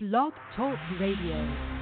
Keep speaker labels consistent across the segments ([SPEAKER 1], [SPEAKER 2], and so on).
[SPEAKER 1] Blog Talk Radio.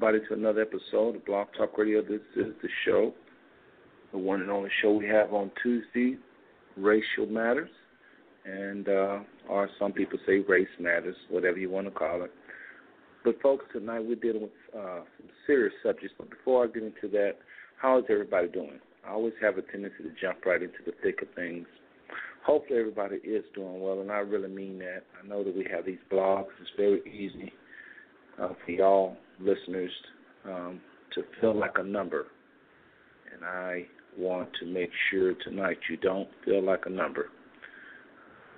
[SPEAKER 2] Everybody to another episode of Blog Talk Radio. This is the show, the one and only show we have on Tuesday, Racial Matters, and uh, or some people say Race Matters, whatever you want to call it. But folks, tonight we're dealing with uh, some serious subjects. But before I get into that, how is everybody doing? I always have a tendency to jump right into the thick of things. Hopefully everybody is doing well, and I really mean that. I know that we have these blogs. It's very easy uh, for y'all listeners um, to feel like a number. And I want to make sure tonight you don't feel like a number.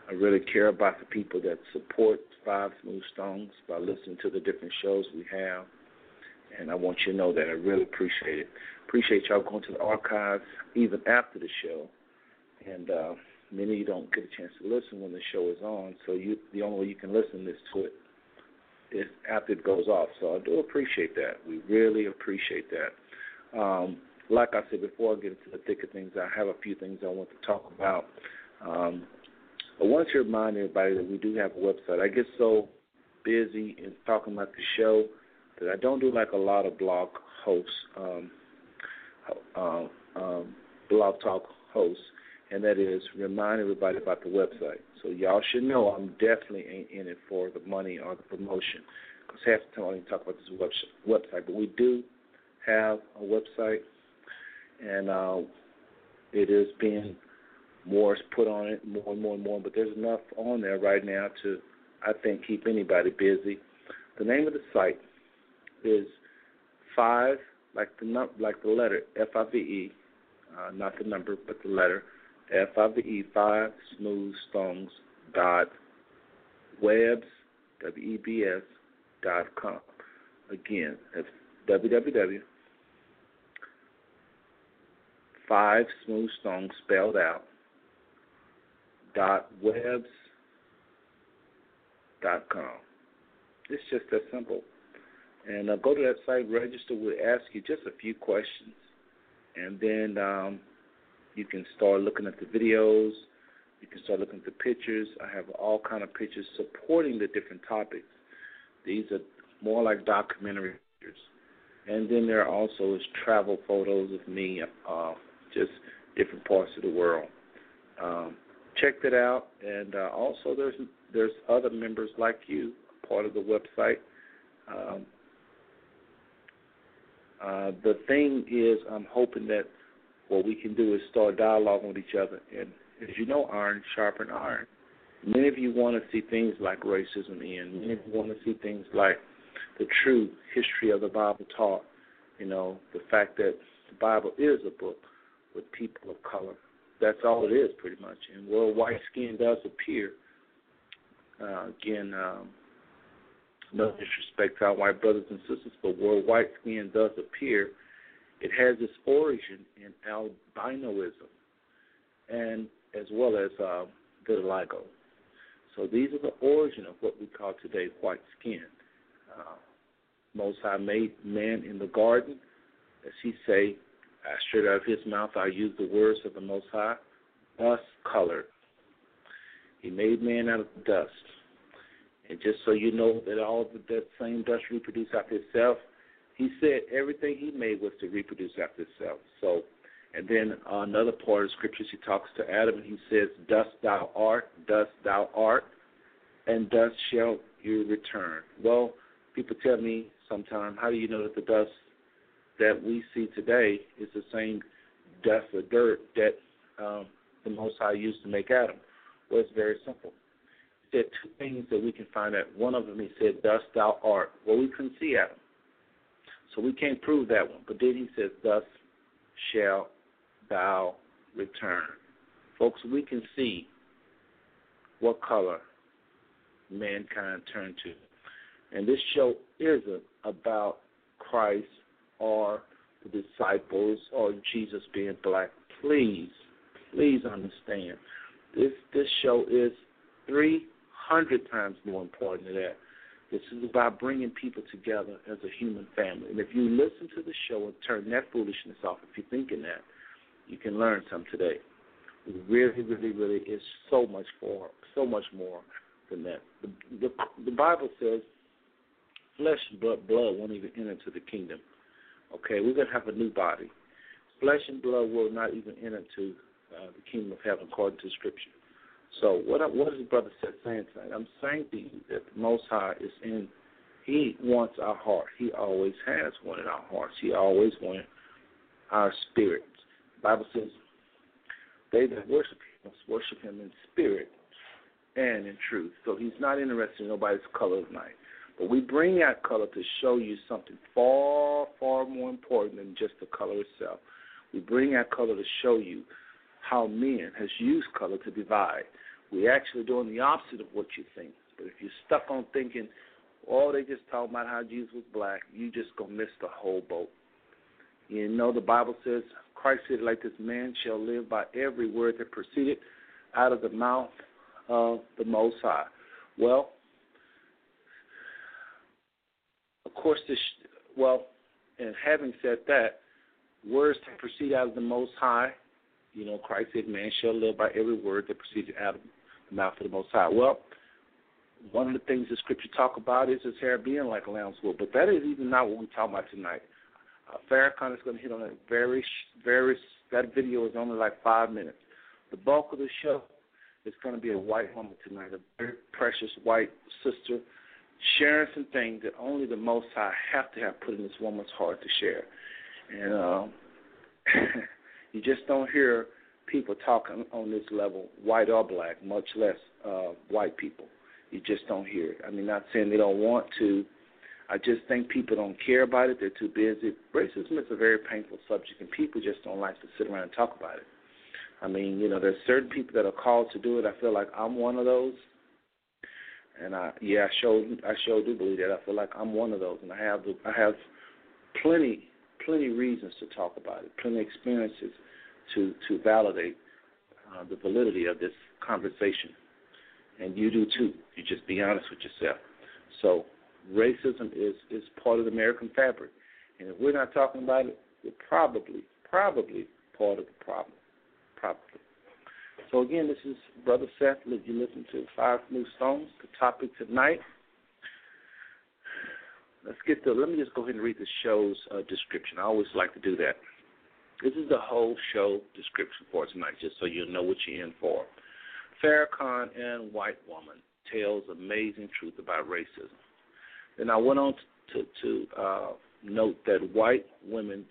[SPEAKER 2] I really care about the people that support Five Smooth Stones by listening to the different shows we have. And I want you to know that I really appreciate it. Appreciate y'all going to the archives even after the show and uh, many of you don't get a chance to listen when the show is on, so you the only way you can listen is to it is after it goes off. So I do appreciate that. We really appreciate that. Um, like I said before, I get into the thick of things. I have a few things I want to talk about. Um, I want to remind everybody that we do have a website. I get so busy in talking about the show that I don't do like a lot of blog hosts, um, uh, um, blog talk hosts, and that is remind everybody about the website. So y'all should know I'm definitely ain't in it for the money or the promotion, because half the time I only talk about this website. But we do have a website, and uh, it is being more put on it, more and more and more. But there's enough on there right now to, I think, keep anybody busy. The name of the site is five, like the num- like the letter F I V E, uh, not the number, but the letter F I V E five smooth stones dot webs W E B S dot com. Again, that's www five smooth stones spelled out dot webs dot com. It's just that simple. And uh, go to that site, register. We'll ask you just a few questions, and then um, you can start looking at the videos. You can start looking at the pictures. I have all kind of pictures supporting the different topics. These are more like documentary pictures. And then there are also is travel photos of me, uh, just different parts of the world. Um, check that out. And uh, also, there's there's other members like you, part of the website. Um, uh, the thing is, I'm hoping that what we can do is start dialoguing with each other. And as you know, iron sharpen iron. Many of you want to see things like racism end. Many of you want to see things like the true history of the Bible taught. You know, the fact that the Bible is a book with people of color. That's all it is, pretty much. And where white skin does appear, uh, again, um, no disrespect to our white brothers and sisters, but where white skin does appear, it has its origin in albinoism, and as well as uh, vitiligo. So these are the origin of what we call today white skin. Uh, Most High made man in the garden, as he say, straight out of his mouth I use the words of the Most High, dust colored. He made man out of dust. And just so you know that all of that same dust reproduce after itself, he said everything he made was to reproduce after itself. So, and then another part of scriptures, he talks to Adam and he says, "Dust thou art, dust thou art, and dust shall you return." Well, people tell me sometimes, how do you know that the dust that we see today is the same dust or dirt that um, the Most High used to make Adam? Well, it's very simple. He said two things that we can find out. One of them, he said, "Dust thou art." Well, we couldn't see Adam. So we can't prove that one. But then he says, Thus shall thou return. Folks, we can see what color mankind turned to. And this show isn't about Christ or the disciples or Jesus being black. Please, please understand. This this show is 300 times more important than that. This is about bringing people together as a human family. And if you listen to the show and turn that foolishness off, if you're thinking that, you can learn some today. Really, really, really is so much more, so much more than that. The, the, the Bible says flesh and blood, blood won't even enter into the kingdom. Okay, we're going to have a new body. Flesh and blood will not even enter into uh, the kingdom of heaven according to Scripture. So what what is the brother said saying tonight? I'm saying to you that the Most High is in. He wants our heart. He always has wanted our hearts. He always wanted our spirits. The Bible says, "They that worship Him must worship Him in spirit and in truth." So He's not interested in nobody's color of night. But we bring that color to show you something far, far more important than just the color itself. We bring that color to show you how men has used color to divide. We're actually doing the opposite of what you think. But if you're stuck on thinking, oh, they just talking about how Jesus was black, you just gonna miss the whole boat. You know the Bible says Christ said like this man shall live by every word that proceeded out of the mouth of the Most High. Well, of course, this. Well, and having said that, words that proceed out of the Most High, you know, Christ said, "Man shall live by every word that proceeds out of the mouth of the Most High." Well, one of the things the Scripture talk about is his hair being like a lamb's wool, but that is even not what we're talking about tonight. Uh, Farrakhan is going to hit on a very, very. That video is only like five minutes. The bulk of the show is going to be a white woman tonight, a very precious white sister, sharing some things that only the Most High have to have put in this woman's heart to share. And uh, you just don't hear people talking on this level, white or black, much less uh, white people. You just don't hear it. I mean, not saying they don't want to. I just think people don't care about it. They're too busy. Racism is a very painful subject, and people just don't like to sit around and talk about it. I mean, you know, there's certain people that are called to do it. I feel like I'm one of those. And I, yeah, I sure, I sure do believe that. I feel like I'm one of those, and I have, I have plenty, plenty reasons to talk about it, plenty experiences to to validate uh, the validity of this conversation. And you do too. You just be honest with yourself. So racism is is part of the American fabric, and if we're not talking about it, we're probably probably part of the problem. Probably. So again, this is Brother Seth. You listen to Five Smooth Stones. The topic tonight. Let's get to. Let me just go ahead and read the show's uh, description. I always like to do that. This is the whole show description for tonight, just so you know what you're in for. Farrakhan and White Woman tells amazing truth about racism. Then I went on to, to uh, note that white women,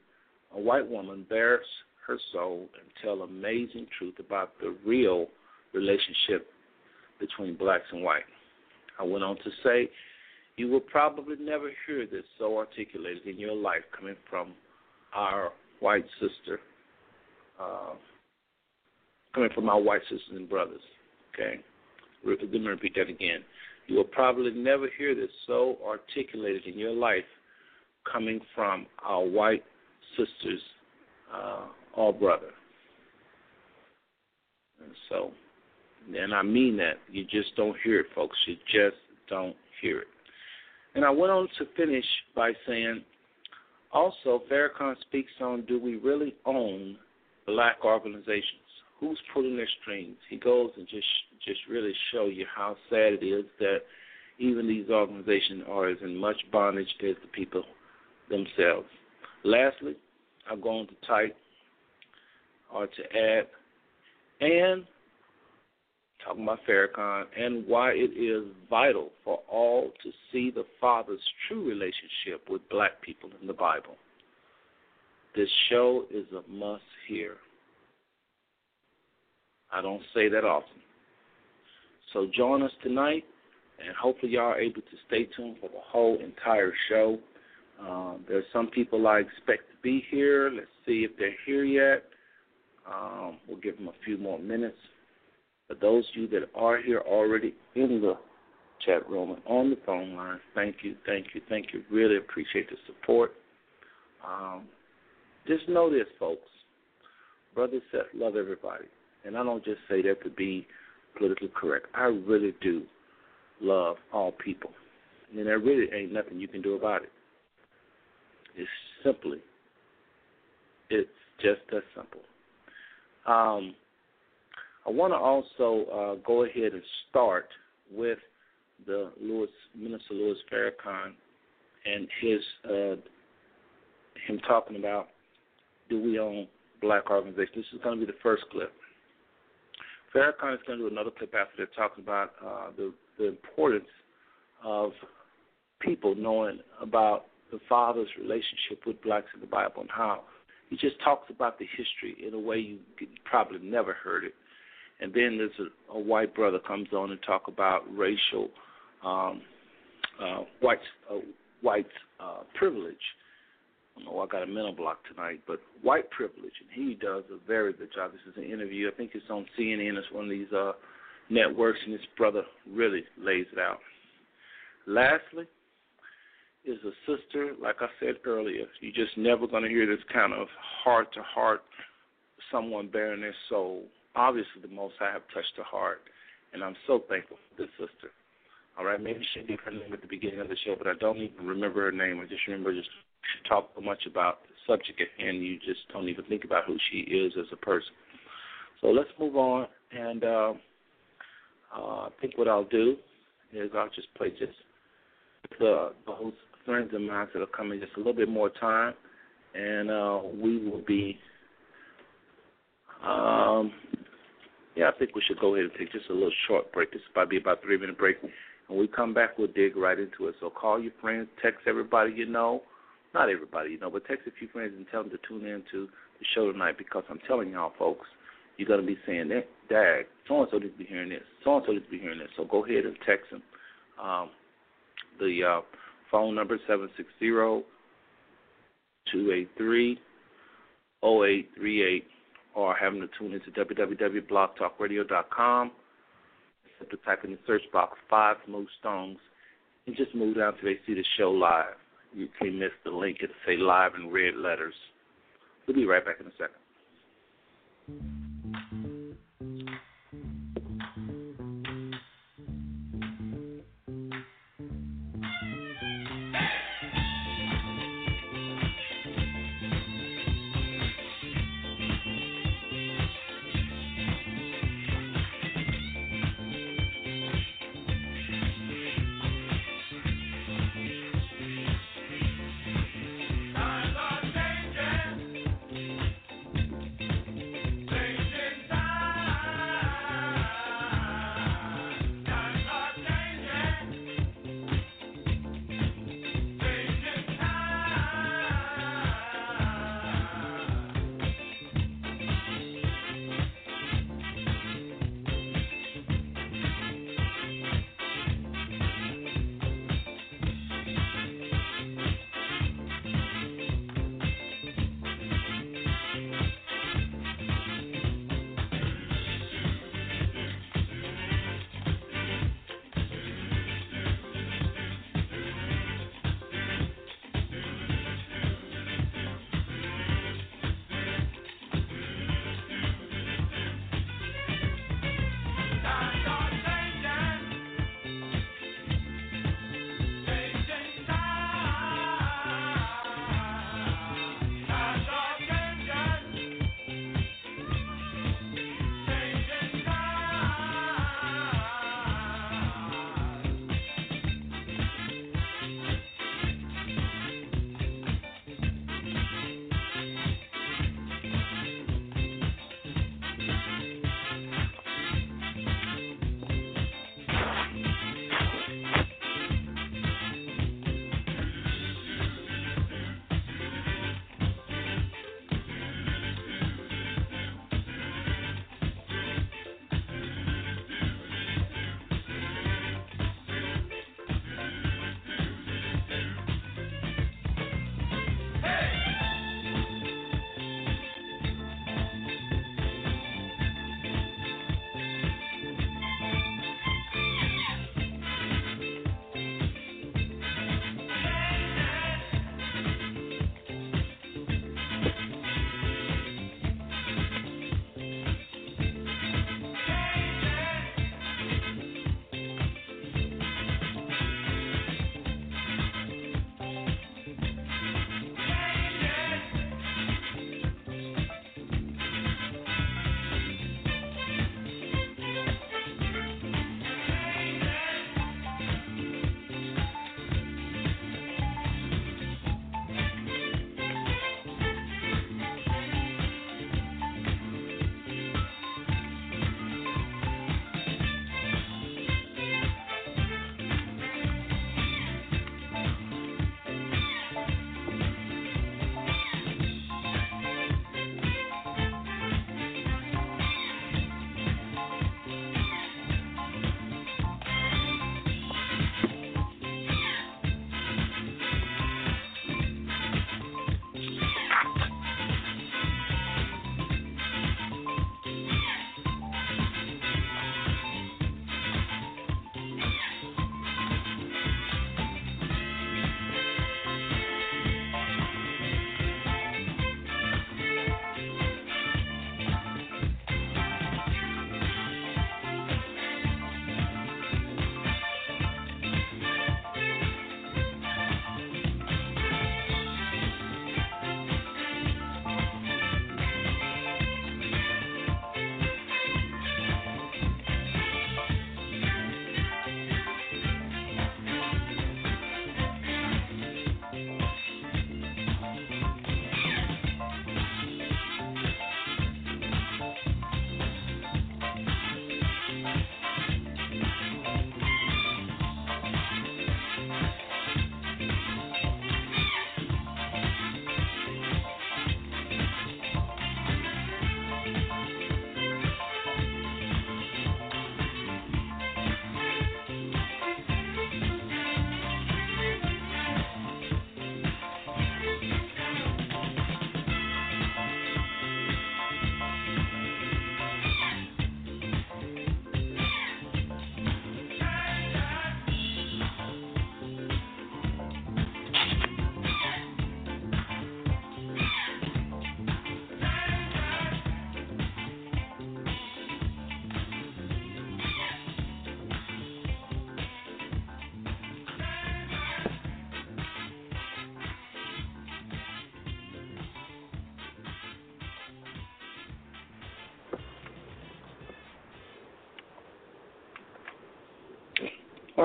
[SPEAKER 2] a white woman bears her soul and tell amazing truth about the real relationship between blacks and white. I went on to say, you will probably never hear this so articulated in your life coming from our white sister, uh, coming from our white sisters and brothers. Okay? Let me repeat that again. You will probably never hear this so articulated in your life coming from our white sisters uh, or brother. And so, and I mean that. You just don't hear it, folks. You just don't hear it. And I went on to finish by saying, also, Farrakhan speaks on do we really own black organizations? Who's pulling their strings? He goes and just just really show you how sad it is that even these organizations are as in much bondage as the people themselves. Lastly, I'm going to type or to add and talking about Farrakhan and why it is vital for all to see the Father's true relationship with black people in the Bible. This show is a must hear. I don't say that often. So join us tonight, and hopefully y'all are able to stay tuned for the whole entire show. Um, there's some people I expect to be here. Let's see if they're here yet. Um, we'll give them a few more minutes. For those of you that are here already in the chat room and on the phone line, thank you, thank you, thank you. Really appreciate the support. Um, just know this, folks. Brother Seth, love everybody. And I don't just say that to be politically correct. I really do love all people. And there really ain't nothing you can do about it. It's simply, it's just that simple. Um, I want to also uh, go ahead and start with the Minister Louis Farrakhan and his uh, him talking about do we own black organizations. This is going to be the first clip. Farrakhan is going to do another clip after they're talking about uh, the, the importance of people knowing about the Father's relationship with blacks in the Bible and how he just talks about the history in a way you probably never heard it. And then there's a, a white brother comes on and talk about racial um, uh, white uh, white uh, privilege know I got a mental block tonight, but white privilege, and he does a very good job. This is an interview. I think it's on CNN. It's one of these uh, networks, and his brother really lays it out. Lastly, is a sister, like I said earlier, you're just never going to hear this kind of heart to heart, someone bearing their soul obviously the Most High have touched her heart, and I'm so thankful for this sister. All right, maybe she gave her name at the beginning of the show, but I don't even remember her name. I just remember just she talked so much about the subject at hand, you just don't even think about who she is as a person. So let's move on, and uh, uh, I think what I'll do is I'll just play just the those friends of mine that are coming just a little bit more time, and uh, we will be. Um, yeah, I think we should go ahead and take just a little short break. This probably be about three minute break. When we come back, we'll dig right into it. So call your friends, text everybody you know, not everybody you know, but text a few friends and tell them to tune in to the show tonight because I'm telling y'all folks, you're gonna be saying that, Dag, so and so needs to be hearing this, so and so needs to be hearing this. So go ahead and text them. Um, the uh, phone number is seven six zero two eight three zero eight three eight, or having to tune into www.blogtalkradio.com. Simply type in the search box five smooth stones and just move down till they see the show live. You can't miss the link. It'll say live in red letters. We'll be right back in a second.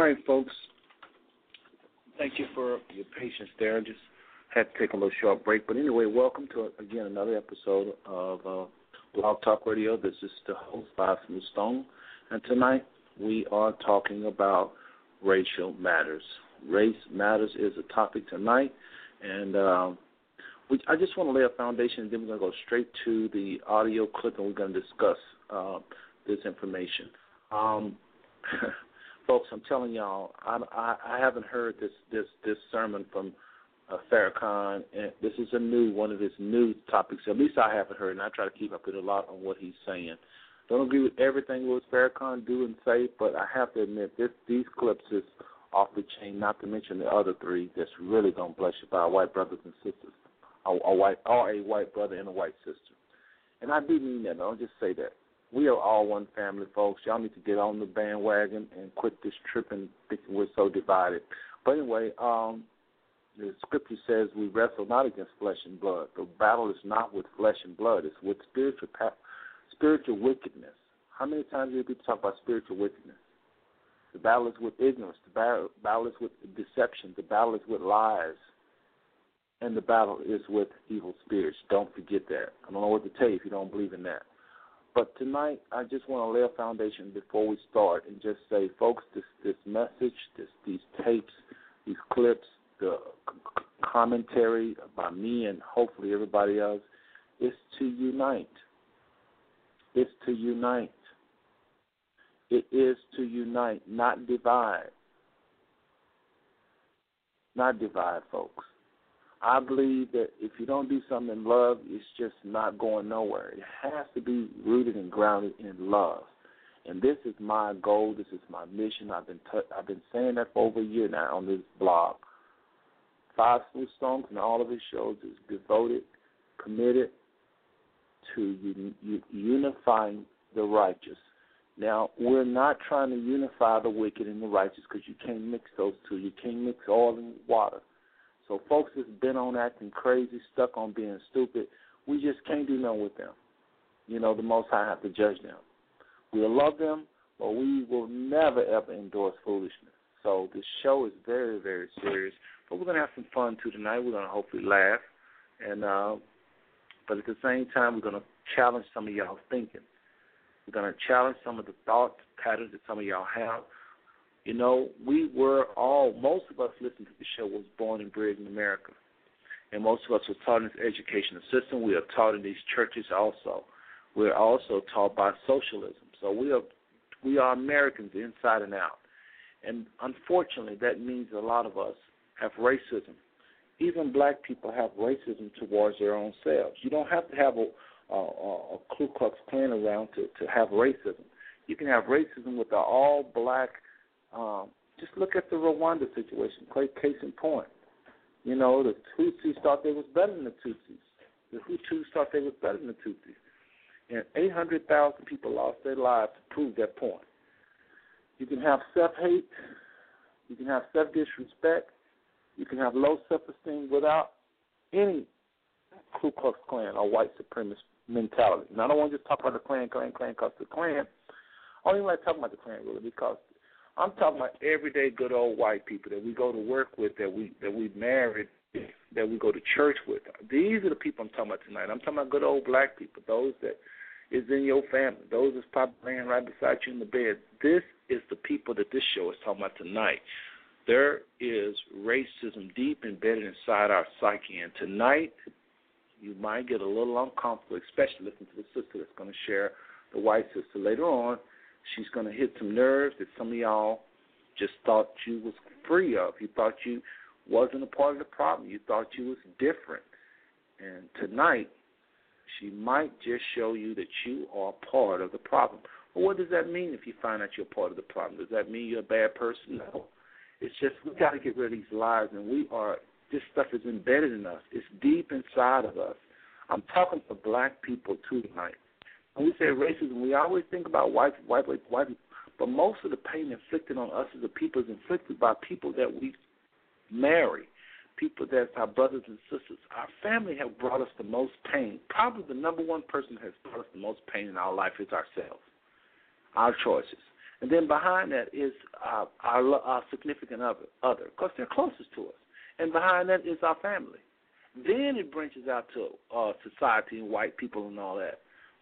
[SPEAKER 2] Right, folks. Thank you for your patience there. Just had to take a little short break. But anyway, welcome to, again, another episode of uh, Blog Talk Radio. This is the host, Bob Smooth Stone. And tonight we are talking about racial matters. Race matters is a topic tonight. And um, we, I just want to lay a foundation, and then we're going to go straight to the audio clip, and we're going to discuss uh, this information. Um, folks, I'm telling y'all, I, I, I haven't heard this this this sermon from uh, Farrakhan, and this is a new one of his new topics. At least I haven't heard, and I try to keep up with a lot on what he's saying. Don't agree with everything what Farrakhan do and say, but I have to admit this these clips is off the chain. Not to mention the other three that's really gonna bless you by our white brothers and sisters, a, a white or a white brother and a white sister. And I do mean that. Don't just say that we are all one family, folks. Y'all need to get on the bandwagon and quit this tripping thinking we're so divided. But anyway, um, the scripture says we wrestle not against flesh and blood. The battle is not with flesh and blood; it's with spiritual spiritual wickedness. How many times do people talk about spiritual wickedness? The battle is with ignorance. The battle is with deception. The battle is with lies. And the battle is with evil spirits. Don't forget that. I don't know what to tell you if you don't believe in that. But tonight, I just want to lay a foundation before we start and just say, folks, this this message, this these tapes, these clips, the commentary by me and hopefully everybody else, is to unite. It's to unite. It is to unite, not divide. Not divide, folks. I believe that if you don't do something in love, it's just not going nowhere. It has to be rooted and grounded in love. And this is my goal. This is my mission. I've been t- I've been saying that for over a year now on this blog. Five Smooth Stones and all of his shows is devoted, committed to un- un- unifying the righteous. Now, we're not trying to unify the wicked and the righteous because you can't mix those two. You can't mix oil and water. So folks that's been on acting crazy, stuck on being stupid, we just can't do nothing with them. You know, the Most High have to judge them. We'll love them, but we will never ever endorse foolishness. So this show is very, very serious. But we're gonna have some fun too tonight. We're gonna hopefully laugh, and uh, but at the same time, we're gonna challenge some of y'all thinking. We're gonna challenge some of the thought patterns that some of y'all have. You know, we were all, most of us listening to the show was born and bred in America. And most of us were taught in this educational system. We are taught in these churches also. We're also taught by socialism. So we are we are Americans inside and out. And unfortunately, that means a lot of us have racism. Even black people have racism towards their own selves. You don't have to have a, a, a Ku Klux Klan around to, to have racism. You can have racism with an all black um, just look at the Rwanda situation. Case in point, you know the Tutsis thought they was better than the Tutsis. The Hutus thought they was better than the Tutsis, and 800,000 people lost their lives to prove that point. You can have self-hate, you can have self-disrespect, you can have low self-esteem without any Ku Klux Klan or white supremacist mentality. And I don't want to just talk about the Klan, Klan, Klan, because the Klan. I don't even like talking about the Klan really because I'm talking about everyday good old white people that we go to work with, that we that we married, that we go to church with. These are the people I'm talking about tonight. I'm talking about good old black people, those that is in your family, those that's probably laying right beside you in the bed. This is the people that this show is talking about tonight. There is racism deep embedded inside our psyche, and tonight you might get a little uncomfortable, especially listening to the sister that's going to share the white sister later on She's going to hit some nerves that some of y'all just thought you was free of. You thought you wasn't a part of the problem. You thought you was different. And tonight, she might just show you that you are part of the problem. Well, what does that mean if you find out you're part of the problem? Does that mean you're a bad person? No. It's just we got to get rid of these lies, and we are. This stuff is embedded in us. It's deep inside of us. I'm talking to black people too tonight. When we say racism, we always think about white, white, white, white people. But most of the pain inflicted on us as a people is inflicted by people that we marry, people that's our brothers and sisters. Our family have brought us the most pain. Probably the number one person that has brought us the most pain in our life is ourselves, our choices. And then behind that is our, our, our significant other, because they're closest to us. And behind that is our family. Then it branches out to uh, society and white people and all that.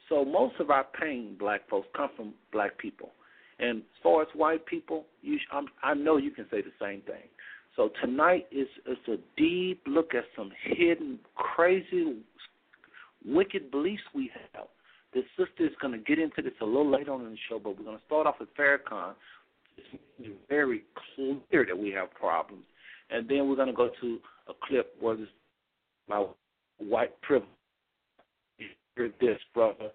[SPEAKER 2] So most of our pain, black folks, come from black people. And as far as white people, you, I'm, I know you can say the same thing. So tonight is is a deep look at some hidden, crazy, wicked beliefs we have. The sister is going to get into this a little later on in the show, but we're going to start off with Farrakhan. It's very clear that we have problems, and then we're going to go to a clip where this my white privilege. This, brother.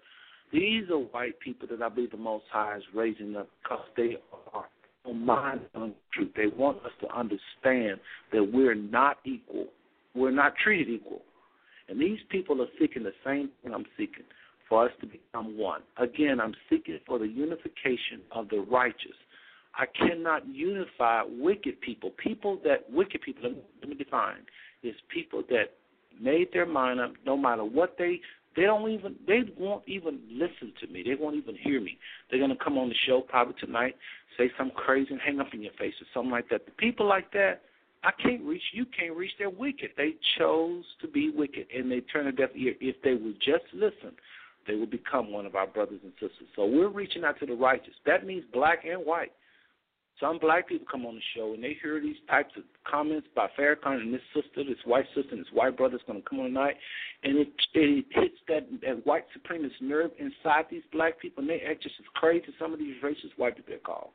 [SPEAKER 2] These are white people that I believe the Most High is raising up because they are mind on truth. They want us to understand that we're not equal. We're not treated equal. And these people are seeking the same thing I'm seeking for us to become one. Again, I'm seeking for the unification of the righteous. I cannot unify wicked people. People that, wicked people, let me define, is people that made their mind up no matter what they they don't even they won't even listen to me. They won't even hear me. They're gonna come on the show probably tonight, say something crazy and hang up in your face or something like that. The people like that, I can't reach. You can't reach. They're wicked. They chose to be wicked, and they turn a deaf ear. If they would just listen, they would become one of our brothers and sisters. So we're reaching out to the righteous. That means black and white. Some black people come on the show and they hear these types of comments by Farrakhan and this sister, this white sister, and this white brother's going to come on tonight, and it, it hits that, that white supremacist nerve inside these black people, and they act just as crazy as some of these racist white people they call.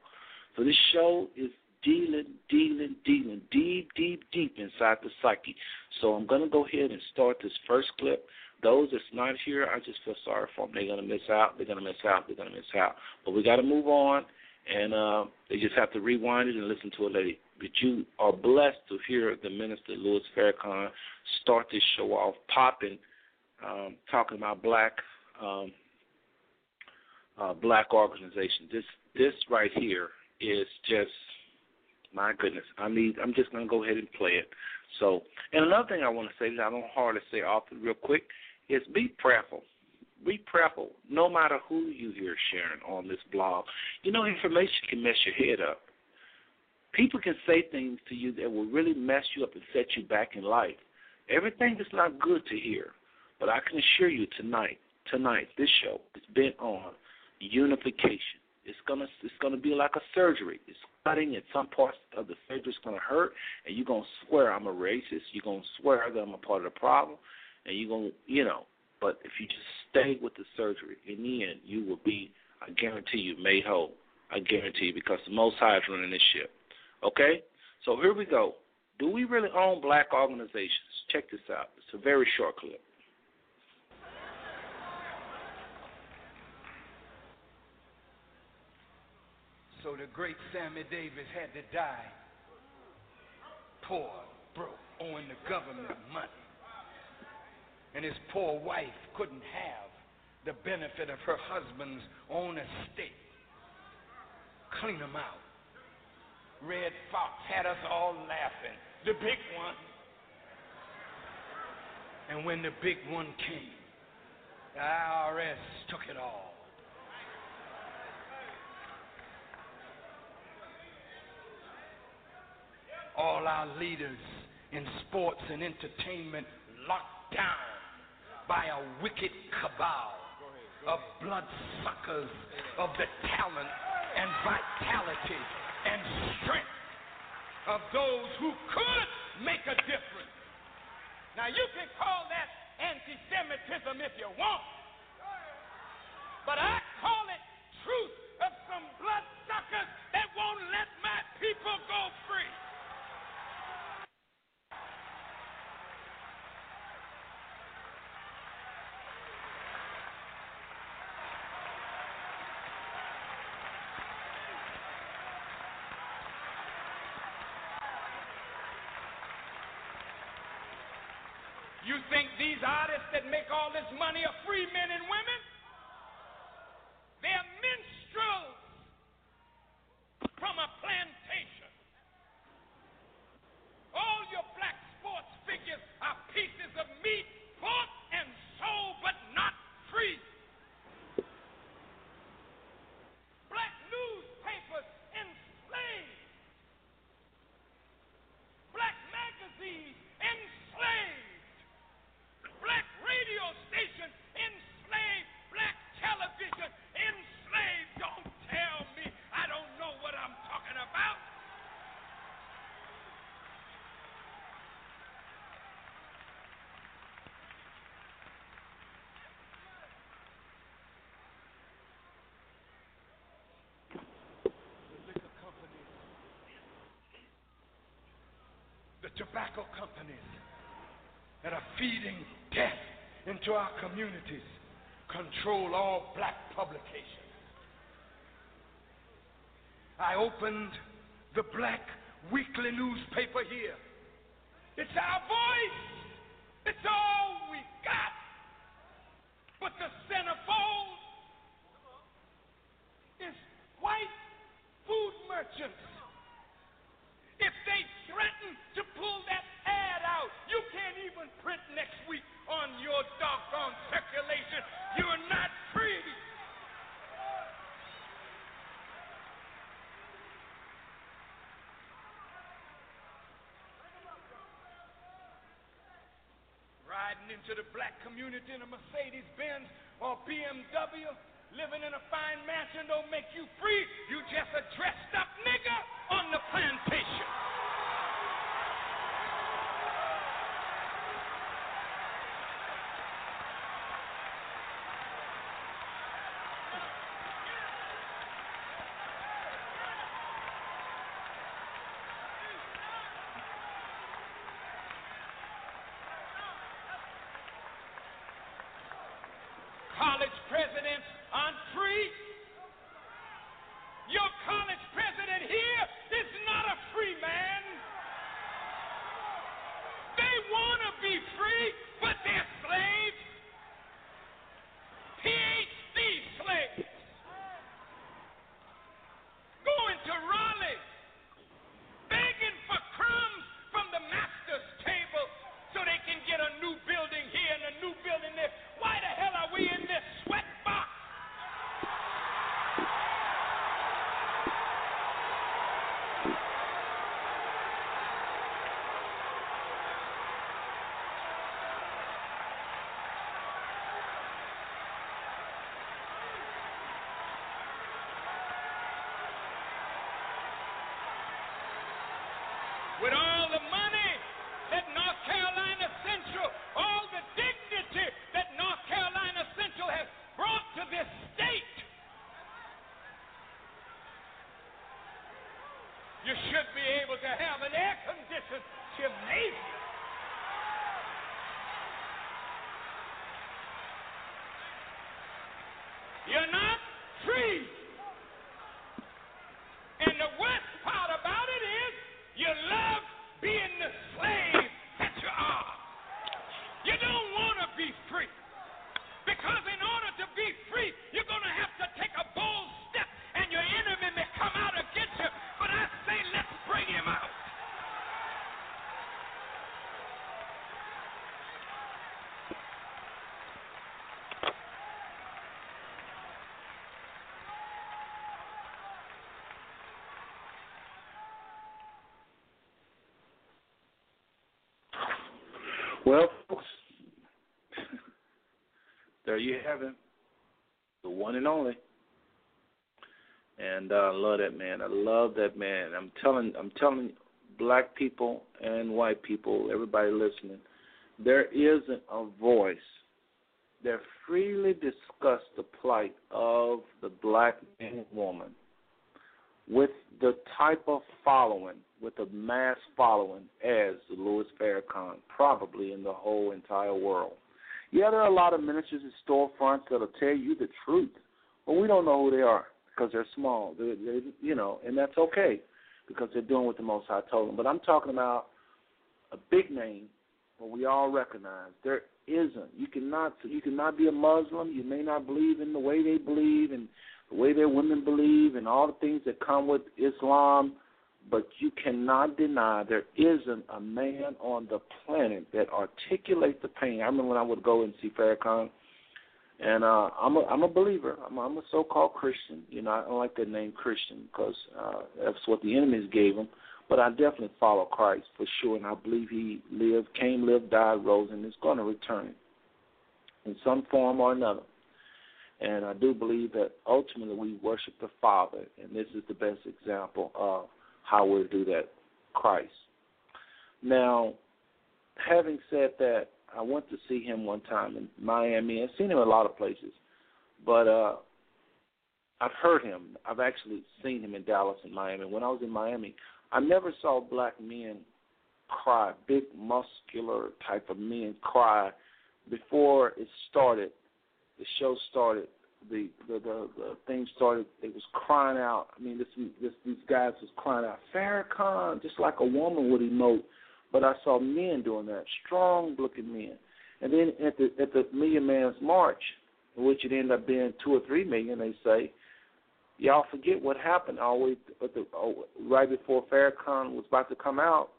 [SPEAKER 2] So this show is dealing, dealing, dealing deep, deep, deep inside the psyche. So I'm going to go ahead and start this first clip. Those that's not here, I just feel sorry for them. They're going to miss out. They're going to miss out. They're going to miss out. But we got to move on and uh, they just have to rewind it and listen to it later. But you are blessed to hear the minister Louis Farrakhan start this show off popping, um, talking about black um, uh, black organization. This this right here is just my goodness. I need. I'm just gonna go ahead and play it. So, and another thing I want to say that I don't hardly say often, real quick, is be prayerful be prayerful no matter who you hear sharing on this blog. You know, information can mess your head up. People can say things to you that will really mess you up and set you back in life. Everything is not good to hear, but I can assure you tonight, tonight, this show is bent on unification. It's gonna it's gonna be like a surgery. It's cutting at some parts of the surgery is gonna hurt, and you're gonna swear I'm a racist. You're gonna swear that I'm a part of the problem, and you're gonna you know but if you just stay with the surgery, in the end, you will be, I guarantee you, made whole. I guarantee you, because the Most High is running this ship. Okay? So here we go. Do we really own black organizations? Check this out. It's a very short clip.
[SPEAKER 3] So the great Sammy Davis had to die. Poor, broke, owing the government money and his poor wife couldn't have the benefit of her husband's own estate. Clean them out. Redd Foxx had us all laughing. The big one. And when the big one came, the IRS took it all. All our leaders in sports and entertainment locked down by a wicked cabal of bloodsuckers of the talent and vitality and strength of those who could make a difference. Now, you can call that anti Semitism if you want, but I call it truth of some bloodsuckers that won't let my people go free. You think these artists that make all this money are free men and women? They're minstrels from a plantation. All your black sports figures are pieces of meat, bought and sold, but not free. Black newspapers
[SPEAKER 4] the tobacco companies that are feeding death into our communities control all black publications. I opened the black weekly newspaper here. It's our voice. Community in a Mercedes Benz or BMW, living in a fine mansion don't make you free. You just a dressed up nigga on the plantation. College presidents aren't free. Your college president here is not a free man. They want to be free, but they're slaves. PhD slaves. Going to Raleigh, begging for crumbs from the master's table so they can get a new building here and a new building there. Why the hell are we in this sweat box? with all the money that North Carolina Central, all the dignity that North Carolina Central has brought to this state. You should be able to have an air conditioned gymnasium. You're not free. And the worst part about it is you love being the slave that you are. You don't want to be free. Because in order to be free, you're going to have to take a bold step, and your enemy may come out against you. But I say, let's bring him out.
[SPEAKER 2] Well, folks, there you have it, the one and only. And uh, I love that man. I love that man. I'm telling, I'm telling black people and white people, everybody listening, there isn't a voice that freely discuss the plight of the black man woman with the type of following, with a mass following as Louis Farrakhan, probably in the whole entire world. Yeah, there are a lot of ministers and storefronts that'll tell you the truth, but we don't know who they are because they're small. They're, they're, you know, and that's okay because they're doing what the Most High told them. But I'm talking about a big name where we all recognize there isn't. You cannot. You cannot be a Muslim. You may not believe in the way they believe and the way their women believe and all the things that come with Islam, but you cannot deny there isn't a man on the planet that articulates the pain. I remember when I would go and see Farrakhan, and uh, I'm a I'm a believer. I'm I'm a so-called Christian. You know, I don't like that name Christian because uh, that's what the enemies gave him. But I definitely follow Christ for sure, and I believe he lived, came, lived, died, rose, and is going to return in some form or another. And I do believe that ultimately we worship the Father, and this is the best example of how we do that, Christ. Now, having said that, I went to see him one time in Miami. I've seen him a lot of places, but uh, I've heard him. I've actually seen him in Dallas and Miami. When I was in Miami, I never saw black men cry, big muscular type of men cry before it started. The show started. The the the, the thing started. They was crying out. I mean, this this these guys was crying out, Farrakhan, just like a woman would emote. But I saw men doing that, strong looking men. And then at the at the Million Man's March, which it ended up being two or three million, they say, y'all forget what happened always at the, oh, right before Farrakhan was about to come out.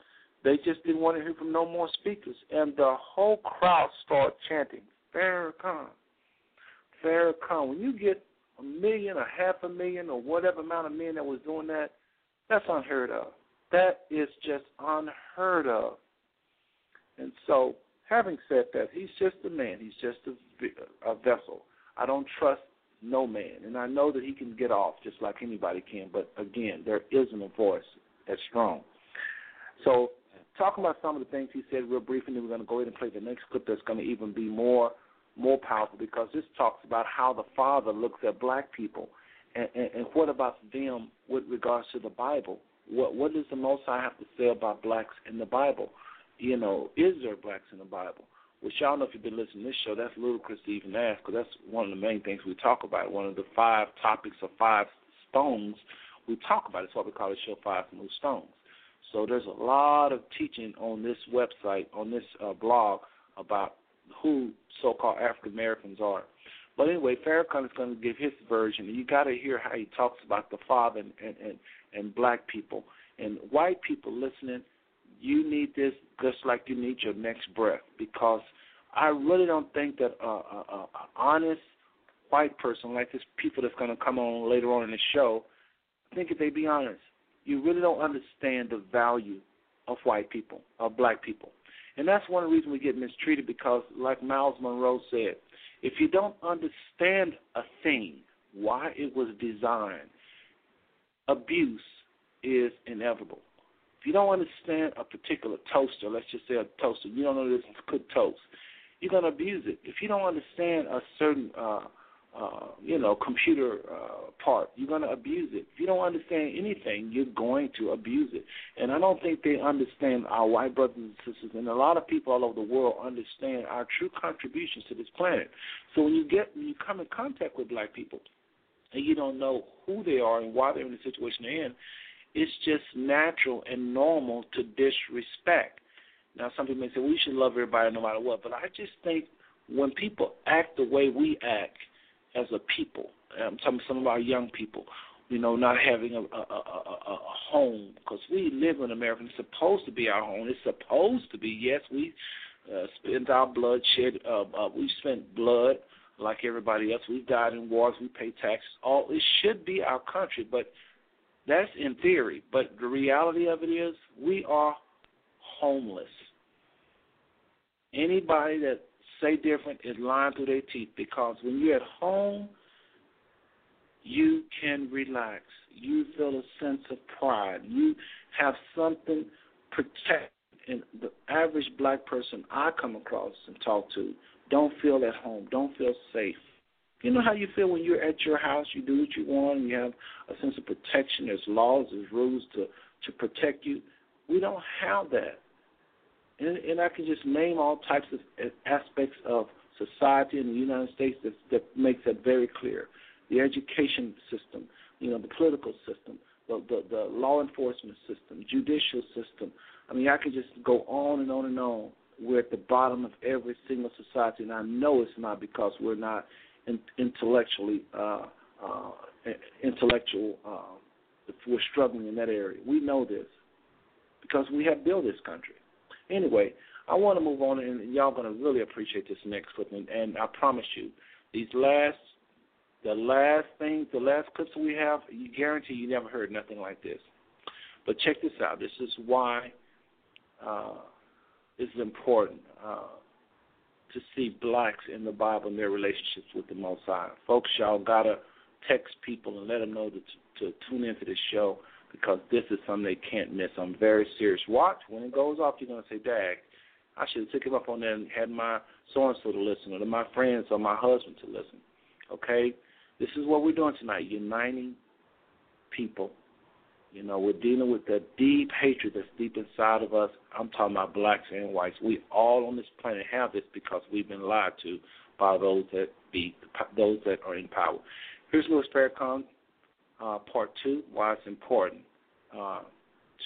[SPEAKER 2] They just didn't want to hear from no more speakers, and the whole crowd started chanting Farrakhan, When you get a million, a half a million, or whatever amount of men that was doing that, that's unheard of. That is just unheard of. And so, having said that, he's just a man. He's just a, a vessel. I don't trust no man. And I know that he can get off just like anybody can, but again, there isn't a voice that's strong. So, talking about some of the things he said real briefly, we're going to go ahead and play the next clip that's going to even be more more powerful because this talks about how the Father looks at black people and, and, and what about them with regards to the Bible. What what does the Most High have to say about blacks in the Bible? You know, is there blacks in the Bible? which y'all know if you've been listening to this show, that's ludicrous to even ask because that's one of the main things we talk about. One of the five topics or five stones we talk about. It's why we call the show Five Smooth Stones. So there's a lot of teaching on this website, on this uh, blog about who so-called African Americans are. But anyway, Farrakhan is going to give his version, you got to hear how he talks about the father and, and and and black people and white people listening you need this just like you need your next breath because I really don't think that a, a, a honest white person like this people that's going to come on later on in the show, I think if they be honest, you really don't understand the value of white people, of black people. And that's one reasons we get mistreated because, like Myles Munroe said, if you don't understand a thing, why it was designed, abuse is inevitable. If you don't understand a particular toaster, let's just say a toaster, you don't know this is cooked toast, you're going to abuse it. If you don't understand a certain, uh, uh, you know, computer uh, part, you're going to abuse it. If you don't understand anything, you're going to abuse it. And I don't think they understand our white brothers and sisters, and a lot of people all over the world understand our true contributions to this planet. So when you get when you come in contact with black people, and you don't know who they are and why they're in the situation they're in, it's just natural and normal to disrespect. Now, some people may say we should love everybody no matter what, but I just think when people act the way we act as a people, I'm talking some of our young people, you know, not having a, a, a, a, home because we live in America. It's supposed to be our home. It's supposed to be. Yes, we uh, spent our blood shed. Uh, uh, we spent blood like everybody else. We've died in wars. We pay taxes. All it should be our country, but that's in theory, but the reality of it is we are homeless. Anybody that say different is lying through their teeth because when you're at home, you can relax. You feel a sense of pride. You have something protect. And the average black person I come across and talk to don't feel at home, don't feel safe. You know how you feel when you're at your house, you do what you want, you have a sense of protection. There's laws, there's rules to to protect you. We don't have that, and, and I can just name all types of aspects of society in the United States that that makes that very clear. The education system, you know, the political system, the the, the law enforcement system, judicial system. I mean, I could just go on and on and on. We're at the bottom of every single society, and I know it's not because we're not in, intellectually uh, uh, intellectual. Uh, we're struggling in that area, we know this because we have built this country. Anyway, I want to move on, and y'all going to really appreciate this next clip. And, I promise you, these last, the last things, the last clips we have, you guarantee you never heard nothing like this. But check this out. This is why uh, this is important. Uh, to see blacks in the Bible and their relationships with the Most High. Folks, y'all gotta text people and let them know to, to tune into this show because this is something they can't miss. I'm very serious. Watch when it goes off. You're gonna say, "Dag, I should have took him up on there and had my so and so to listen, or my friends or my husband to listen." Okay, this is what we're doing tonight: uniting people, You know, we're dealing with that deep hatred that's deep inside of us. I'm talking about blacks and whites. We all on this planet have this because we've been lied to by those that be those that are in power. Here's Louis Farrakhan, uh, part two, why it's important uh,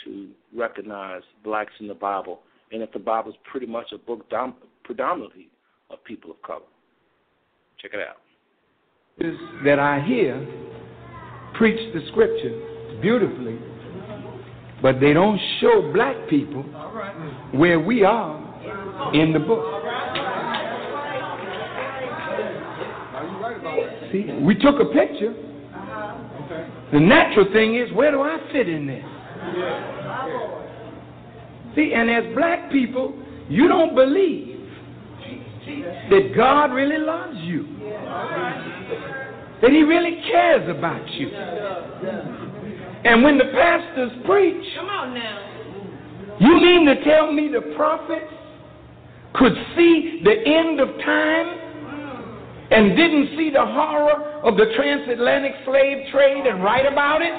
[SPEAKER 2] to recognize blacks in the Bible, and that the Bible is pretty much a book dom- predominantly of people of color. Check it out.
[SPEAKER 3] That I hear preach the scripture beautifully, but they don't show black people where we are in the book. See, we took a picture. The natural thing is, where do I fit in this? See, and as black people, you don't believe that God really loves you, that He really cares about you. And when the pastors preach,
[SPEAKER 4] Come on now.
[SPEAKER 3] you mean to tell me the prophets could see the end of time and didn't see the horror of the transatlantic slave trade and write about it?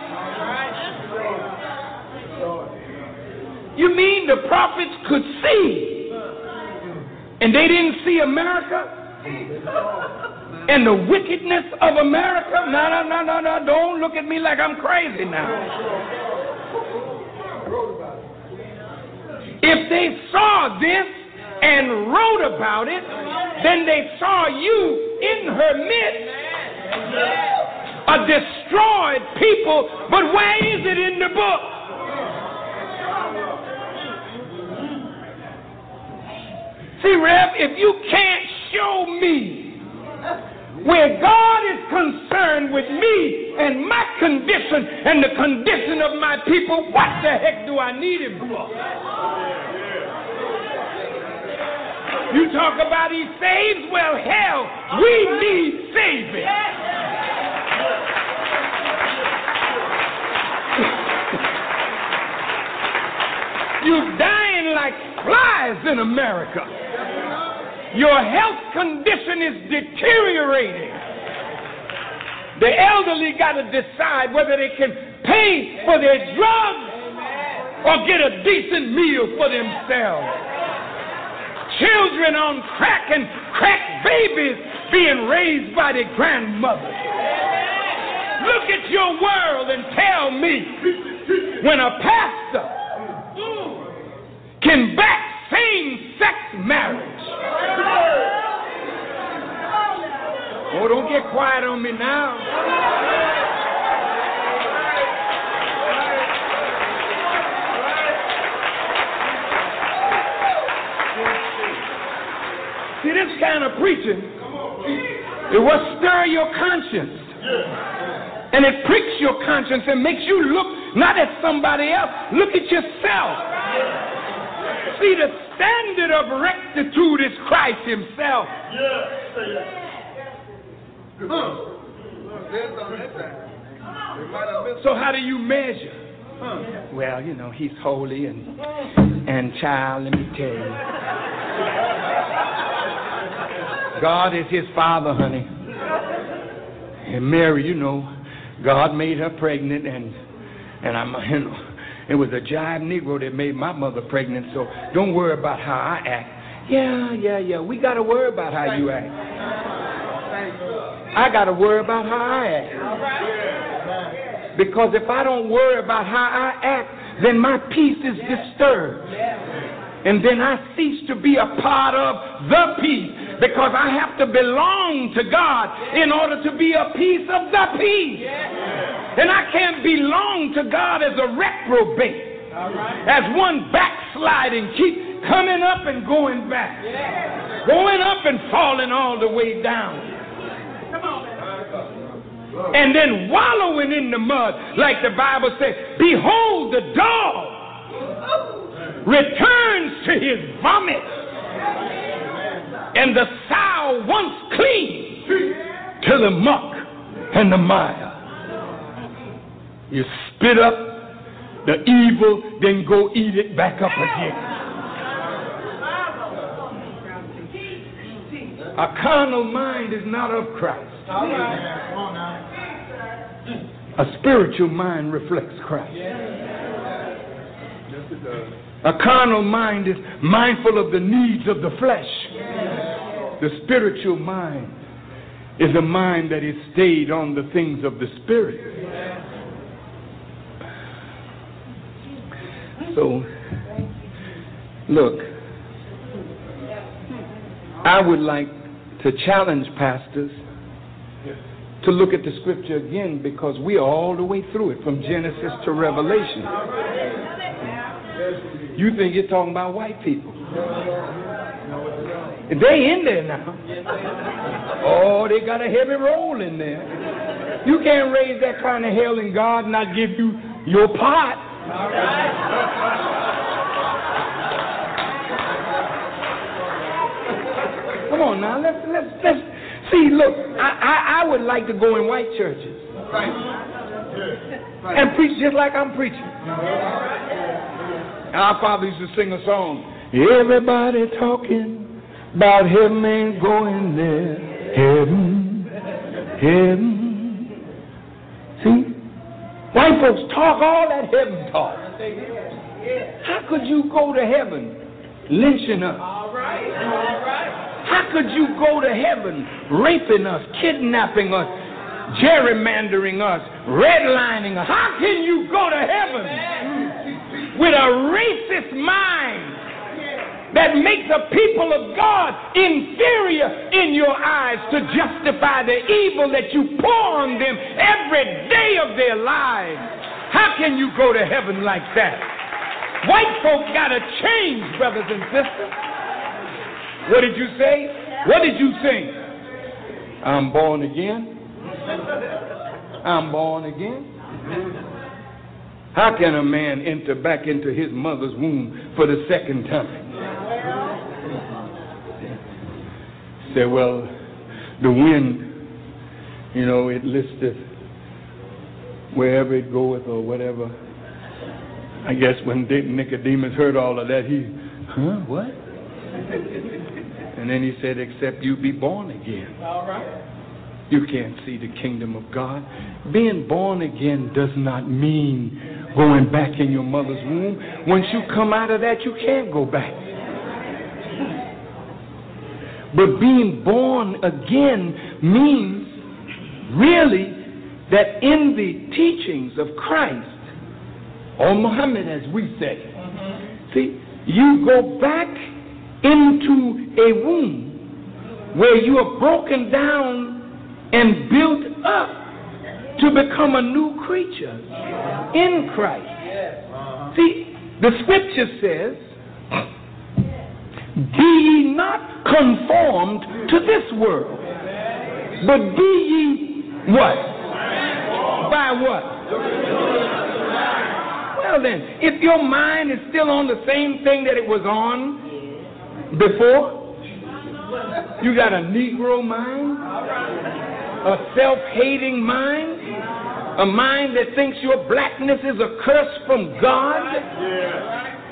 [SPEAKER 3] You mean the prophets could see and they didn't see America? and the wickedness of America. No, no, no, no, no. Don't look at me like I'm crazy now. If they saw this and wrote about it, then they saw you in her midst, a destroyed people. But where is it in the book? See, Rev, if you can't show me where God is concerned with me and my condition and the condition of my people, what the heck do I need him for? You talk about he saves? Well, hell, we need saving. You're dying like flies in America. Your health condition is deteriorating. The elderly got to decide whether they can pay for their drugs or get a decent meal for themselves. Children on crack and crack babies being raised by their grandmothers. Look at your world and tell me when a pastor can back same sex marriage. Oh, don't get quiet on me now. See, this kind of preaching, it will stir your conscience. And it pricks your conscience and makes you look not at somebody else, look at yourself. See, the standard of rectitude is Christ Himself. So how do you measure? Well, you know, he's holy and and child, let me tell you. God is his father, honey. And Mary, you know, God made her pregnant and and I'm you know it was a jive Negro that made my mother pregnant, so don't worry about how I act. Yeah, yeah, yeah. We gotta worry about how you act. I gotta worry about how I act. Because if I don't worry about how I act, then my peace is disturbed. And then I cease to be a part of the peace because I have to belong to God in order to be a piece of the peace. And I can't belong to God as a reprobate, as one backsliding, keep coming up and going back, going up and falling all the way down. And then wallowing in the mud, like the Bible says, behold, the dog returns to his vomit, and the sow once clean to the muck and the mire. You spit up the evil, then go eat it back up again. A carnal mind is not of Christ. A spiritual mind reflects Christ. A carnal mind is mindful of the needs of the flesh. The spiritual mind is a mind that is stayed on the things of the spirit. So, look, I would like to challenge pastors to look at the scripture again because we are all the way through it from Genesis to Revelation. You think you're talking about white people. They in there now. Oh, they got a heavy roll in there. You can't raise that kind of hell and God and not give you your part. Come on now, let's let's let's see. Look, I I, I would like to go in white churches right. and preach just like I'm preaching. Our father used to sing a song. Everybody talking about heaven ain't going there. Heaven, heaven. See, white folks talk all that heaven talk. How could you go to heaven lynching us? All right. How could you go to heaven raping us, kidnapping us, gerrymandering us, redlining us? How can you go to heaven with a racist mind that makes the people of God inferior in your eyes to justify the evil that you pour on them every day of their lives? How can you go to heaven like that? White folk got to change, brothers and sisters. What did you say? What did you sing? I'm born again. I'm born again. How can a man enter back into his mother's womb for the second time? Say, well, the wind, you know, it listeth wherever it goeth or whatever. I guess when Nicodemus heard all of that, he, huh, what? And then he said, except you be born again. All right. You can't see the kingdom of God. Being born again does not mean going back in your mother's womb. Once you come out of that, you can't go back. But being born again means really that in the teachings of Christ, or Muhammad as we say, see, you go back into a womb where you are broken down and built up to become a new creature in Christ. See, the scripture says, Be ye not conformed to this world, but be ye what? By what? Well, then, if your mind is still on the same thing that it was on before, you got a Negro mind, a self hating mind, a mind that thinks your blackness is a curse from God.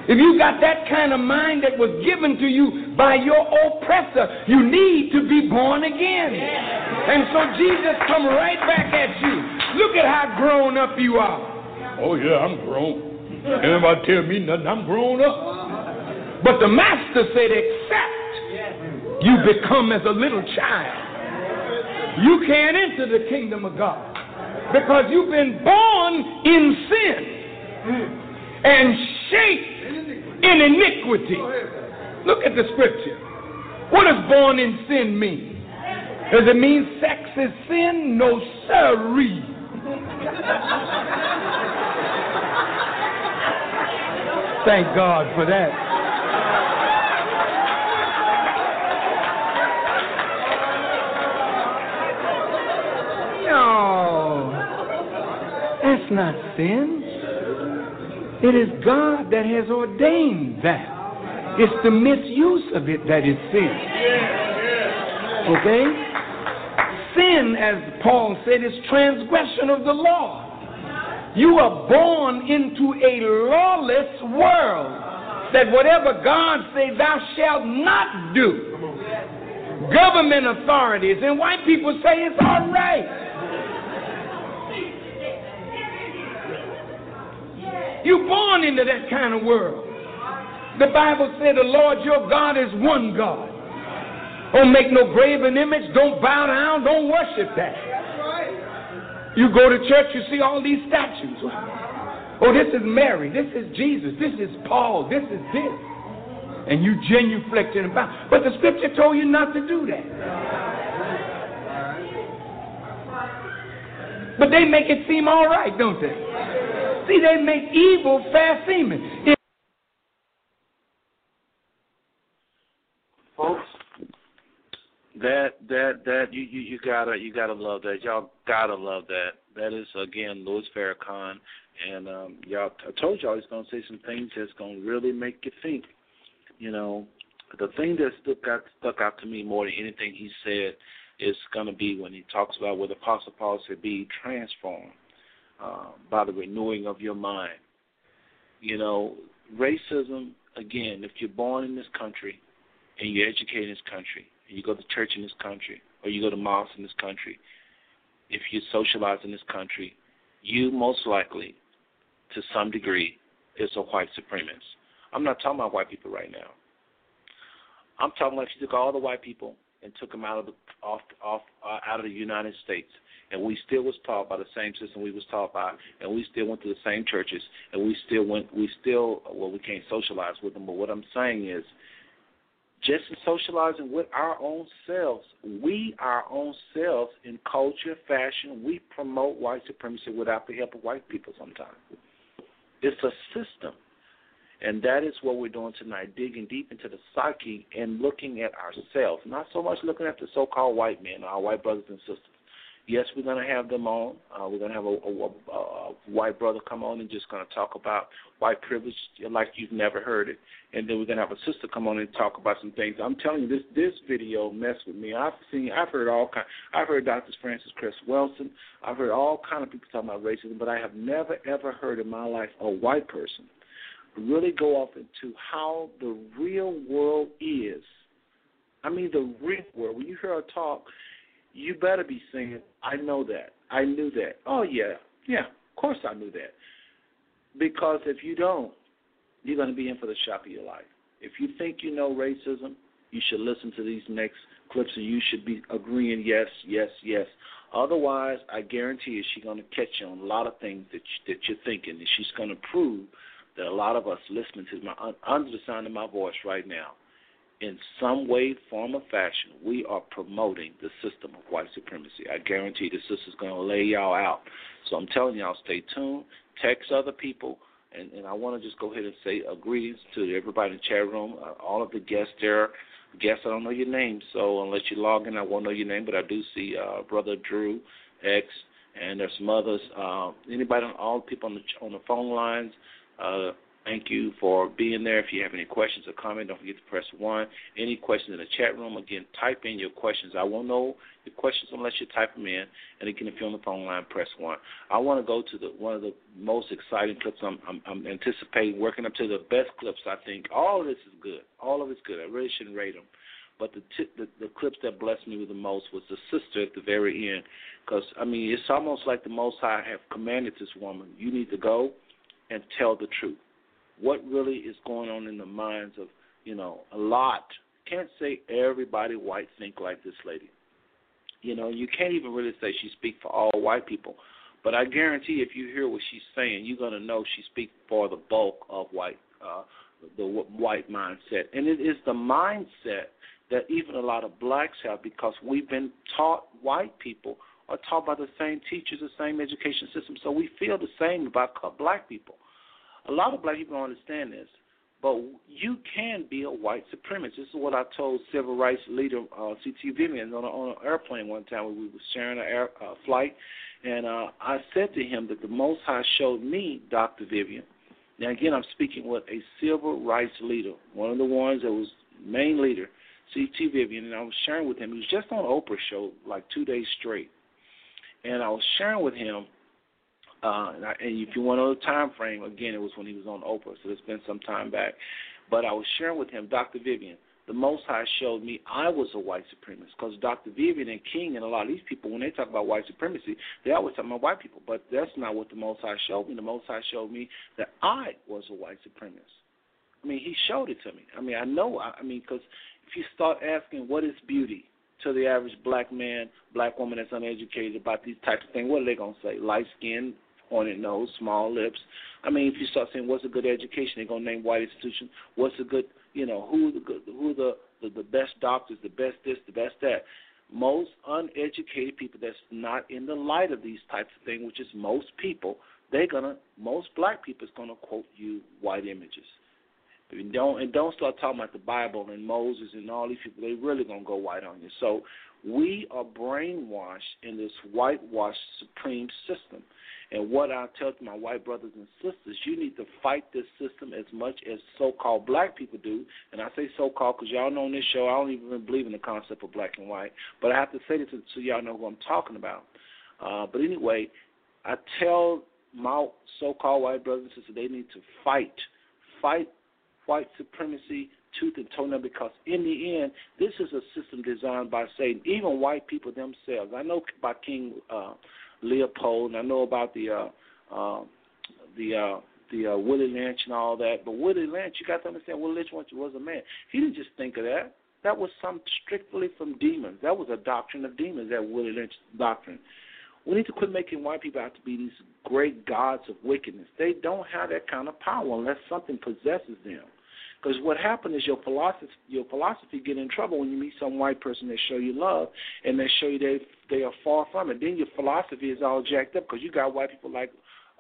[SPEAKER 3] If you got that kind of mind that was given to you by your oppressor, you need to be born again. And so Jesus come right back at you. Look at how grown up you are. Oh yeah, I'm grown. Anybody tell me nothing, I'm grown up. But the master said, except you become as a little child. You can't enter the kingdom of God because you've been born in sin and shaped in iniquity. Look at the scripture. What does born in sin mean? Does it mean sex is sin? No, sirree. Thank God for that. That's not sin. It is God that has ordained that. It's the misuse of it that is sin. Okay? Sin, as Paul said, is transgression of the law. You are born into a lawless world that whatever God says thou shalt not do. Government authorities and white people say it's all right. You're born into that kind of world. The Bible said the Lord your God is one God. Don't make no graven image. Don't bow down. Don't worship that. You go to church, you see all these statues. Oh, this is Mary. This is Jesus. This is Paul. This is this. And you genuflecting about. But the scripture told you not to do that. But they make it seem all right, don't they? See, they make evil fast seeming.
[SPEAKER 2] Folks. That that that you, you you gotta you gotta love that. Y'all gotta love that. That is again Louis Farrakhan, and um, y'all. I told y'all he's gonna say some things that's gonna really make you think. You know, the thing that stuck out stuck out to me more than anything he said is gonna be when he talks about what Apostle Paul said, be transformed uh, by the renewing of your mind. You know, racism again. If you're born in this country and you're educated in this country, and you go to church in this country, or you go to mosque in this country, if you socialize in this country, you most likely, to some degree, is a white supremacist. I'm not talking about white people right now. I'm talking like if you took all the white people and took them out of the off off uh, out of the United States, and we still was taught by the same system we was taught by, and we still went to the same churches, and we still went we still well we can't socialize with them. But what I'm saying is just in socializing with our own selves. We, our own selves, in culture, fashion, we promote white supremacy without the help of white people sometimes. It's a system. And that is what we're doing tonight, digging deep into the psyche and looking at ourselves, not so much looking at the so called white men, our white brothers and sisters. Yes, we're going to have them on. Uh, we're going to have a, a, a, a white brother come on and just going to talk about white privilege like you've never heard it. And then we're going to have a sister come on and talk about some things. I'm telling you, this this video messed with me. I've seen, I've heard all kind. I've heard Dr. Frances Cress Welsing. I've heard all kind of people talking about racism, but I have never ever heard in my life a white person really go off into how the real world is. I mean, the real world. When you hear her talk, you better be saying, I know that. I knew that. Oh, yeah. Yeah, of course I knew that. Because if you don't, you're going to be in for the shock of your life. If you think you know racism, you should listen to these next clips and you should be agreeing, yes, yes, yes. Otherwise, I guarantee you she's going to catch you on a lot of things that, you, that you're thinking, and she's going to prove that a lot of us listening to my under the sound of my voice right now in some way, form, or fashion, we are promoting the system of white supremacy. I guarantee the sister's going to lay y'all out. So I'm telling y'all, stay tuned. Text other people. And, and I want to just go ahead and say greetings to everybody in the chat room, uh, all of the guests there. Guests, I don't know your name, so unless you log in, I won't know your name. But I do see uh, Brother Drew X, and there's some others. Uh, anybody, all the people on the on the phone lines. Uh, Thank you for being there. If you have any questions or comments, don't forget to press one. Any questions in the chat room, again, type in your questions. I won't know your questions unless you type them in. And again, if you're on the phone line, press one. I want to go to the one of the most exciting clips. I'm, I'm, I'm anticipating working up to the best clips. I think all of this is good. All of it's good. I really shouldn't rate them. But the, t- the the clips that blessed me the most was the sister at the very end, because I mean it's almost like the Most High have commanded this woman, you need to go and tell the truth what really is going on in the minds of, you know, a lot. Can't say everybody white think like this lady. You know, you can't even really say she speaks for all white people. But I guarantee if you hear what she's saying, you're going to know she speaks for the bulk of white, uh, the white mindset. And it is the mindset that even a lot of blacks have because we've been taught, white people are taught by the same teachers, the same education system. So we feel the same about black people. A lot of black people don't understand this, but you can be a white supremacist. This is what I told civil rights leader uh, C.T. Vivian on, a, on an airplane one time when we were sharing an air uh, flight, and uh, I said to him that the Most High showed me Dr. Vivian. Now again, I'm speaking with a civil rights leader, one of the ones that was main leader, C.T. Vivian, and I was sharing with him. He was just on Oprah show like two days straight, and I was sharing with him uh, and, I, and if you want to know the time frame, again, it was when he was on Oprah, so it's been some time back. But I was sharing with him, Dr. Vivian, the Most High showed me I was a white supremacist. Because Dr. Vivian and King and a lot of these people, when they talk about white supremacy, they always talk about white people. But that's not what the Most High showed me. The Most High showed me that I was a white supremacist. I mean, he showed it to me. I mean, I know. I mean, because if you start asking what is beauty to the average black man, black woman that's uneducated about these types of things, what are they gonna say? Light skin, pointed nose, small lips. I mean, if you start saying what's a good education, they're gonna name white institution. What's a good, you know, who the good, who the, the the best doctors, the best this, the best that. Most uneducated people that's not in the light of these types of things, which is most people, they're gonna most black people is gonna quote you white images. And don't and don't start talking about the Bible and Moses and all these people. They really gonna go white on you. So we are brainwashed in this whitewashed supreme system. And what I tell to my white brothers and sisters, you need to fight this system as much as so-called black people do. And I say so-called because y'all know on this show I don't even believe in the concept of black and white. But I have to say this so y'all know who I'm talking about. Uh, but anyway, I tell my so-called white brothers and sisters they need to fight, fight white supremacy tooth and toenail because in the end, this is a system designed by Satan. Even white people themselves. I know about King uh, Leopold, and I know about the uh, uh, the uh, the uh, Willie Lynch and all that. But Willie Lynch, you got to understand, Willie Lynch was a man. He didn't just think of that. That was some strictly from demons. That was a doctrine of demons. That Willie Lynch doctrine. We need to quit making white people out to be these great gods of wickedness. They don't have that kind of power unless something possesses them. Because what happened is your philosophy your philosophy get in trouble when you meet some white person that show you love and they show you they they are far from it. Then your philosophy is all jacked up because you got white people like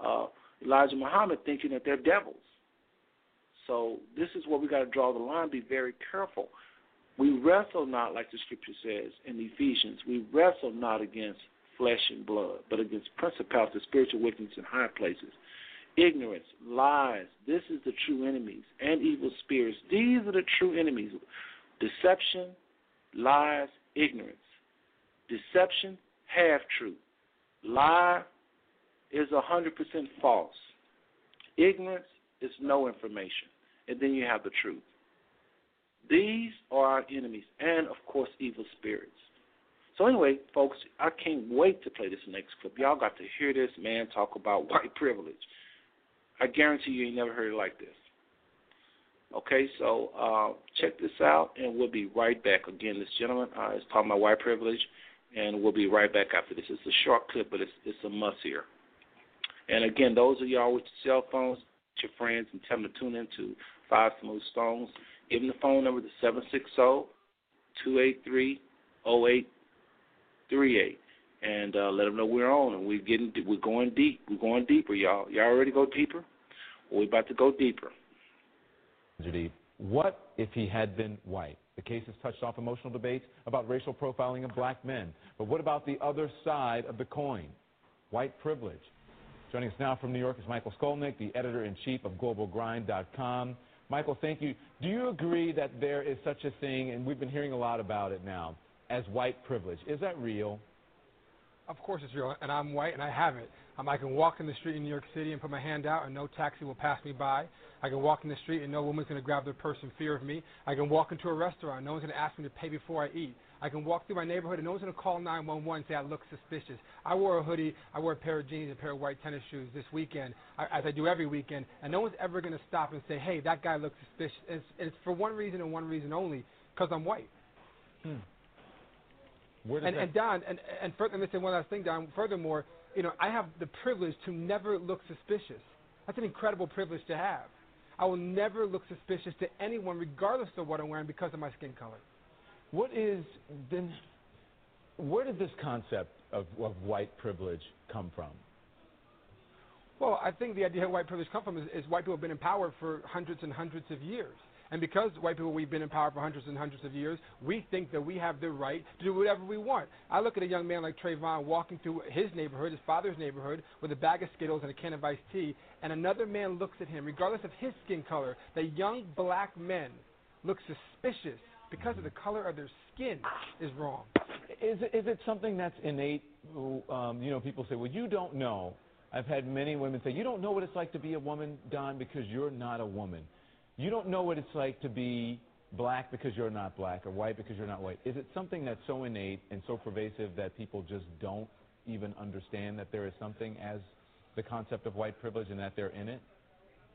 [SPEAKER 2] uh, Elijah Muhammad thinking that they're devils. So this is where we got to draw the line. Be very careful. We wrestle not, like the scripture says in Ephesians, we wrestle not against flesh and blood, but against principalities, spiritual wickedness in high places ignorance, lies. This is the true enemies and evil spirits. These are the true enemies. Deception, lies, ignorance. Deception, half truth. Lie is a hundred percent false. Ignorance is no information. And then you have the truth. These are our enemies, and of course, evil spirits. So anyway, folks, I can't wait to play this next clip. Y'all got to hear this man talk about white privilege. I guarantee you, you never heard it like this. Okay, so uh, check this out, and we'll be right back. Again, this gentleman uh, is talking about white privilege, and we'll be right back after this. It's a short clip, but it's it's a must here. And again, those of y'all with your cell phones, your friends, and tell them to tune in to Five Smooth Stones. Give them the phone number to seven six zero two eight three zero eight three eight and uh, let them know we're on and we're getting we're going deep. We're going deeper, y'all. Y'all ready to go deeper? We're about to go deeper.
[SPEAKER 5] What if he had been white? The case has touched off emotional debates about racial profiling of black men. But what about the other side of the coin? White privilege. Joining us now from New York is Michael Skolnik, the editor in chief of GlobalGrind.com. Michael, thank you. Do you agree that there is such a thing, and we've been hearing a lot about it now, as white privilege? Is that real?
[SPEAKER 6] Of course it's real, and I'm white, and I have it. Um, I can walk in the street in New York City and put my hand out, and no taxi will pass me by. I can walk in the street, and no woman's going to grab their purse in fear of me. I can walk into a restaurant, no one's going to ask me to pay before I eat. I can walk through my neighborhood, and no one's going to call 911 and say I look suspicious. I wore a hoodie, I wore a pair of jeans, a pair of white tennis shoes this weekend, as I do every weekend, and no one's ever going to stop and say, hey, that guy looks suspicious. It's, it's for one reason and one reason only, because I'm white.
[SPEAKER 5] Hmm.
[SPEAKER 6] And, and Don, and and further, me say one last thing, Don. Furthermore, you know, I have the privilege to never look suspicious. That's an incredible privilege to have. I will never look suspicious to anyone, regardless of what I'm wearing, because of my skin color.
[SPEAKER 5] What is then? Where did this concept of, of white privilege come from?
[SPEAKER 6] Well, I think the idea of white privilege come from is, is white people have been in power for hundreds and hundreds of years. And because white people, we've been in power for hundreds and hundreds of years, we think that we have the right to do whatever we want. I look at a young man like Trayvon walking through his neighborhood, his father's neighborhood, with a bag of Skittles and a can of iced tea, and another man looks at him, regardless of his skin color, that young black men look suspicious because of the color of their skin is wrong.
[SPEAKER 5] Is it, is it something that's innate? Um, you know, people say, well, you don't know. I've had many women say, you don't know what it's like to be a woman, Don, because you're not a woman. You don't know what it's like to be black because you're not black or white because you're not white? Is it something that's so innate and so pervasive that people just don't even understand that there is something as the concept of white privilege and that they're in it?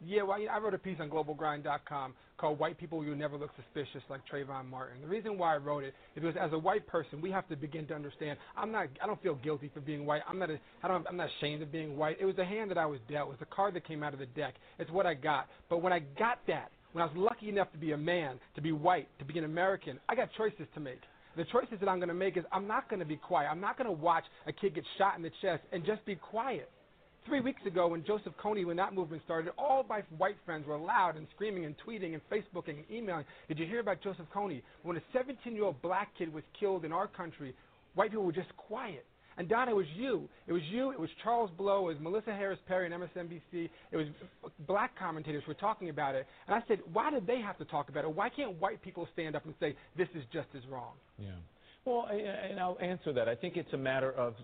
[SPEAKER 6] Yeah, well, I wrote a piece on globalgrind.com called White People You Never Look Suspicious Like Trayvon Martin. The reason why I wrote it is because as a white person, we have to begin to understand I'm not I don't feel guilty for being white. I'm not a, I don't I'm not ashamed of being white. It was the hand that I was dealt. It was the card that came out of the deck. It's what I got. But when I got that, when I was lucky enough to be a man, to be white, to be an American, I got choices to make. The choices that I'm going to make is I'm not going to be quiet. I'm not going to watch a kid get shot in the chest and just be quiet. Three weeks ago, when Joseph Kony, when that movement started, all my white friends were loud and screaming and tweeting and Facebooking and emailing. Did you hear about Joseph Kony? When a 17 year old black kid was killed in our country, white people were just quiet. And Donna, it was you. It was you. It was Charles Blow. It was Melissa Harris Perry and MSNBC. It was black commentators who were talking about it. And I said, why did they have to talk about it? Why can't white people stand up and say this is just as wrong?
[SPEAKER 5] Yeah. Well, and I'll answer that. I think it's a matter of,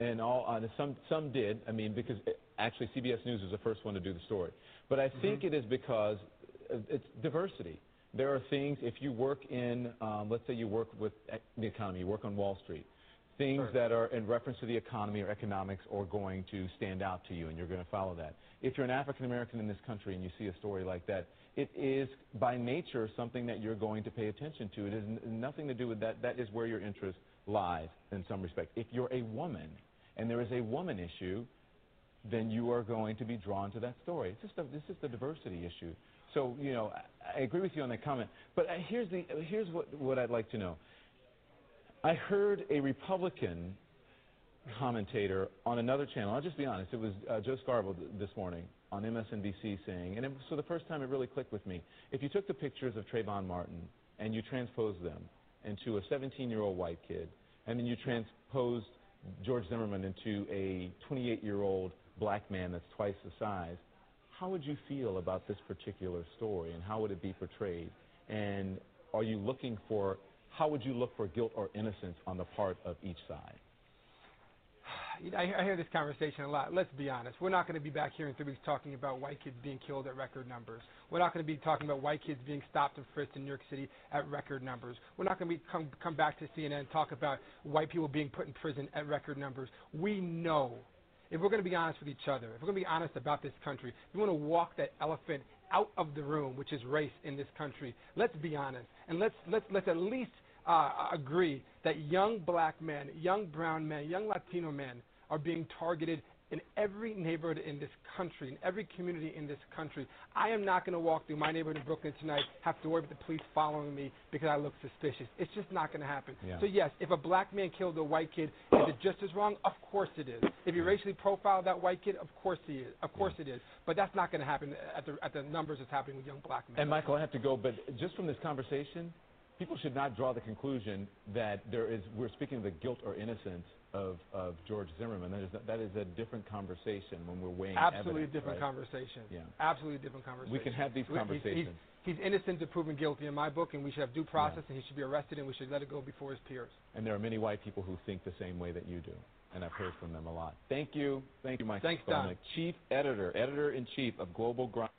[SPEAKER 5] in all honesty, some some did. I mean, because actually CBS News was the first one to do the story. But I think
[SPEAKER 6] Mm-hmm.
[SPEAKER 5] it is because it's diversity. There are things. If you work in, um, let's say you work with the economy, you work on Wall Street. Things
[SPEAKER 6] Sure.
[SPEAKER 5] that are in reference to the economy or economics are going to stand out to you, and you're going to follow that. If you're an African American in this country and you see a story like that, it is by nature something that you're going to pay attention to. It has nothing to do with that. That is where your interest lies in some respect. If you're a woman and there is a woman issue, then you are going to be drawn to that story. It's just a, this is the diversity issue. So you know, I, I agree with you on that comment. But uh, here's the here's what what I'd like to know. I heard a Republican commentator on another channel. I'll just be honest. It was uh, Joe Scarborough th- this morning on MSNBC saying, and it for the first time it really clicked with me. If you took the pictures of Trayvon Martin and you transposed them into a 17-year-old white kid, and then you transposed George Zimmerman into a 28-year-old black man that's twice the size, how would you feel about this particular story, and how would it be portrayed? And are you looking for how would you look for guilt or innocence on the part of each side?
[SPEAKER 6] I, hear this conversation a lot. Let's be honest. We're not going to be back here in three weeks talking about white kids being killed at record numbers. We're not going to be talking about white kids being stopped and frisked in New York City at record numbers. We're not going to come come back to CNN and talk about white people being put in prison at record numbers. We know. If we're going to be honest with each other, if we're going to be honest about this country, if we want to walk that elephant out of the room, which is race in this country, let's be honest and let's let's let's at least uh, agree that young black men, young brown men, young Latino men are being targeted in every neighborhood in this country, in every community in this country. I am not going to walk through my neighborhood in Brooklyn tonight, have to worry about the police following me because I look suspicious. It's just not going to happen.
[SPEAKER 5] Yeah.
[SPEAKER 6] So yes, if a black man killed a white kid, is it just as wrong? Of course it is. If you racially profile that white kid, of course he is. Of course it is. But that's not going to happen at the at the numbers that's happening with young black men.
[SPEAKER 5] And Michael, I have to go, but just from this conversation, people should not draw the conclusion that there is we're speaking of the guilt or innocence of, of George Zimmerman. That is that is a different conversation when we're weighing
[SPEAKER 6] Absolutely
[SPEAKER 5] evidence,
[SPEAKER 6] different
[SPEAKER 5] right?
[SPEAKER 6] conversation.
[SPEAKER 5] Yeah.
[SPEAKER 6] Absolutely different conversation.
[SPEAKER 5] We can have these
[SPEAKER 6] We- he's-
[SPEAKER 5] conversations.
[SPEAKER 6] He's, he's innocent to proven guilty in my book, and we should have due process, and he should be arrested, and we should let it go before his peers.
[SPEAKER 5] And there are many white people who think the same way that you do. And I've heard from them a lot. Thank you. Thank you, Mike
[SPEAKER 6] Thanks.
[SPEAKER 5] Skolnik, Chief Editor, Editor in Chief of Global Grind.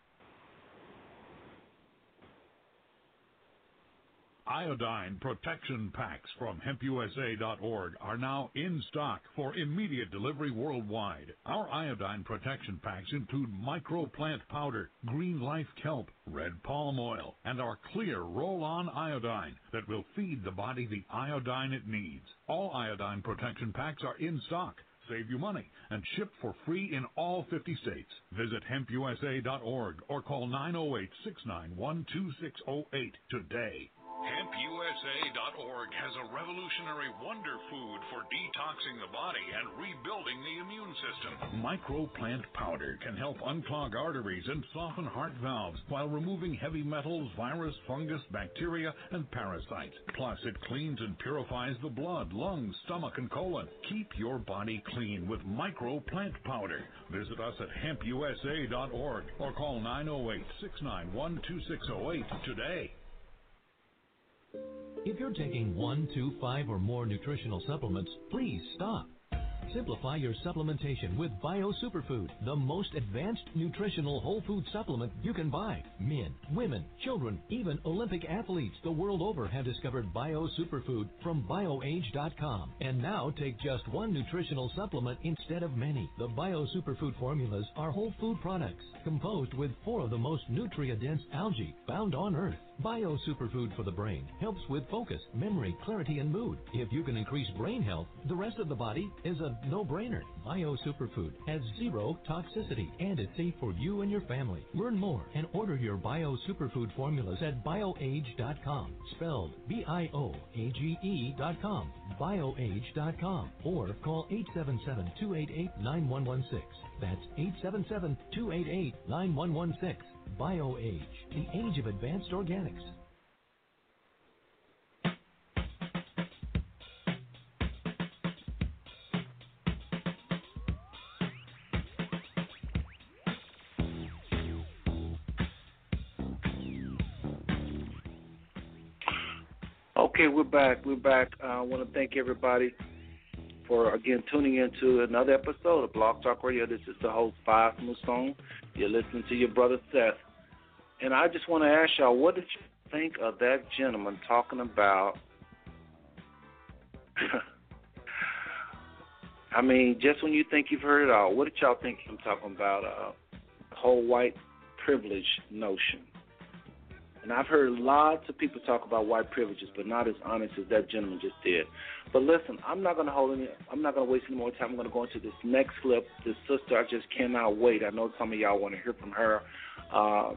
[SPEAKER 7] Iodine protection packs from hempusa.org are now in stock for immediate delivery worldwide. Our iodine protection packs include microplant powder, green life kelp, red palm oil, and our clear roll-on iodine that will feed the body the iodine it needs. All iodine protection packs are in stock. Save you money and ship for free in all 50 states. Visit hempusa.org or call 908 691 2608 today. HempUSA.org has a revolutionary wonder food for detoxing the body and rebuilding the immune system. Microplant powder can help unclog arteries and soften heart valves while removing heavy metals, virus, fungus, bacteria, and parasites. Plus, it cleans and purifies the blood, lungs, stomach, and colon. Keep your body clean with microplant powder. Visit us at hempusa.org or call 908 691 2608 today.
[SPEAKER 8] If you're taking one, two, five, or more nutritional supplements, please stop. Simplify your supplementation with Bio Superfood, the most advanced nutritional whole food supplement you can buy. Men, women, children, even Olympic athletes the world over have discovered Bio Superfood from BioAge.com. And now take just one nutritional supplement instead of many. The Bio Superfood formulas are whole food products composed with four of the most nutrient-dense algae found on Earth. Bio Superfood for the brain helps with focus, memory, clarity, and mood. If you can increase brain health, the rest of the body is a no-brainer. Bio Superfood has zero toxicity and is safe for you and your family. Learn more and order your Bio Superfood formulas at bioage.com, spelled B-I-O-A-G-E.com, bioage.com, or call 877-288-9116. That's 877-288-9116. BioAge, the age of advanced organics.
[SPEAKER 2] Okay, we're back. We're back. Uh, I want to thank everybody for again tuning into another episode of Blog Talk Radio. This is the host Five Musone. You're listening to your brother Seth, and I just want to ask y'all, what did you think of that gentleman talking about? I mean, just when you think you've heard it all, what did y'all think him talking about? Uh, whole white privilege notion. And I've heard lots of people talk about white privileges, but not as honest as that gentleman just did. But listen, I'm not going to hold any. I'm not to waste any more time. I'm going to go into this next clip. This sister, I just cannot wait. I know some of y'all want to hear from her. Uh,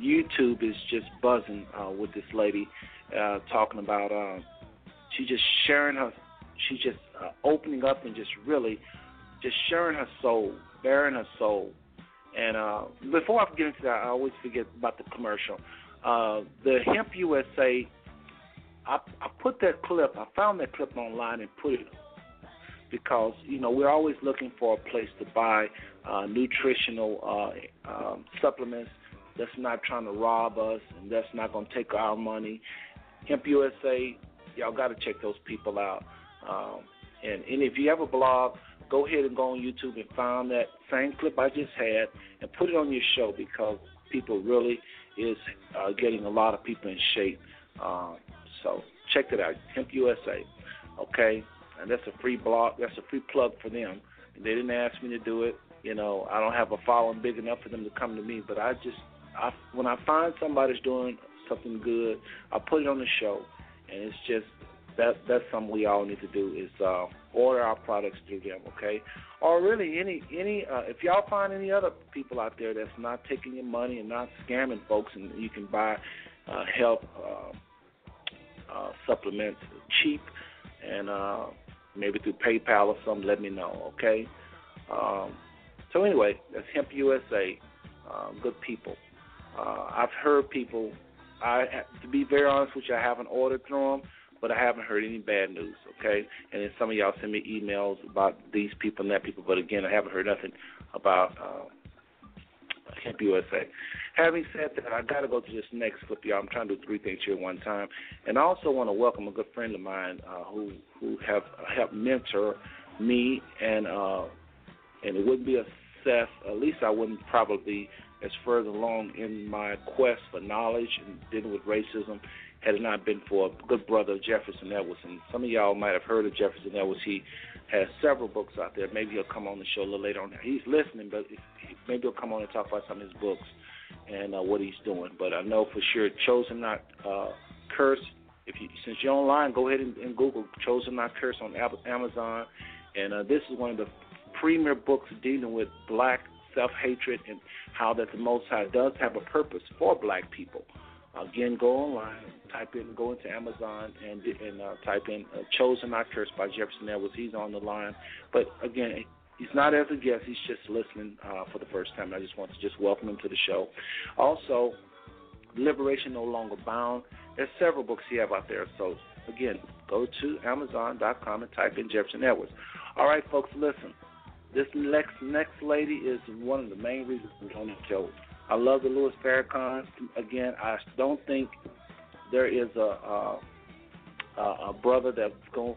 [SPEAKER 2] YouTube is just buzzing uh, with this lady uh, talking about. Uh, just sharing her. She's just uh, opening up and just really, just sharing her soul, bearing her soul. And uh, before I get into that, I always forget about the commercial. Uh, the Hemp USA, I, I put that clip, I found that clip online and put it because, you know, we're always looking for a place to buy uh, nutritional uh, um, supplements that's not trying to rob us and that's not going to take our money. Hemp USA, y'all got to check those people out. Um, and, and if you have a blog, go ahead and go on YouTube and find that same clip I just had and put it on your show because people really is uh, getting a lot of people in shape. Um, so check it out, Hemp USA. Okay, and that's a free blog. That's a free plug for them. They didn't ask me to do it. You know, I don't have a following big enough for them to come to me. But I just, I, when I find somebody's doing something good, I put it on the show, and it's just that that's something we all need to do is uh, order our products through them, okay? Or really any any uh, if y'all find any other people out there that's not taking your money and not scamming folks, and you can buy uh, health uh, uh, supplements cheap and uh, maybe through PayPal or something, let me know, okay? Um, so anyway, that's Hemp USA. Uh, good people. Uh, I've heard people. I to be very honest with you, I haven't ordered through them but I haven't heard any bad news, okay? And then some of y'all send me emails about these people and that people, but again, I haven't heard nothing about uh, Hemp USA. Having said that, I got to go to this next clip, y'all. I'm trying to do three things here at one time, and I also want to welcome a good friend of mine uh, who who have helped mentor me, and uh, and it wouldn't be a Seth. At least I wouldn't probably as further along in my quest for knowledge and dealing with racism had it not been for a good brother, Jefferson Edwards. And some of y'all might have heard of Jefferson Edwards. He has several books out there. Maybe he'll come on the show a little later on. He's listening, but maybe he'll come on and talk about some of his books and uh, what he's doing. But I know for sure, Chosen Not uh, Curse. If you, since you're online, go ahead and, and Google Chosen Not Curse on Amazon. And uh, this is one of the premier books dealing with black self-hatred and how that the Most High does have a purpose for black people. Again, go online, type in, go into Amazon and and uh, type in uh, "Chosen Not Cursed" by Jefferson Edwards. He's on the line, but again, he's not as a guest. He's just listening uh, for the first time. I just want to just welcome him to the show. Also, Liberation No Longer Bound. There's several books he have out there. So again, go to Amazon.com and type in Jefferson Edwards. All right, folks, listen. This next next lady is one of the main reasons I'm on the show. I love the Louis Farrakhan. Again, I don't think there is a a, a brother that's going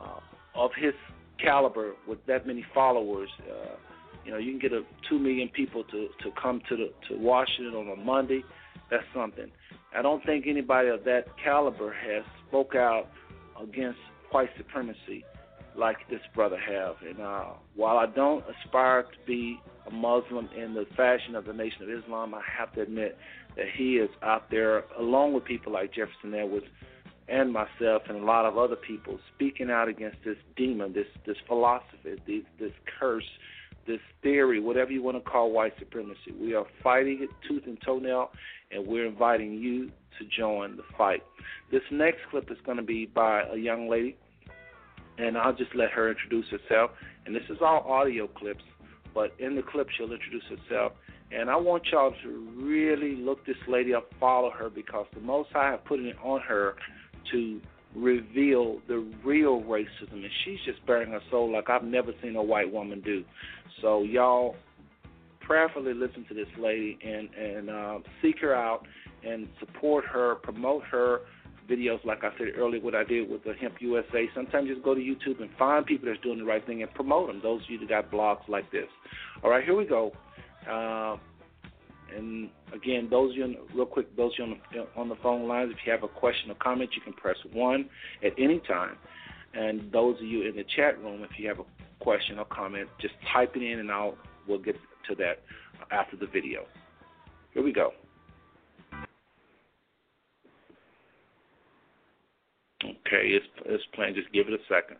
[SPEAKER 2] uh, of his caliber with that many followers. Uh, you know, you can get a two million people to to come to the to Washington on a Monday. That's something. I don't think anybody of that caliber has spoke out against white supremacy like this brother have. And uh, while I don't aspire to be a Muslim in the fashion of the Nation of Islam, I have to admit that he is out there, along with people like Jefferson Edwards and myself and a lot of other people, speaking out against this demon, this this philosophy, this, this curse, this theory, whatever you want to call white supremacy. We are fighting it tooth and toenail, and we're inviting you to join the fight. This next clip is going to be by a young lady, and I'll just let her introduce herself. And this is all audio clips, but in the clip, she'll introduce herself. And I want y'all to really look this lady up, follow her, because the Most High have put it on her to reveal the real racism, and she's just bearing her soul like I've never seen a white woman do. So y'all prayerfully listen to this lady and and uh, seek her out and support her, promote her videos. Like I said earlier, what I did with the Hemp USA. Sometimes just go to YouTube and find people that's doing the right thing and promote them. Those of you that got blogs like this. All right, here we go. Uh, and again, those of you real quick, those of you on the, on the phone lines, if you have a question or comment, you can press one at any time. And those of you in the chat room, if you have a question or comment, just type it in, and I'll we'll get to that after the video. Here we go. Okay, it's it's playing. Just give it a second.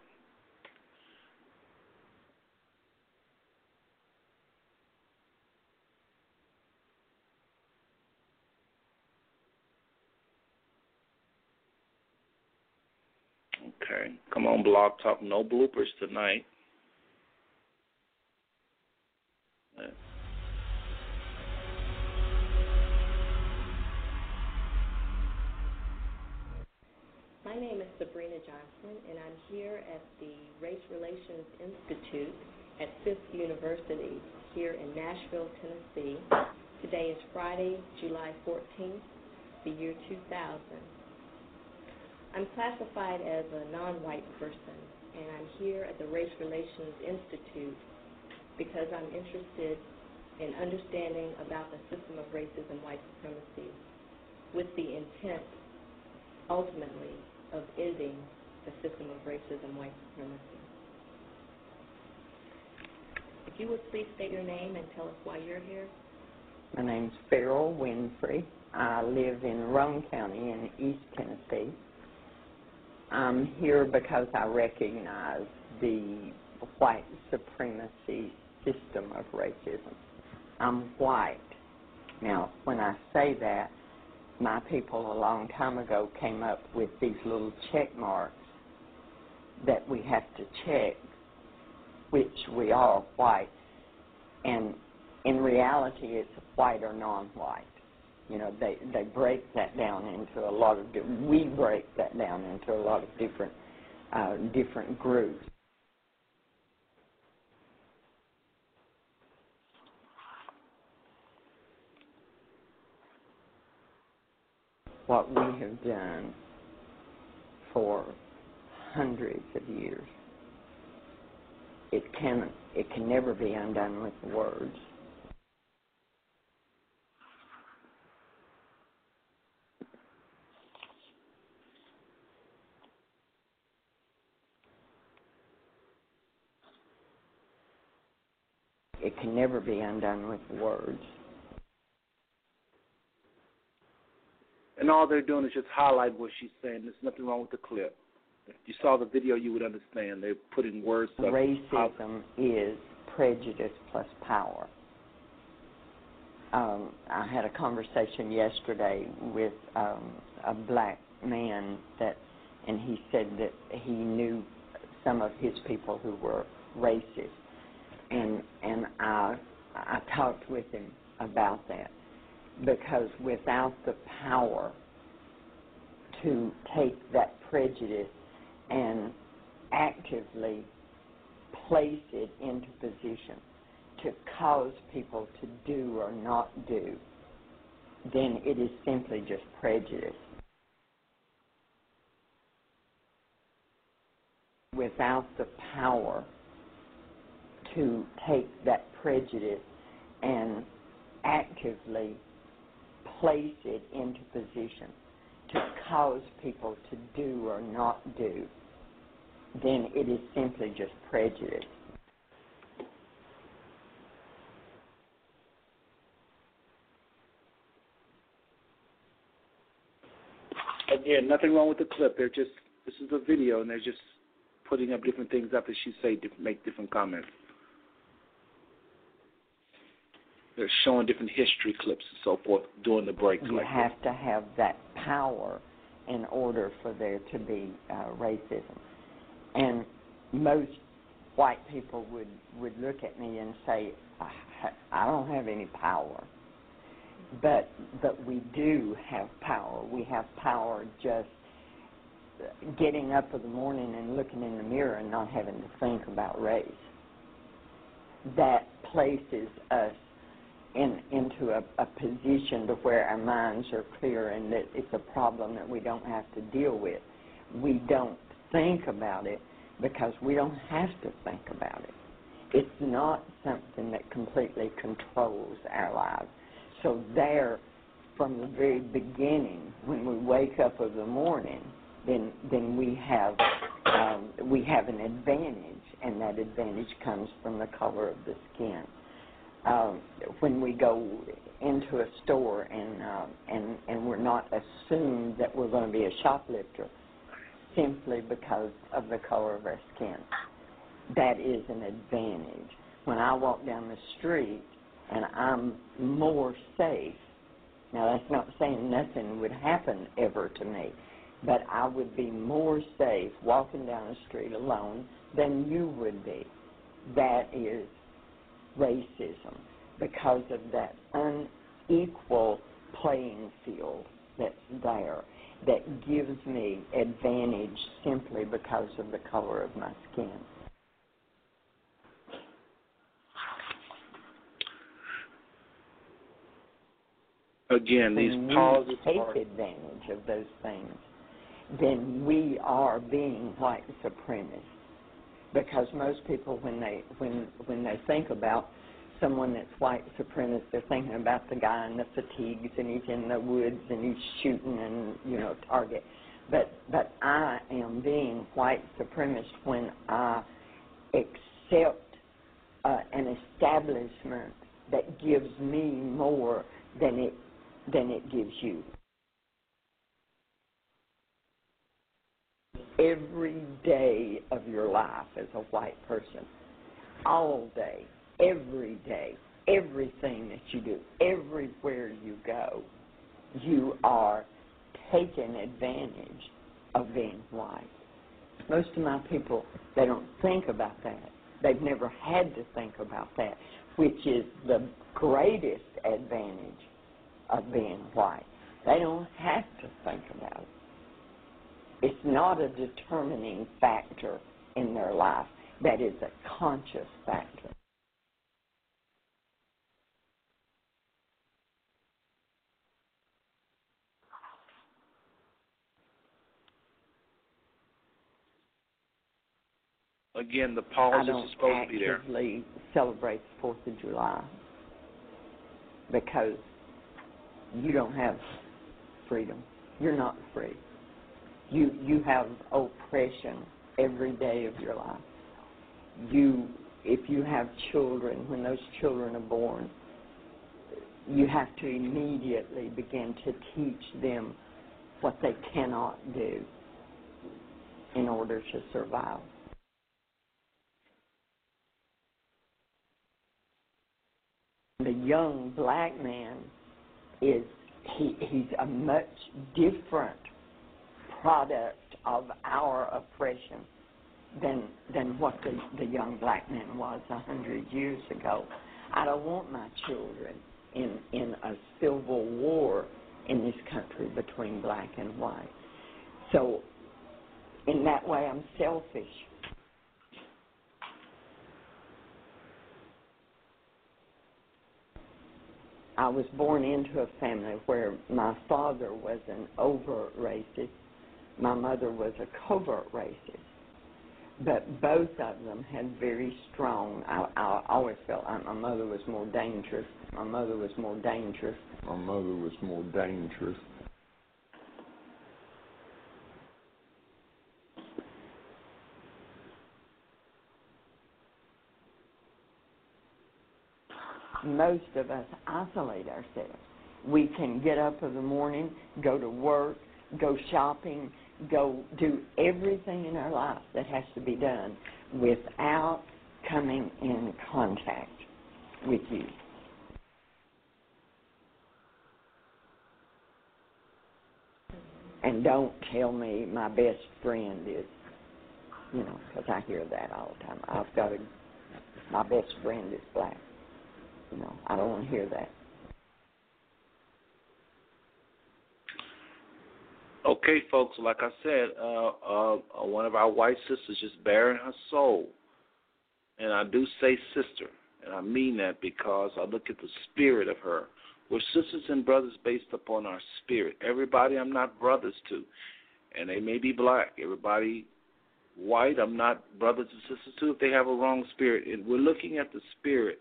[SPEAKER 2] Okay, come on, Blog Talk. No bloopers tonight.
[SPEAKER 9] Name is Sabrina Johnson, and I'm here at the Race Relations Institute at Fisk University here in Nashville, Tennessee. Today is Friday, July 14th, the year 2000. I'm classified as a non-white person, and I'm here at the Race Relations Institute because I'm interested in understanding about the system of racism, white supremacy, with the intent, ultimately, of ending the system of racism, white supremacy. If you would please state your name and tell us why you're here.
[SPEAKER 10] My name's Farrell Winfrey. I live in Roane County in East Tennessee. I'm here because I recognize the white supremacy system of racism. I'm white. Now, when I say that, my people a long time ago came up with these little check marks that we have to check which we are white. And in reality, it's white or non-white. You know, they they break that down into a lot of we break that down into a lot of different uh, different groups. What we have done for hundreds of years, it can it can never be undone with words. It can never be undone with words.
[SPEAKER 2] And all they're doing is just highlight what she's saying. There's nothing wrong with the clip. If you saw the video, you would understand. They're putting words.
[SPEAKER 10] Racism is prejudice plus power. Um, I had a conversation yesterday with um, a black man that, and he said that he knew some of his people who were racist, and and I I talked with him about that because without the power to take that prejudice and actively place it into position to cause people to do or not do, then it is simply just prejudice. without the power to take that prejudice and actively place it into position to cause people to do or not do, then it is simply just prejudice.
[SPEAKER 2] Again, nothing wrong with the clip. They're just this is a video, and they're just putting up different things up after she say make different comments. They're showing different history clips and so forth during the breaks.
[SPEAKER 10] You
[SPEAKER 2] like
[SPEAKER 10] have to have that power in order for there to be uh, racism. And most white people would, would look at me and say, I, I don't have any power. But, but we do have power. We have power just getting up in the morning and looking in the mirror and not having to think about race. That places us in, into a, a position to where our minds are clear and that it's a problem that we don't have to deal with. We don't think about it because we don't have to think about it. It's not something that completely controls our lives. So there, from the very beginning, when we wake up of the morning, then then we have um, we have an advantage, and that advantage comes from the color of the skin um, when we go into a store and uh, and and we're not assumed that we're going to be a shoplifter simply because of the color of our skin. That is an advantage. When I walk down the street and I'm more safe, now that's not saying nothing would happen ever to me, but I would be more safe walking down the street alone than you would be. That is racism because of that unequal playing field that's there that gives me advantage simply because of the color of my skin.
[SPEAKER 2] Again, these
[SPEAKER 10] when
[SPEAKER 2] pauses
[SPEAKER 10] we take
[SPEAKER 2] are
[SPEAKER 10] advantage of those things, then we are being white supremacists. Because most people, when they when when they think about someone that's white supremacist, they're thinking about the guy in the fatigues and he's in the woods and he's shooting and you know target. But but I am being white supremacist when I accept uh, an establishment that gives me more than it than it gives you. Every day of your life as a white person, all day, every day, everything that you do, everywhere you go, you are taking advantage of being white. Most of my people, they don't think about that. They've never had to think about that, which is the greatest advantage of being white. They don't have to think about it. It's not a determining factor in their life. That is a conscious factor.
[SPEAKER 2] again the
[SPEAKER 10] I don't
[SPEAKER 2] are supposed to be there.
[SPEAKER 10] actively celebrate the Fourth of July because you don't have freedom. You're not free. You you have oppression every day of your life. You if you have children, when those children are born, you have to immediately begin to teach them what they cannot do in order to survive. the young black man is he he's a much different product of our oppression than than what the, the young black man was a hundred years ago. I don't want my children in in a civil war in this country between black and white. So in that way I'm selfish. I was born into a family where my father was an overt racist, my mother was a covert racist. but both of them had very strong. I, I always felt like my mother was more dangerous. My mother was more dangerous. My mother was more dangerous. Most of us isolate ourselves. We can get up in the morning, go to work, go shopping, go do everything in our life that has to be done without coming in contact with you. And don't tell me my best friend is, you know, because I hear that all the time. I've got a, my best friend is black. You know, I don't want to hear that.
[SPEAKER 2] Okay, folks, like I said, uh, uh, one of our white sisters just bearing her soul. And I do say sister, and I mean that because I look at the spirit of her. We're sisters and brothers based upon our spirit. Everybody I'm not brothers to, and they may be black. Everybody white I'm not brothers and sisters to if they have a wrong spirit. And we're looking at the spirit,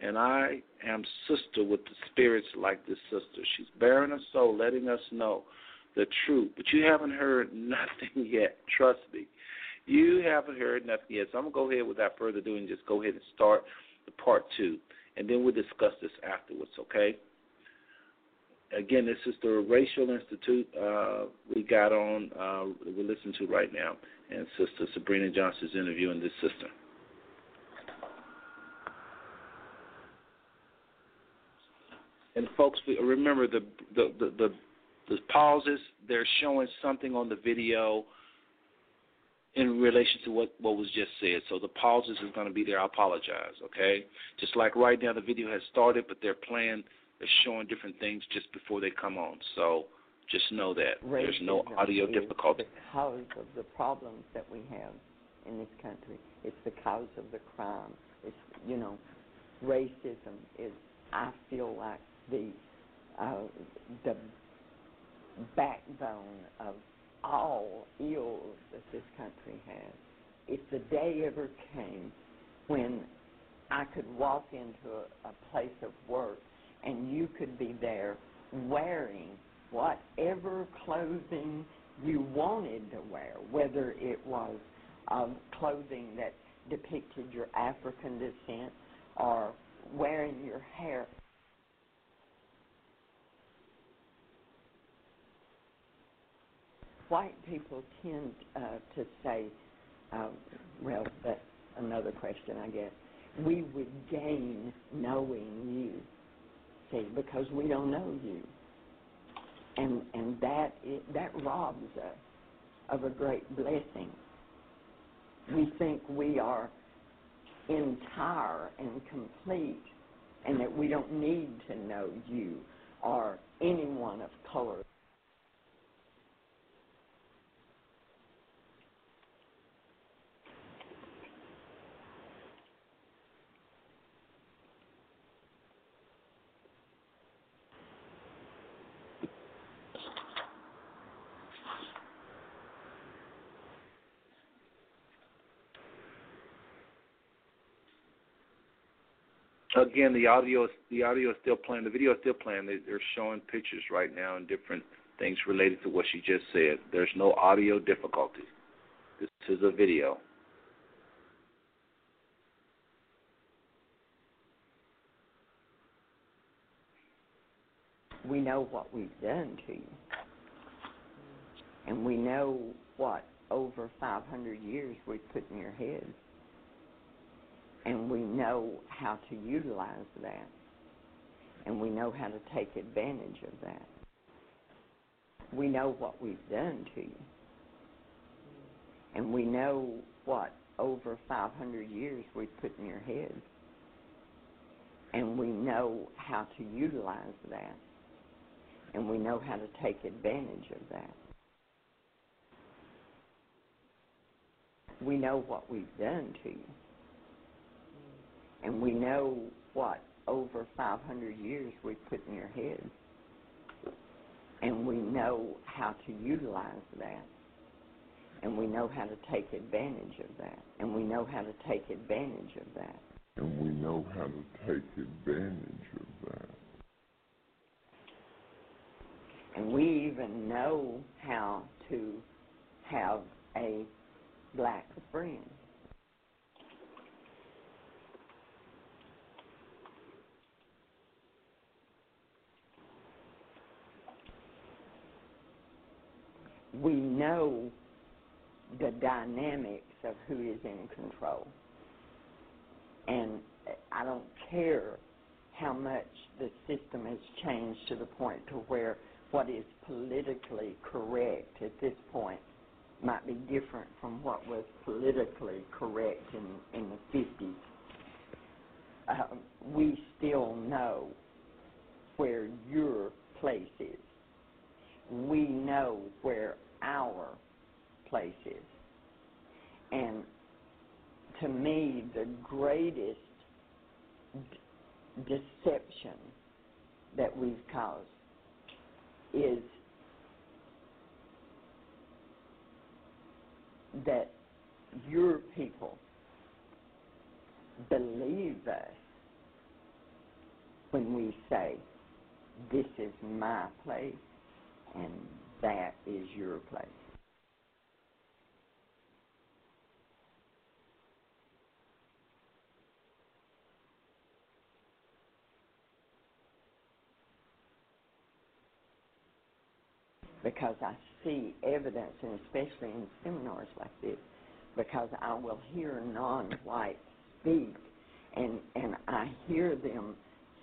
[SPEAKER 2] and I am sister with the spirits like this sister. She's bearing her soul, letting us know the truth. But you haven't heard nothing yet. Trust me. You haven't heard nothing yet. So I'm going to go ahead without further ado and just go ahead and start the part two. And then we'll discuss this afterwards, okay? Again, this is the Racial Institute uh, we got on, uh, we're listening to right now. And Sister Sabrina Johnson's interviewing this sister. And folks, remember the the the, the the pauses, they're showing something on the video in relation to what, what was just said. So the pauses is going to be there. I apologize, okay? Just like right now, the video has started, but they're playing, they're showing different things just before they come on. So just know that.
[SPEAKER 10] Racism
[SPEAKER 2] There's no audio difficulty.
[SPEAKER 10] Because of the problems that we have in this country, it's the because of the crime. It's, you know, racism is, I feel like, the, uh, the backbone of all ills that this country has. If the day ever came when I could walk into a, a place of work and you could be there wearing whatever clothing you wanted to wear, whether it was um, clothing that depicted your African descent or wearing your hair white people tend uh, to say, uh, well, that's another question, I guess. We would gain knowing you, see, because we don't know you, and and that is, that robs us of a great blessing. We think we are entire and complete, and that we don't need to know you or anyone of color.
[SPEAKER 2] Again, the audio is the audio is still playing. The video is still playing. They, they're showing pictures right now and different things related to what she just said. There's no audio difficulty. This is a video.
[SPEAKER 10] we know what we've done to you. And we know what over 500 years we've put in your head. And we know how to utilize that. And we know how to take advantage of that. We know what we've done to you. And we know what over 500 years we've put in your head. And we know how to utilize that and we know how to take advantage of that. We know what we've done to you. And we know what over 500 years we've put in your head. And we know how to utilize that. And we know how to take advantage of that. And we know how to take advantage of that.
[SPEAKER 11] And we know how to take advantage of that.
[SPEAKER 10] And we even know how to have a black friend. We know the dynamics of who is in control. And I don't care how much the system has changed to the point to where what is politically correct at this point might be different from what was politically correct in, in the 50s. Um, we still know where your place is. We know where our place is. And to me, the greatest deception that we've caused is that your people believe us when we say, This is my place and that is your place. because I see evidence, and especially in seminars like this, because I will hear non-whites speak, and and I hear them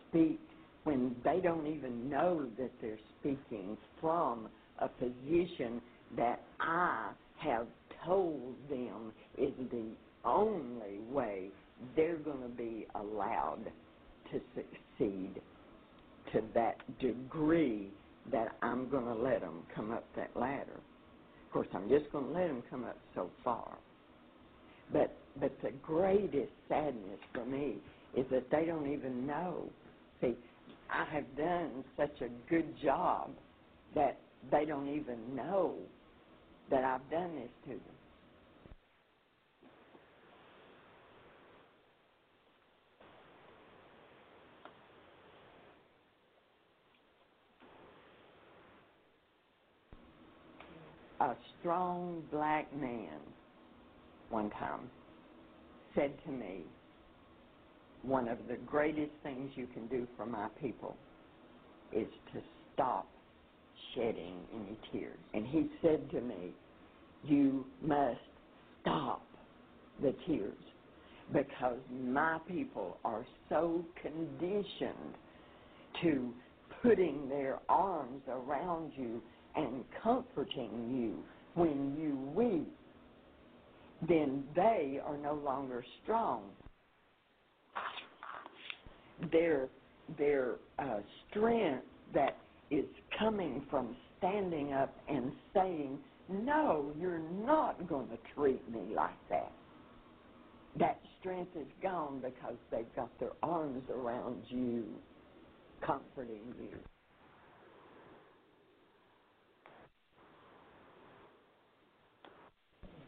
[SPEAKER 10] speak when they don't even know that they're speaking from a position that I have told them is the only way they're going to be allowed to succeed to that degree that I'm going to let them come up that ladder. Of course, I'm just going to let them come up so far. But but the greatest sadness for me is that they don't even know. See, I have done such a good job that they don't even know that I've done this to them. a strong black man one time said to me, one of the greatest things you can do for my people is to stop shedding any tears. And he said to me, you must stop the tears because my people are so conditioned to putting their arms around you and comforting you when you weep, then they are no longer strong. Their their uh, strength that is coming from standing up and saying, "No, you're not going to treat me like that." That strength is gone because they've got their arms around you, comforting you.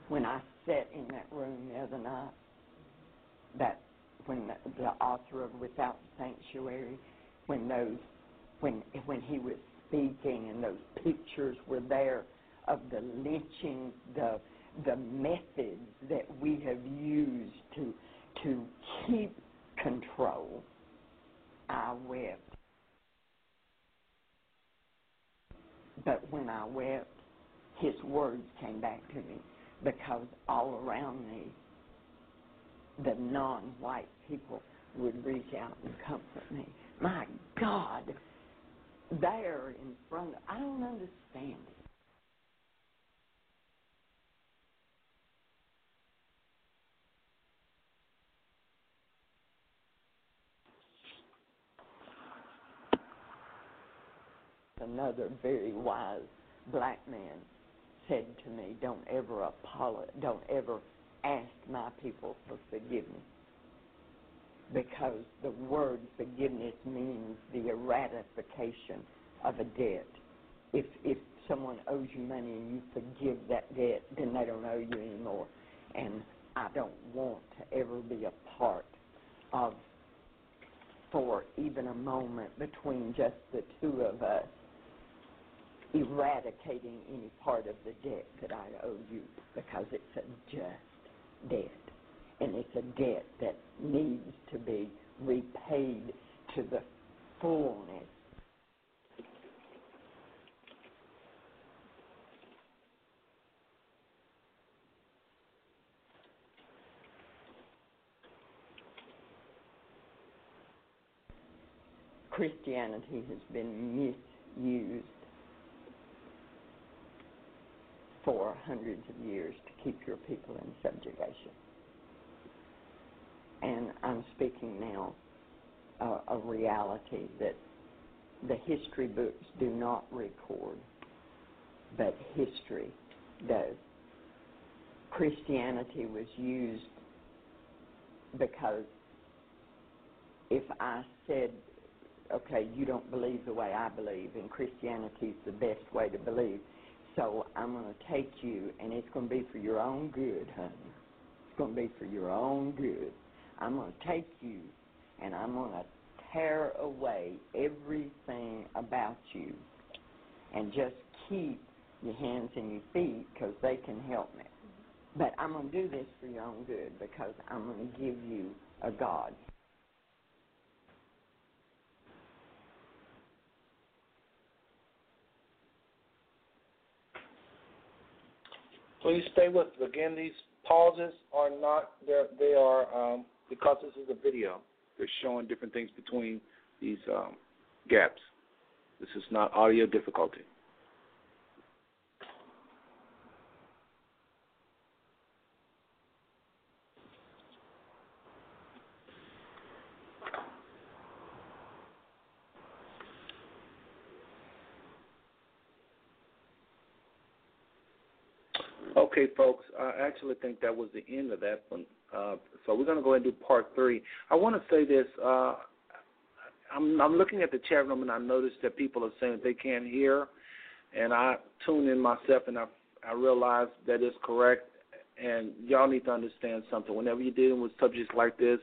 [SPEAKER 10] when I sat in that room the other night, that when the, the author of Without Sanctuary, when those, when when he was speaking and those pictures were there of the lynching, the the methods that we have used to to keep control, I wept. But when I wept, his words came back to me because all around me, the non-white people would reach out and comfort me. My God, there in front of, I don't understand it. Another very wise black man said to me, "Don't ever apologize. Don't ever ask my people for forgiveness, because the word forgiveness means the ratification of a debt. If if someone owes you money and you forgive that debt, then they don't owe you anymore. And I don't want to ever be a part of, for even a moment between just the two of us, eradicating any part of the debt that I owe you because it's a just debt. And it's a debt that needs to be repaid to the fullness. Christianity has been misused for hundreds of years to keep your people in subjugation. And I'm speaking now uh, a reality that the history books do not record, but history does. Christianity was used because if I said, okay, you don't believe the way I believe, and Christianity is the best way to believe, so I'm going to take you, and it's going to be for your own good, honey. It's going to be for your own good. I'm going to take you, and I'm going to tear away everything about you, and just keep your hands and your feet because they can help me. But I'm going to do this for your own good because I'm going to give you a God.
[SPEAKER 2] Please stay with us. Again, these pauses are not, they are, um, because this is a video, they're showing different things between these um, gaps. This is not audio difficulty. Okay, folks. I actually think that was the end of that one. Uh, so we're going to go ahead and do part three. I want to say this. Uh, I'm, I'm looking at the chat room and I noticed that people are saying that they can't hear, and I tune in myself and I I realize that is correct. And y'all need to understand something. Whenever you're dealing with subjects like this,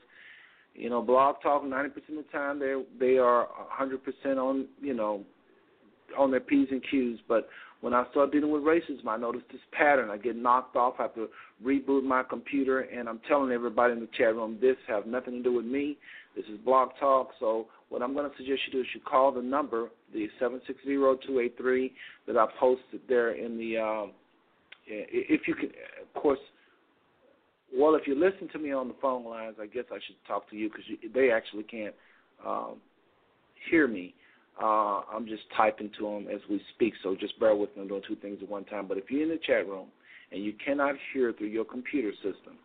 [SPEAKER 2] you know, blog talk 90% of the time they they are 100% on you know on their p's and q's, but when I start dealing with racism, I notice this pattern. I get knocked off. I have to reboot my computer, and I'm telling everybody in the chat room this has nothing to do with me. This is Blog Talk. So what I'm going to suggest you do is you call the number, the 760-283 that I posted there in the. Um, if you can, of course. Well, if you listen to me on the phone lines, I guess I should talk to you because they actually can't um, hear me. Uh, I'm just typing to them as we speak, so just bear with me. Doing two things at one time. But if you're in the chat room and you cannot hear through your computer system,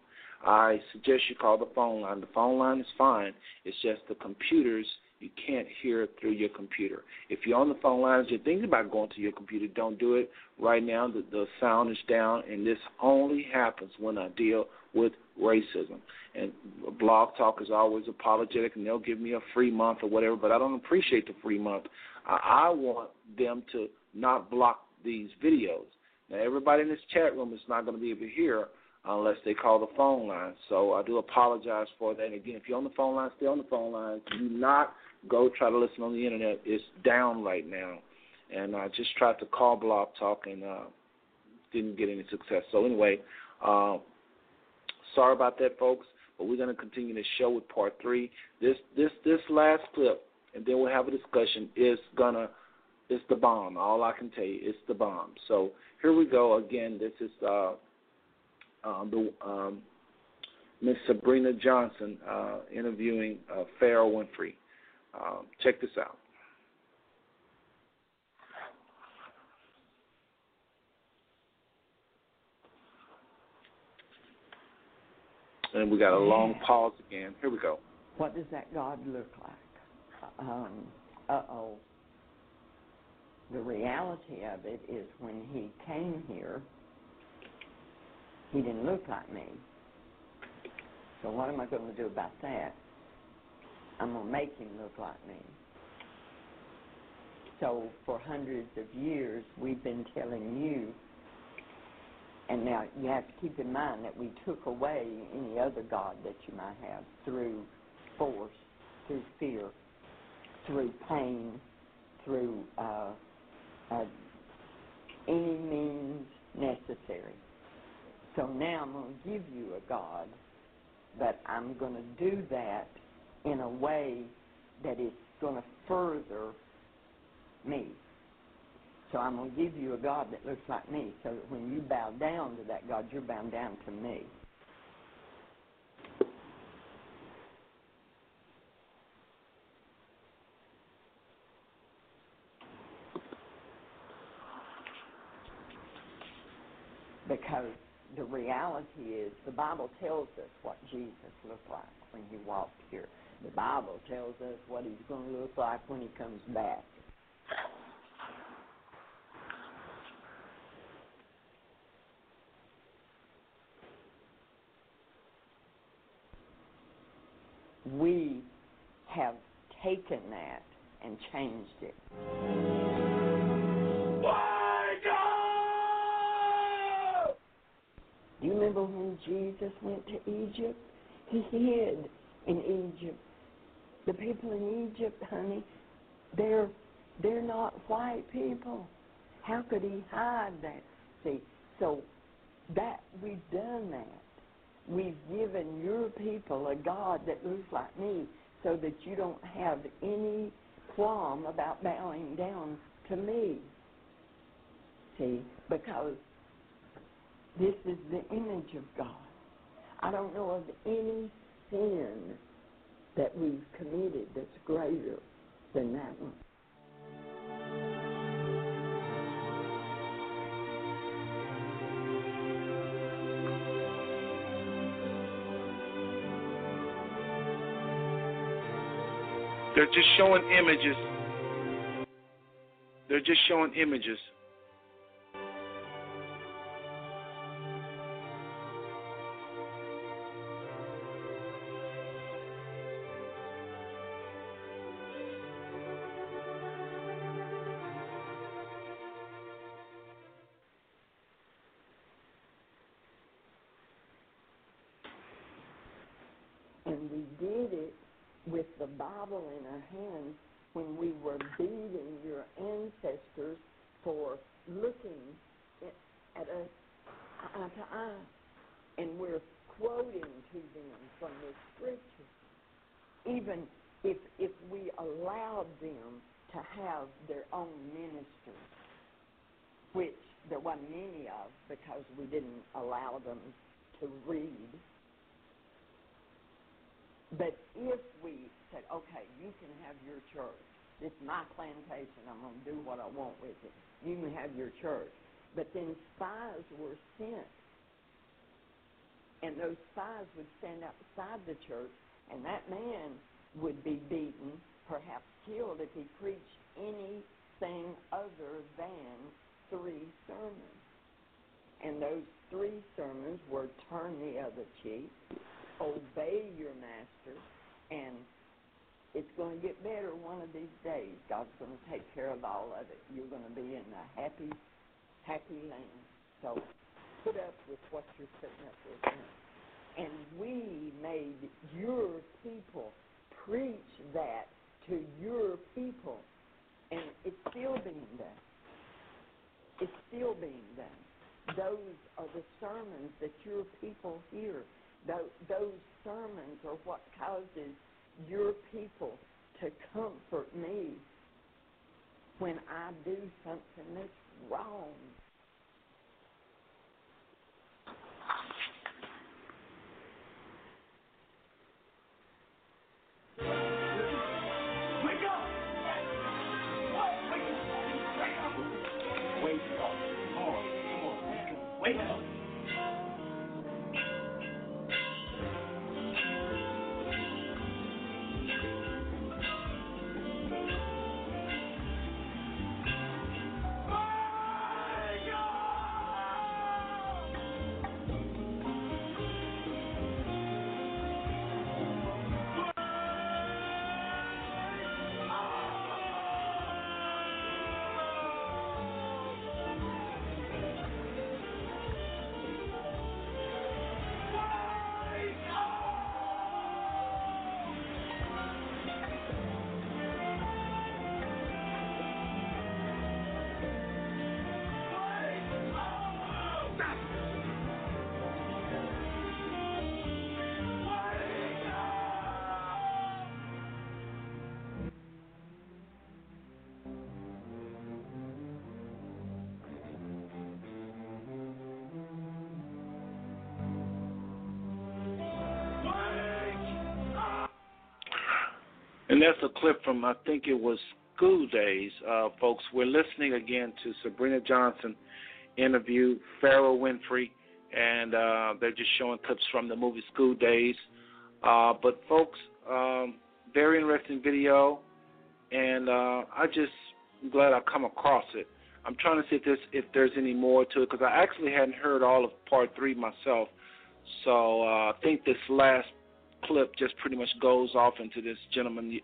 [SPEAKER 2] I suggest you call the phone line. The phone line is fine. It's just the computers you can't hear through your computer. If you're on the phone lines, you're thinking about going to your computer, don't do it right now. The, the sound is down, and this only happens when I deal with racism. And Blog Talk is always apologetic, and they'll give me a free month or whatever, but I don't appreciate the free month. I, I want them to not block these videos. Now, everybody in this chat room is not going to be able to hear unless they call the phone line. So I do apologize for that. And again, if you're on the phone line, stay on the phone line. Do not go try to listen on the internet. It's down right now. And I just tried to call Blog Talk and uh, didn't get any success. So anyway, uh, sorry about that, folks. But we're going to continue the show with part three. This this this last clip, and then we'll have a discussion. Is gonna it's the bomb. All I can tell you, it's the bomb. So here we go again. This is uh, uh, the um, Miss Sabrina Johnson uh, interviewing uh, Pharoah Winfrey. Um, check this out. And we got a long pause again. Here we go.
[SPEAKER 10] What does that God look like? Um, uh oh. The reality of it is when he came here, he didn't look like me. So what am I going to do about that? I'm going to make him look like me. So for hundreds of years, we've been telling you And now you have to keep in mind that we took away any other God that you might have through force, through fear, through pain, through uh, uh, any means necessary. So now I'm going to give you a God, but I'm going to do that in a way that is going to further me. So I'm going to give you a God that looks like me, so that when you bow down to that God, you're bowing down to me. Because the reality is, the Bible tells us what Jesus looked like when he walked here. The Bible tells us what he's going to look like when he comes back. We have taken that and changed it. Do you remember when Jesus went to Egypt? He hid in Egypt. The people in Egypt, honey, they're they're not white people. How could he hide that? See, so that we've done that. We've given your people a God that looks like me so that you don't have any qualm about bowing down to me. See, because this is the image of God. I don't know of any sin that we've committed that's greater than that one.
[SPEAKER 2] They're just showing images. They're just showing images.
[SPEAKER 10] Hands when we were beating your ancestors for looking at us eye to eye. And we're quoting to them from the scripture. Even if if we allowed them to have their own ministry, which there wasn't many of because we didn't allow them to read. But if you can have your church. It's my plantation. I'm going to do what I want with it. You can have your church. But then spies were sent. And those spies would stand outside the church, and that man would be beaten, perhaps killed, if he preached anything other than three sermons. And those three sermons were turn the other cheek, obey your master, and it's going to get better one of these days. God's going to take care of all of it. You're going to be in a happy, happy land. So put up with what you're putting up with now. And we made your people preach that to your people. And it's still being done. It's still being done. Those are the sermons that your people hear. Those, sermons are what causes your people to comfort me when I do something that's wrong.
[SPEAKER 2] And that's a clip from, I think it was School Daze, uh, folks. We're listening again to Sabrina Johnson interview Pharaoh Winfrey, and uh, they're just showing clips from the movie School Daze. Uh, but, folks, um, very interesting video, and uh, I just I'm glad I come across it. I'm trying to see if there's if there's any more to it because I actually hadn't heard all of part three myself. So uh, I think this last clip just pretty much goes off into this gentleman,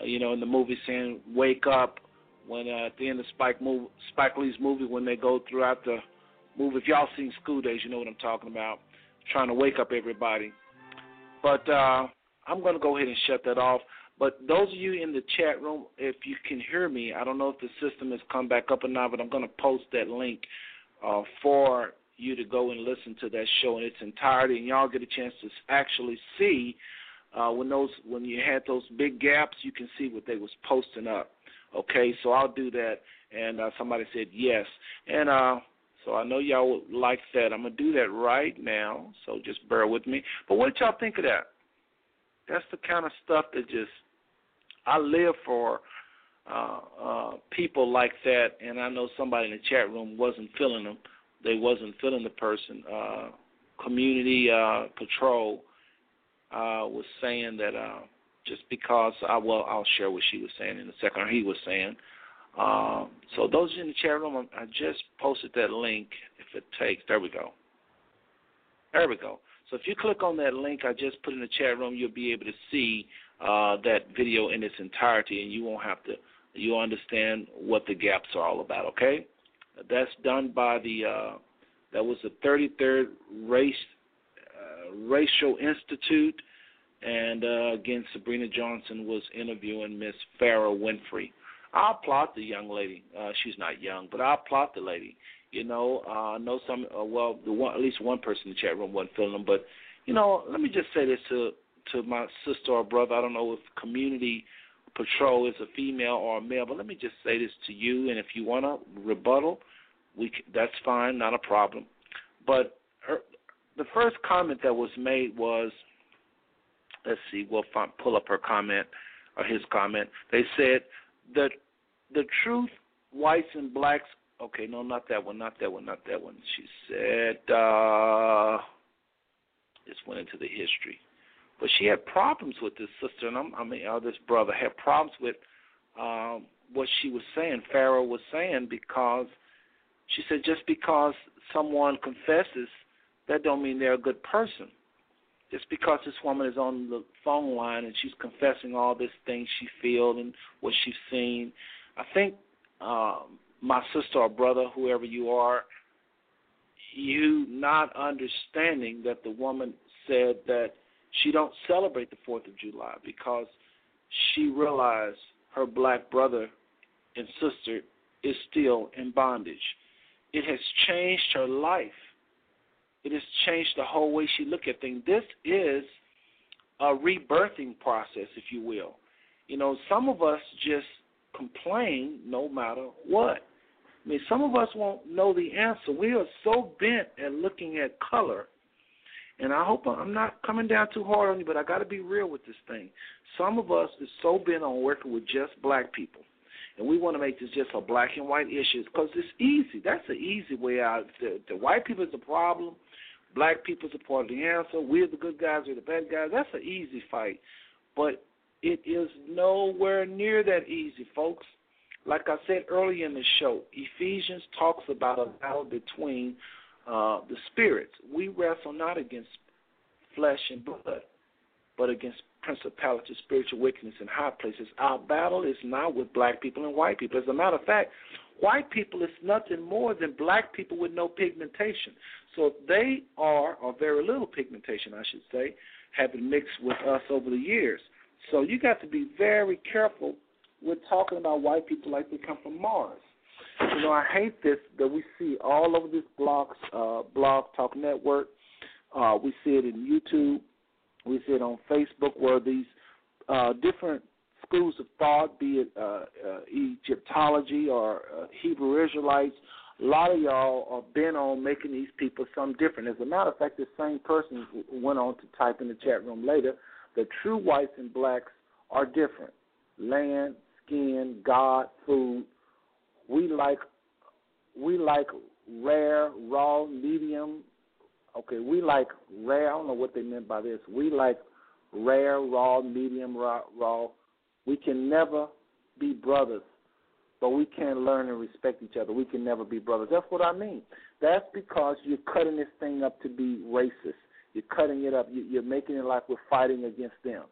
[SPEAKER 2] uh, you know, in the movie saying "Wake up" when uh, at the end of Spike move, Spike Lee's movie when they go throughout the movie. If y'all seen School Daze, you know what I'm talking about. Trying to wake up everybody. But uh, I'm going to go ahead and shut that off. But those of you in the chat room, if you can hear me, I don't know if the system has come back up or not, but I'm going to post that link uh, for you to go and listen to that show in its entirety, and y'all get a chance to actually see uh, when those when you had those big gaps, you can see what they was posting up. Okay, so I'll do that, and uh, somebody said yes, and uh, so I know y'all would like that. I'm gonna do that right now, so just bear with me. But what did y'all think of that? That's the kind of stuff that just I live for uh, uh, people like that, and I know somebody in the chat room wasn't feeling them. They wasn't feeling the person. Uh, community uh, control uh, was saying that uh, just because I well, I'll share what she was saying in a second, or he was saying. Um, so those in the chat room, I just posted that link. If it takes, there we go. There we go. So if you click on that link I just put in the chat room, you'll be able to see uh, that video in its entirety, and you won't have to. You'll understand what the gaps are all about. Okay, that's done by the. Uh, that was the 33rd Race uh, Racial Institute, and uh, again, Sabrina Johnson was interviewing Miss Farrah Winfrey. I applaud the young lady. Uh, she's not young, but I applaud the lady. You know, uh, I know some. Uh, well, the one, at least one person in the chat room wasn't feeling them, but you know, let me just say this to to my sister or brother. I don't know if community patrol is a female or a male, but let me just say this to you. And if you want to rebuttal, we that's fine, not a problem. But her, the first comment that was made was, let's see, we'll find, pull up her comment or his comment. They said that the truth, whites and blacks. Okay, no, not that one, not that one, not that one. She said, uh, this went into the history. But she had problems with this sister, and I'm, I mean, uh, this brother had problems with um, what she was saying. Pharaoh was saying because she said just because someone confesses, that don't mean they're a good person. Just because this woman is on the phone line and she's confessing all these things she feels and what she's seen, I think um, my sister or brother, whoever you are, you not understanding that the woman said that she don't celebrate the Fourth of July because she realized her black brother and sister is still in bondage. It has changed her life. It has changed the whole way she look at things. This is a rebirthing process, if you will. You know, some of us just complain no matter what. I mean, some of us won't know the answer. We are so bent at looking at color and I hope I'm not coming down too hard on you, but I got to be real with this thing. Some of us is so bent on working with just black people, and we want to make this just a black and white issue because it's easy. That's the easy way out. The, the white people is the problem. Black people a part of the answer. We're the good guys. We're the bad guys. That's an easy fight, but it is nowhere near that easy, folks. Like I said earlier in the show, Ephesians talks about a battle between uh, the spirits. We wrestle not against flesh and blood, but against principalities, spiritual wickedness in high places. Our battle is not with black people and white people. As a matter of fact, white people is nothing more than black people with no pigmentation. So they are, or very little pigmentation, I should say, have been mixed with us over the years. So you got to be very careful with talking about white people like they come from Mars. You know, I hate this that we see all over this blog, uh, blog talk network. Uh, we see it in YouTube. We see it on Facebook where these uh, different schools of thought, be it uh, uh, Egyptology or uh, Hebrew Israelites, a lot of y'all are bent on making these people some different. As a matter of fact, the same person went on to type in the chat room later, the true whites and blacks are different. land, skin, God, food. We like we like rare, raw, medium. Okay, we like rare. I don't know what they meant by this. We like rare, raw, medium, raw. raw. We can never be brothers, but we can learn and respect each other. We can never be brothers. That's what I mean. That's because you're cutting this thing up to be racist. You're cutting it up. You're making it like we're fighting against them.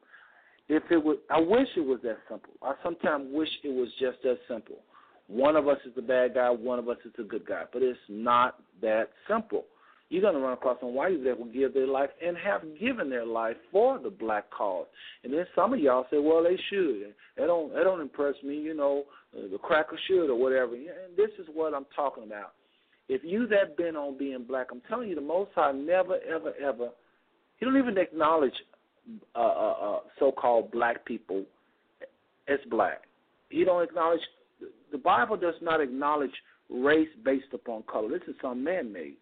[SPEAKER 2] If it was, I wish it was that simple. I sometimes wish it was just that simple. One of us is the bad guy, one of us is the good guy, but it's not that simple. You're going to run across some whites that will give their life and have given their life for the black cause. And then some of y'all say, well, they should. They don't. They don't impress me. You know, uh, the cracker should or whatever. And this is what I'm talking about. If you that bent on being black, I'm telling you, the Most High never, ever, ever. He don't even acknowledge uh, uh, uh, so-called black people as black. He don't acknowledge. The Bible does not acknowledge race based upon color. This is some man-made.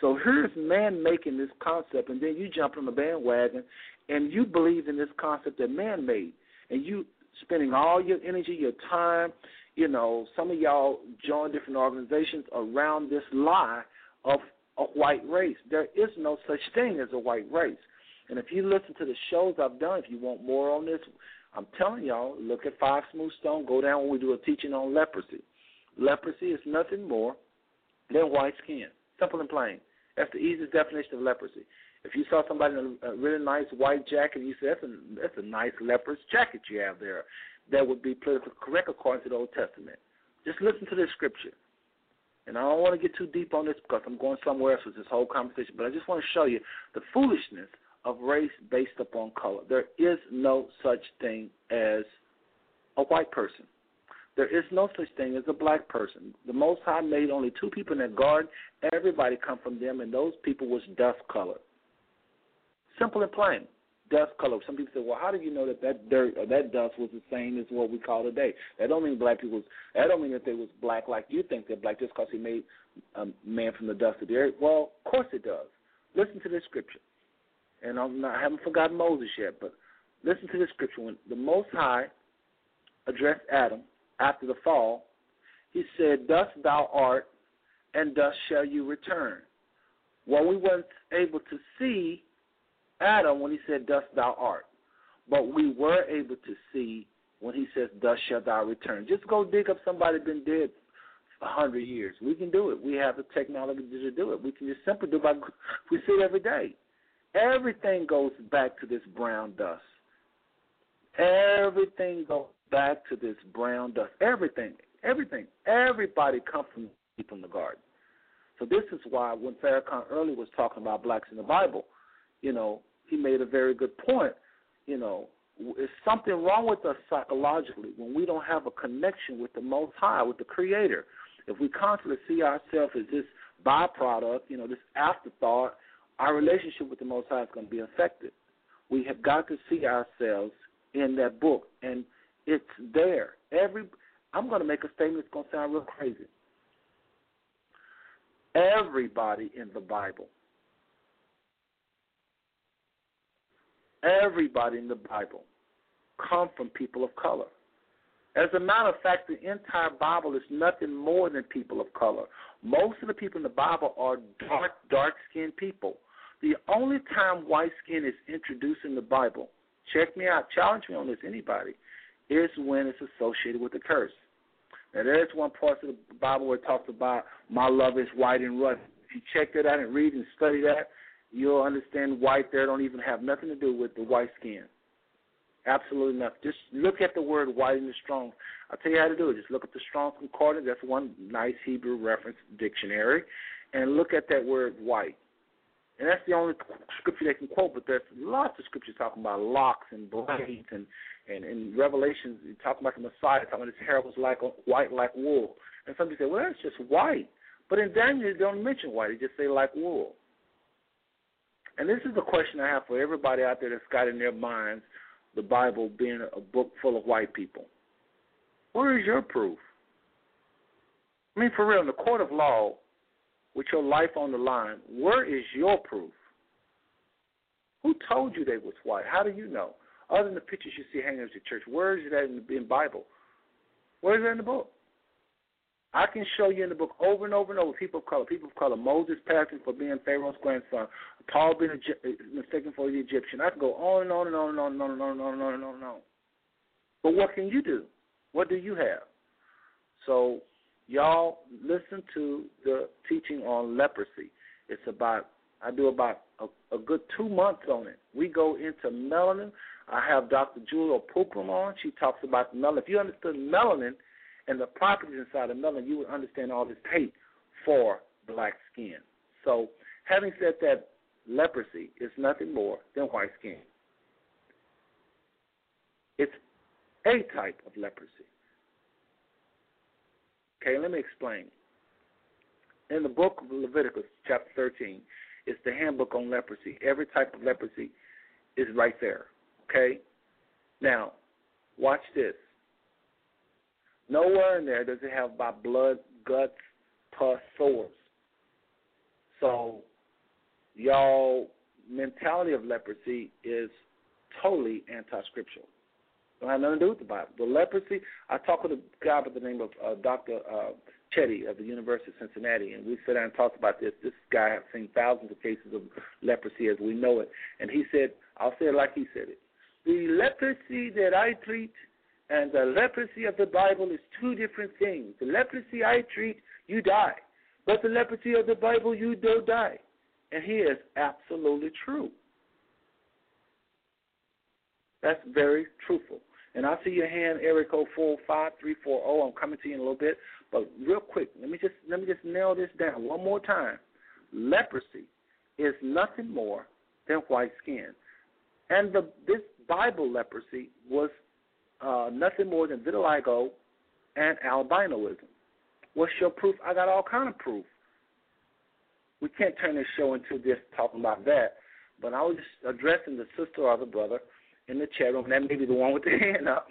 [SPEAKER 2] So here's man making this concept, and then you jump on the bandwagon, and you believe in this concept that man made, and you spending all your energy, your time. You know, some of y'all join different organizations around this lie of a white race. There is no such thing as a white race. And if you listen to the shows I've done, if you want more on this, I'm telling y'all, look at Five Smooth Stone. Go down when we do a teaching on leprosy. Leprosy is nothing more than white skin. Simple and plain. That's the easiest definition of leprosy. If you saw somebody in a really nice white jacket, you say that's a that's a nice leprous jacket you have there, that would be politically correct according to the Old Testament. Just listen to this scripture. And I don't want to get too deep on this because I'm going somewhere else with this whole conversation, but I just want to show you the foolishness of race based upon color. There is no such thing as a white person. There is no such thing as a black person. The Most High made only two people in that garden. Everybody come from them, and those people was dust colored. Simple and plain, dust color. Some people say, "Well, how do you know that that dirt or that dust was the same as what we call today?" That don't mean black people. That don't mean that they was black like you think they're black just because he made a man from the dust of the earth. Well, of course it does. Listen to this scripture, and I'm not, I haven't forgotten Moses yet, but listen to this scripture. When the Most High addressed Adam after the fall, he said, Dust thou art, and dust shall you return. Well, we weren't able to see Adam when he said, Dust thou art. But we were able to see when he says, Dust shall thou return. Just go dig up somebody been dead a hundred years. We can do it. We have the technology to do it. We can just simply do it by we see it every day. Everything goes back to this brown dust. Everything goes back to this brown dust. Everything, everything, everybody comes from from the garden. So this is why when Farrakhan earlier was talking about blacks in the Bible, you know, he made a very good point. You know, is something wrong with us psychologically when we don't have a connection with the Most High, with the Creator. If we constantly see ourselves as this byproduct, you know, this afterthought, our relationship with the Most High is going to be affected. We have got to see ourselves in that book, and it's there. Every I'm going to make a statement that's going to sound real crazy. Everybody in the Bible, everybody in the Bible, come from people of color. As a matter of fact, the entire Bible is nothing more than people of color. Most of the people in the Bible are dark, dark skinned people. The only time white skin is introduced in the Bible, check me out, challenge me on this, anybody, is when it's associated with the curse. Now, there's one part of the Bible where it talks about my love is white and rough. If you check that out and read and study that, you'll understand white there don't even have nothing to do with the white skin. Absolutely nothing. Just look at the word white in the Strong. I'll tell you how to do it. Just look at the Strong Concordance. That's one nice Hebrew reference dictionary. And look at that word white. And that's the only scripture they can quote, but there's lots of scriptures talking about locks and blades and and in Revelations, you talk about the Messiah, talking about his hair was like white like wool. And some people say, well, that's just white. But in Daniel, they don't mention white. They just say like wool. And this is the question I have for everybody out there that's got in their minds the Bible being a book full of white people. Where is your proof? I mean, for real, in the court of law, with your life on the line, where is your proof? Who told you they was white? How do you know? Other than the pictures you see hanging at your church, where is that in the Bible? Where is that in the book? I can show you in the book over and over and over people of color, people of color, Moses passing for being Pharaoh's grandson, Paul being mistaken for the Egyptian. I can go on and on and on and on and on and on and on and on and on. But what can you do? What do you have? So y'all listen to the teaching on leprosy. It's about I do about a, a good two months on it. We go into melanin. I have Dr. Julia Pookrum on. She talks about melanin. If you understood melanin and the properties inside of melanin, you would understand all this hate for black skin. So, having said that, leprosy is nothing more than white skin. It's a type of leprosy. Okay, let me explain. In the book of Leviticus, chapter 13, it's the handbook on leprosy. Every type of leprosy is right there. Okay? Now, watch this. Nowhere in there does it have by blood, guts, pus, sores. So, y'all mentality of leprosy is totally anti-scriptural. Don't have nothing to do with the Bible. The leprosy. I talked with a guy by the name of uh, Doctor uh, Chetty of the University of Cincinnati, and we sat down and talked about this. This guy has seen thousands of cases of leprosy as we know it, and he said, "I'll say it like he said it: the leprosy that I treat and the leprosy of the Bible is two different things. The leprosy I treat, you die, but the leprosy of the Bible, you don't die." And he is absolutely true. That's very truthful. And I see your hand, area code four five three four zero. I'm coming to you in a little bit, but real quick, let me just let me just nail this down one more time. Leprosy is nothing more than white skin, and the this Bible leprosy was uh, nothing more than vitiligo and albinoism. What's your proof? I got all kind of proof. We can't turn this show into just talking about that, but I was just addressing the sister or the brother in the chat room. That may be the one with the hand up.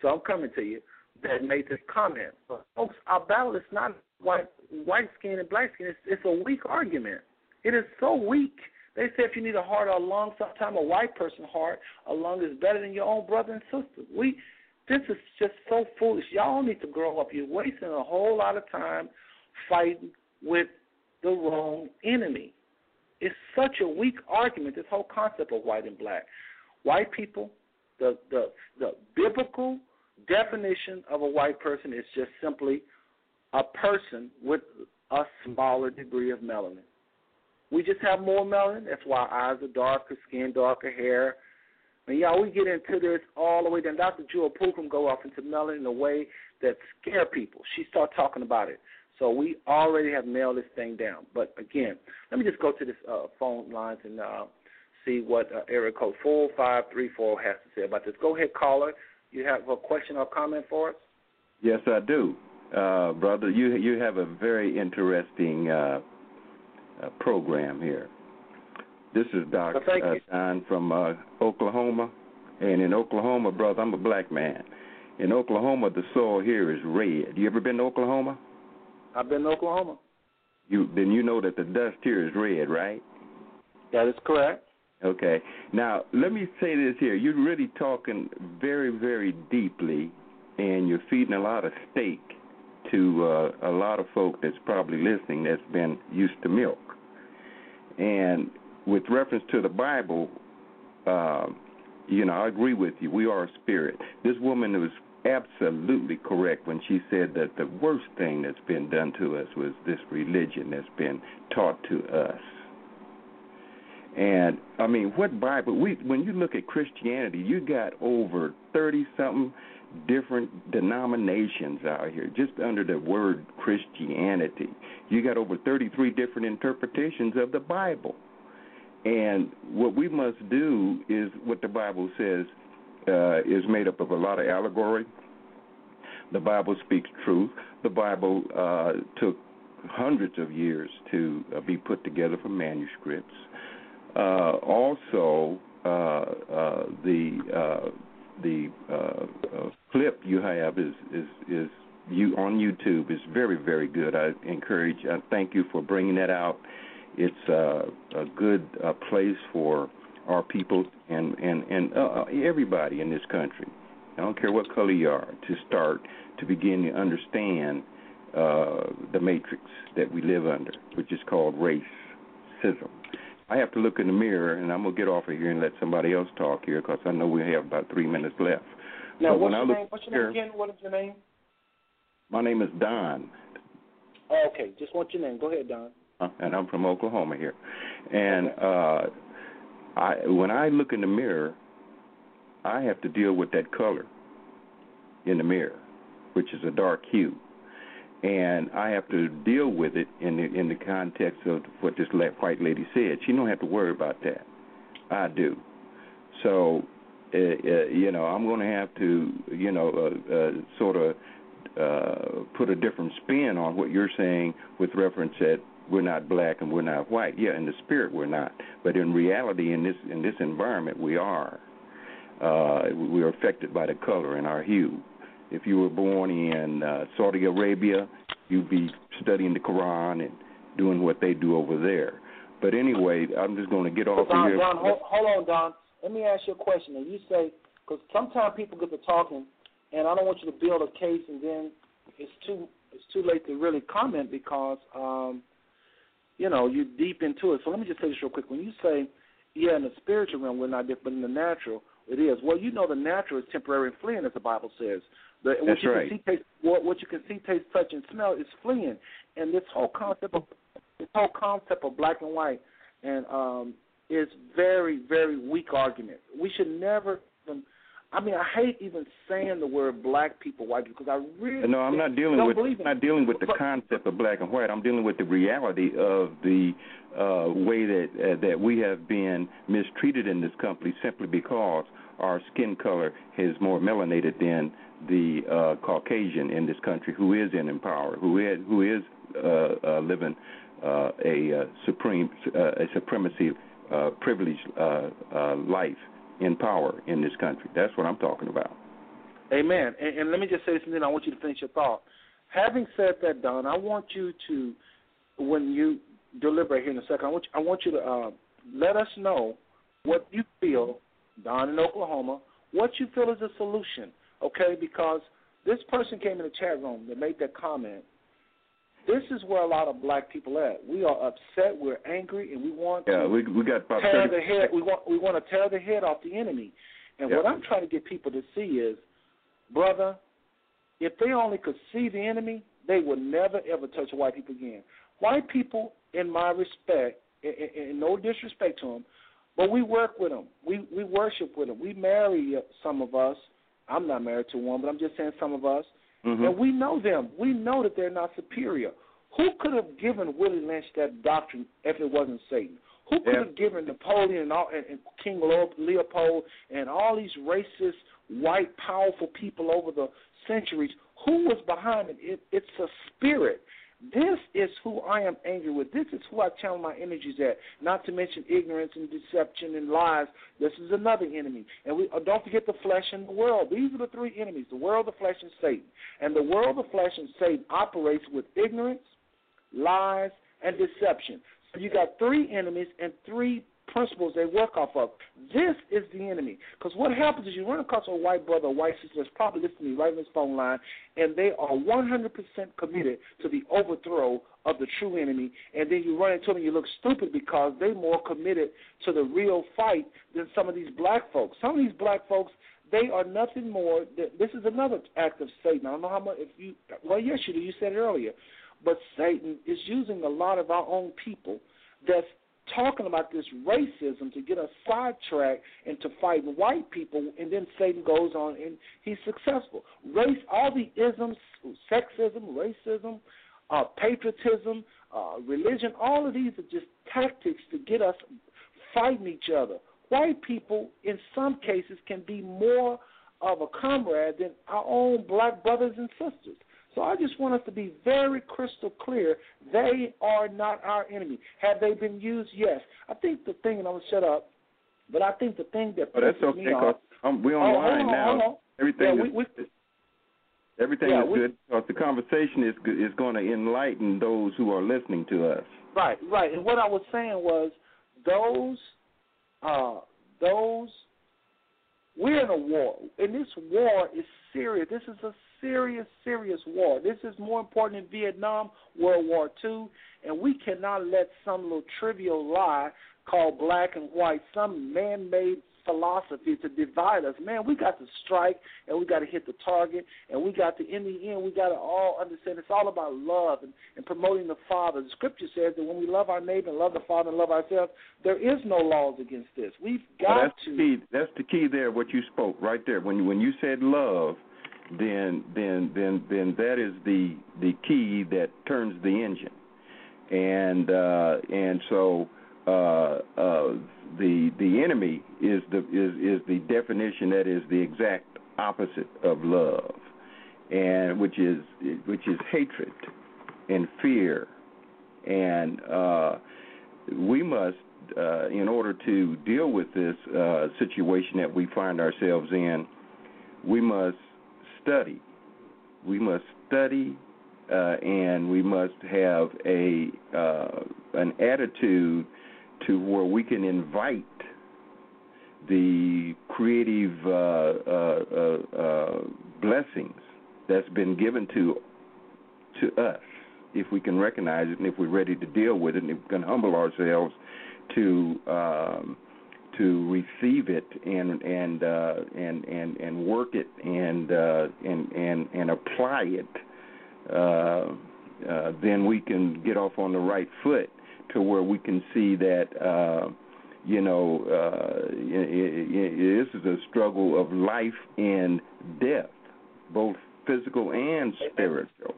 [SPEAKER 2] So I'm coming to you that made this comment. But folks, our battle is not white white skin and black skin. It's, it's a weak argument. It is so weak. They say if you need a heart or a lung, sometimes a white person's heart, a lung is better than your own brother and sister. We this is just so foolish. Y'all need to grow up. You're wasting a whole lot of time fighting with the wrong enemy. It's such a weak argument, this whole concept of white and black. White people, the the the biblical definition of a white person is just simply a person with a smaller degree of melanin. We just have more melanin. That's why eyes are darker, skin darker, hair. And y'all, we get into this all the way down. Dr. Jewel Pookrum go off into melanin in a way that scare people. She start talking about it. So we already have nailed this thing down. But again, let me just go to this uh, phone lines and uh, see what uh, area code 4534 has to say about this. Go ahead, caller. You have a question or comment for us?
[SPEAKER 12] Yes, I do, uh, brother. You you have a very interesting uh, uh, program here. This is Doc
[SPEAKER 2] well,
[SPEAKER 12] uh, Don from uh, Oklahoma, and in Oklahoma, brother, I'm a black man. In Oklahoma, the soil here is red. You ever been to Oklahoma?
[SPEAKER 2] I've been to Oklahoma.
[SPEAKER 12] You then you know that the dust here is red, right?
[SPEAKER 2] That is correct.
[SPEAKER 12] Okay. Now, let me say this here. You're really talking very, very deeply, and you're feeding a lot of steak to uh, a lot of folk that's probably listening that's been used to milk. And with reference to the Bible, uh, you know, I agree with you. We are a spirit. This woman was absolutely correct when she said that the worst thing that's been done to us was this religion that's been taught to us. And I mean, what Bible? We when you look at Christianity, you got over thirty something different denominations out here just under the word Christianity. You got over 33 different interpretations of the Bible. And what we must do is what the Bible says uh, is made up of a lot of allegory. The Bible speaks truth. The Bible uh, took hundreds of years to uh, be put together from manuscripts. Uh, also, uh, uh, the the clip you have is is is you on YouTube is very very good. I encourage. I thank you for bringing that out. It's a good place for our people and and and everybody in this country. I don't care what color you are to start to begin to understand uh, the matrix that we live under, which is called racism. I have to look in the mirror, and I'm gonna get off of here and let somebody else talk here because I know we have about three minutes left.
[SPEAKER 2] Now,
[SPEAKER 12] But
[SPEAKER 2] what's your name? What's your name again? What is your name?
[SPEAKER 12] my name is Don.
[SPEAKER 2] Oh, okay, just want your name. Go ahead, Don.
[SPEAKER 12] Uh, and I'm from Oklahoma here. And uh I when I look in the mirror, I have to deal with that color in the mirror, which is a dark hue. And I have to deal with it in the in the context of what this white lady said. She don't have to worry about that. I do. So, uh, uh, you know, I'm going to have to, you know, uh, uh, sort of uh, put a different spin on what you're saying with reference that we're not black and we're not white. Yeah, in the spirit we're not, but in reality, in this in this environment, we are. Uh, we are affected by the color and our hue. If you were born in uh, Saudi Arabia, you'd be studying the Quran and doing what they do over there. But anyway, I'm just going to get off of
[SPEAKER 2] Don,
[SPEAKER 12] here.
[SPEAKER 2] Don, hold, hold on, Don. Let me ask you a question. And you say, because sometimes people get to talking, and I don't want you to build a case, and then it's too it's too late to really comment because um, you know you're deep into it. So let me just say this real quick. When you say, yeah, in the spiritual realm we're not different, but in the natural it is. Well, you know the natural is temporary and fleeing, as the Bible says. The, what
[SPEAKER 12] That's
[SPEAKER 2] you
[SPEAKER 12] right.
[SPEAKER 2] Can see, taste, what, what you can see, taste, touch, and smell is fleeing. And this whole concept of this whole concept of black and white and um is very, very weak argument. We should never even I mean, I hate even saying the word black people, white people, because I really
[SPEAKER 12] No, I'm not dealing with I'm not dealing with the
[SPEAKER 2] But-
[SPEAKER 12] concept of black and white. I'm dealing with the reality of the uh, way that uh, that we have been mistreated in this country simply because our skin color is more melanated than the uh, Caucasian in this country, who is in power, who is who is uh, uh, living uh, a uh, supreme uh, a supremacy uh, privileged uh, uh, life in power in this country. That's what I'm talking about.
[SPEAKER 2] Amen. And, and let me just say then I want you to finish your thought. Having said that, Don, I want you to, when you deliberate here in a second, I want you, I want you to uh, let us know what you feel, Don in Oklahoma, what you feel is a solution, okay? Because this person came in the chat room that made that comment. This is where a lot of black people at. We are upset, we're angry, and we want
[SPEAKER 12] Yeah,
[SPEAKER 2] to
[SPEAKER 12] we we got about
[SPEAKER 2] tear
[SPEAKER 12] 30
[SPEAKER 2] the head. We want we want to tear the head off the enemy. And
[SPEAKER 12] Yeah.
[SPEAKER 2] what I'm trying to get people to see is, brother, if they only could see the enemy, they would never ever touch white people again. White people, in my respect, and, and no disrespect to them, but we work with them. We we worship with them. We marry some of us. I'm not married to one, but I'm just saying some of us.
[SPEAKER 12] Mhm.
[SPEAKER 2] And we know them. We know that they're not superior. Who could have given Willie Lynch that doctrine if it wasn't Satan? Who could
[SPEAKER 12] Yeah.
[SPEAKER 2] have given Napoleon and, all, and, and King Leopold and all these racist, white, powerful people over the centuries? Who was behind it? it it's a spirit. This is who I am angry with. This is who I channel my energies at. Not to mention ignorance and deception and lies. This is another enemy. And we uh, don't forget the flesh and the world. These are the three enemies: the world, the flesh, and Satan. And the world, the flesh, and Satan operates with ignorance, lies, and deception. So you got three enemies and three principles they work off of. This is the enemy. Because what happens is you run across a white brother or white sister that's probably listening to me right on this phone line, and they are 100% committed to the overthrow of the true enemy, and then you run into them and you look stupid because they're more committed to the real fight than some of these black folks. Some of these black folks, they are nothing more. Than, this is another act of Satan. I don't know how much. If you, well, yes, you do. You said it earlier, but Satan is using a lot of our own people that's talking about this racism to get us sidetracked into fighting white people, and then Satan goes on and he's successful. Race, all the isms, sexism, racism, uh, patriotism, uh, religion, all of these are just tactics to get us fighting each other. White people, in some cases, can be more of a comrade than our own black brothers and sisters. So I just want us to be very crystal clear. They are not our enemy. Have they been used? Yes. I think the thing, and I'm going to shut up, but I think the thing that
[SPEAKER 12] Oh, that's okay.
[SPEAKER 2] me off.
[SPEAKER 12] 'cause, um, we're
[SPEAKER 2] Oh,
[SPEAKER 12] online
[SPEAKER 2] on,
[SPEAKER 12] now.
[SPEAKER 2] on.
[SPEAKER 12] Everything
[SPEAKER 2] Yeah,
[SPEAKER 12] is
[SPEAKER 2] we-
[SPEAKER 12] everything
[SPEAKER 2] Yeah,
[SPEAKER 12] is
[SPEAKER 2] we-
[SPEAKER 12] good because the conversation is is going to enlighten those who are listening to us.
[SPEAKER 2] Right, right. And what I was saying was those uh those we're in a war, and this war is serious. This is a serious, serious war. This is more important than Vietnam, World War II, and we cannot let some little trivial lie called black and white, some man-made philosophy to divide us. Man, we got to strike and we got to hit the target and we got to, in the end, we got to all understand it's all about love and, and promoting the Father. The scripture says that when we love our neighbor and love the Father and love ourselves, there is no laws against this. We've got
[SPEAKER 12] well, that's
[SPEAKER 2] to.
[SPEAKER 12] The key, that's the key there, what you spoke right there. When when you said love, then then then then that is the the key that turns the engine, and uh, and so uh, uh, the the enemy is the is is the definition that is the exact opposite of love, and which is which is hatred and fear, and uh, we must. Uh, in order to deal with this uh, situation that we find ourselves in, we must study. We must study, uh, and we must have a uh, an attitude to where we can invite the creative uh, uh, uh, blessings that's been given to to us, if we can recognize it and if we're ready to deal with it, and if we can humble ourselves to um, to receive it and and uh, and and and work it and uh, and and and apply it, uh, uh, then we can get off on the right foot to where we can see that uh, you know uh, it, it, this is a struggle of life and death, both physical and spiritual.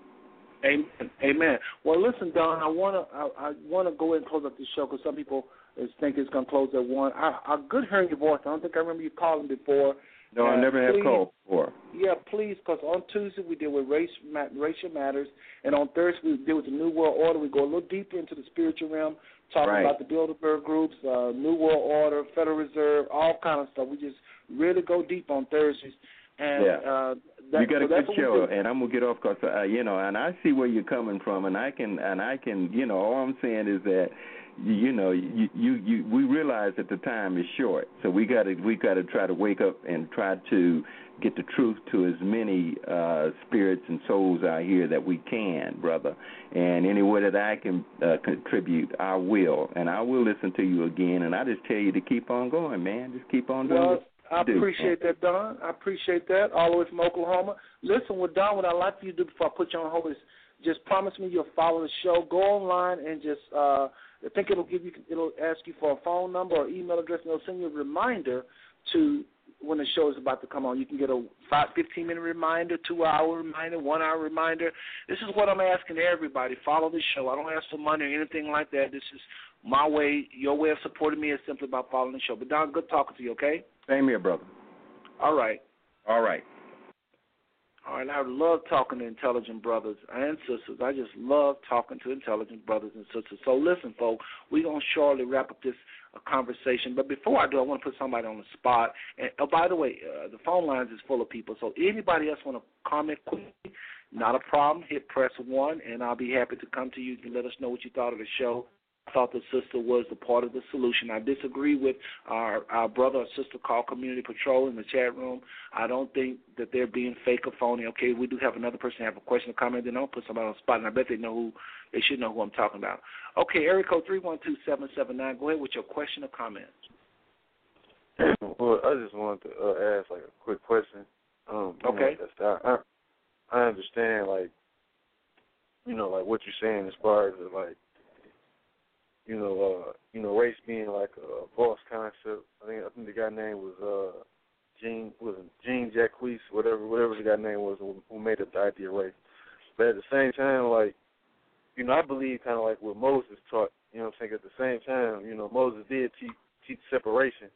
[SPEAKER 2] Amen. Amen. Well, listen, Don. I wanna I, I wanna go ahead and close up the show because some people is think it's gonna close at one. I, I good hearing your voice. I don't think I remember you calling before.
[SPEAKER 12] No, I
[SPEAKER 2] Uh,
[SPEAKER 12] never have called before.
[SPEAKER 2] Yeah, please, because on Tuesday we deal with race, ma- racial matters, and on Thursday we deal with the New World Order. We go a little deeper into the spiritual realm, talking
[SPEAKER 12] Right.
[SPEAKER 2] about the Bilderberg groups, uh, New World Order, Federal Reserve, all kind of stuff. We just really go deep on Thursdays, and
[SPEAKER 12] Yeah.
[SPEAKER 2] uh, that,
[SPEAKER 12] you got
[SPEAKER 2] so
[SPEAKER 12] a good show, and I'm gonna get off because uh, you know, and I see where you're coming from, and I can, and I can, you know, all I'm saying is that, you, know, you, you, you, we realize that the time is short, so we got to, we got to try to wake up and try to get the truth to as many uh spirits and souls out here that we can, brother. And any way that I can uh, contribute, I will, and I will listen to you again. And I just tell you to keep on going, man. Just keep on doing
[SPEAKER 2] Well, I appreciate that, Don. I appreciate that. All the way from Oklahoma. Listen, with Don, what I'd like for you to do before I put you on hold is just promise me you'll follow the show. Go online and just uh I think it'll give you it'll ask you for a phone number or email address and it'll send you a reminder to when the show is about to come on. You can get a five fifteen minute reminder, two hour reminder, one hour reminder. This is what I'm asking everybody. Follow the show. I don't ask for money or anything like that. This is my way, your way of supporting me is simply by following the show. But Don, good talking to you, okay?
[SPEAKER 12] Same here, brother.
[SPEAKER 2] All right.
[SPEAKER 12] All right.
[SPEAKER 2] All right, I love talking to intelligent brothers and sisters. I just love talking to intelligent brothers and sisters. So listen, folks, we're going to shortly wrap up this uh, conversation. But before I do, I want to put somebody on the spot. And oh, by the way, uh, the phone lines is full of people. So anybody else want to comment quickly, not a problem. Hit press one, and I'll be happy to come to you and let us know what you thought of the show. I thought the sister was the part of the solution. I disagree with our, our brother or sister called Community Patrol in the chat room. I don't think that they're being fake or phony. Okay, we do have another person have a question or comment. Then I'll put somebody on the spot, and I bet they know who they should know who I'm talking about. Okay, area code three one two seven seven nine. Go ahead with your question or comment.
[SPEAKER 13] Well, I just wanted to uh, ask like a quick question. Um, know,
[SPEAKER 2] Okay.
[SPEAKER 13] I, I I understand like you know like what you're saying as far as like you know uh you know race being like a false concept. I think I think the guy name was uh Gene was Gene Jacques whatever whatever the guy name was who, who made up the idea of race. But at the same time like you know I believe kind of like what Moses taught. You know what I'm saying? At the same time you know Moses did teach teach separation.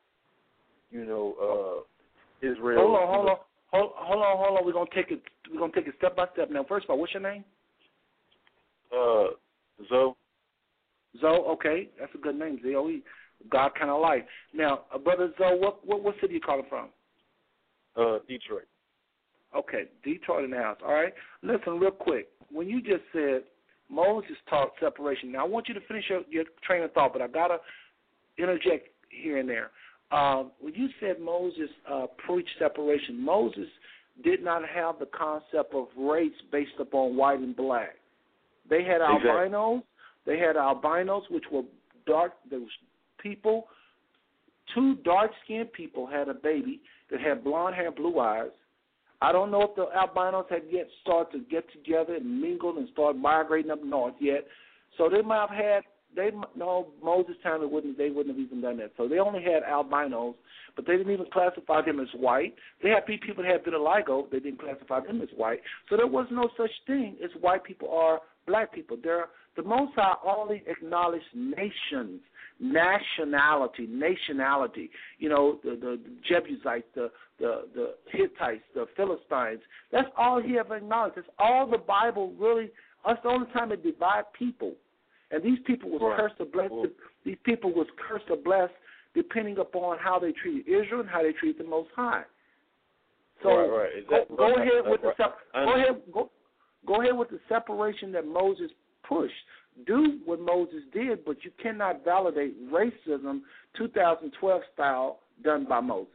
[SPEAKER 13] You know uh Israel.
[SPEAKER 2] Hold on, hold
[SPEAKER 13] know,
[SPEAKER 2] on, hold, hold on, hold on. We're gonna take it. We're gonna take it step by step. Now, first of all, what's your name?
[SPEAKER 13] Uh, Zoe.
[SPEAKER 2] Zoe. Okay, that's a good name. Z O E. God kind of life. Now, uh, brother Zoe, what, what what city you calling from?
[SPEAKER 13] Uh, Detroit.
[SPEAKER 2] Okay, Detroit in the house. All right. Listen, real quick. When you just said Moses taught separation, now I want you to finish your, your train of thought, but I gotta interject here and there. uh, when you said Moses uh, preached separation, Moses did not have the concept of race based upon white and black. They had
[SPEAKER 13] Exactly.
[SPEAKER 2] albinos. They had albinos, which were dark. There was people. Two dark-skinned people had a baby that had blonde hair, blue eyes. I don't know if the albinos had yet started to get together and mingle and start migrating up north yet. So they might have had they no Moses time it wouldn't they wouldn't have even done that. So they only had albinos, but they didn't even classify them as white. They had pe- people that had vitiligo, they didn't classify them as white. So there was no such thing as white people or black people. There the Most High only acknowledged nations, nationality, nationality. You know, the the Jebusites, the the the Hittites, the Philistines. That's all he ever acknowledged. That's all the Bible really. That's the only time it divide people. And these people was
[SPEAKER 13] Right.
[SPEAKER 2] cursed or blessed. These people was cursed or blessed depending upon how they treated Israel and how they treated the Most High. So
[SPEAKER 13] Right, right. Exactly.
[SPEAKER 2] go, ahead with the sep- go ahead go go ahead with the separation that Moses pushed. Do what Moses did, but you cannot validate racism 2012 style done by Moses.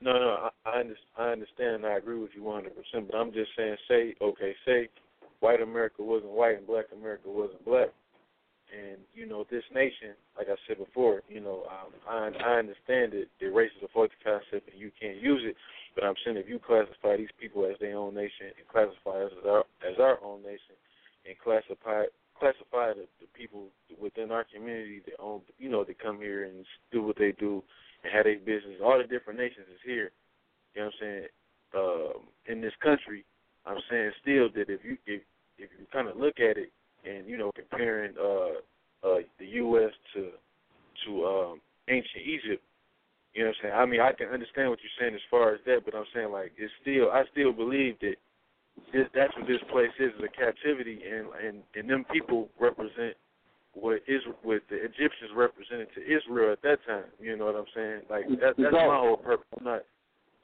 [SPEAKER 13] No, no, I, I, under, I understand. I agree with you 100%. But I'm just saying, say, okay, say white America wasn't white and black America wasn't black. And, you know, this nation, like I said before, you know, um, I, I understand that, that race is a faulty concept and you can't use it. But I'm saying if you classify these people as their own nation and classify us as our, as our own nation and classify classify the, the people within our community that own, you know, that come here and do what they do and have their business. All the different nations is here. You know what I'm saying? Um, in this country, I'm saying still that if you if if you kind of look at it and you know comparing uh uh the U.S. to to um ancient Egypt, you know what I'm saying? I mean, I can understand what you're saying as far as that, but I'm saying like it's still I still believe that this, that's what this place is, is a captivity, and and and them people represent what is what the Egyptians represented to Israel at that time. You know what I'm saying? Like that, that's my whole purpose. I'm not.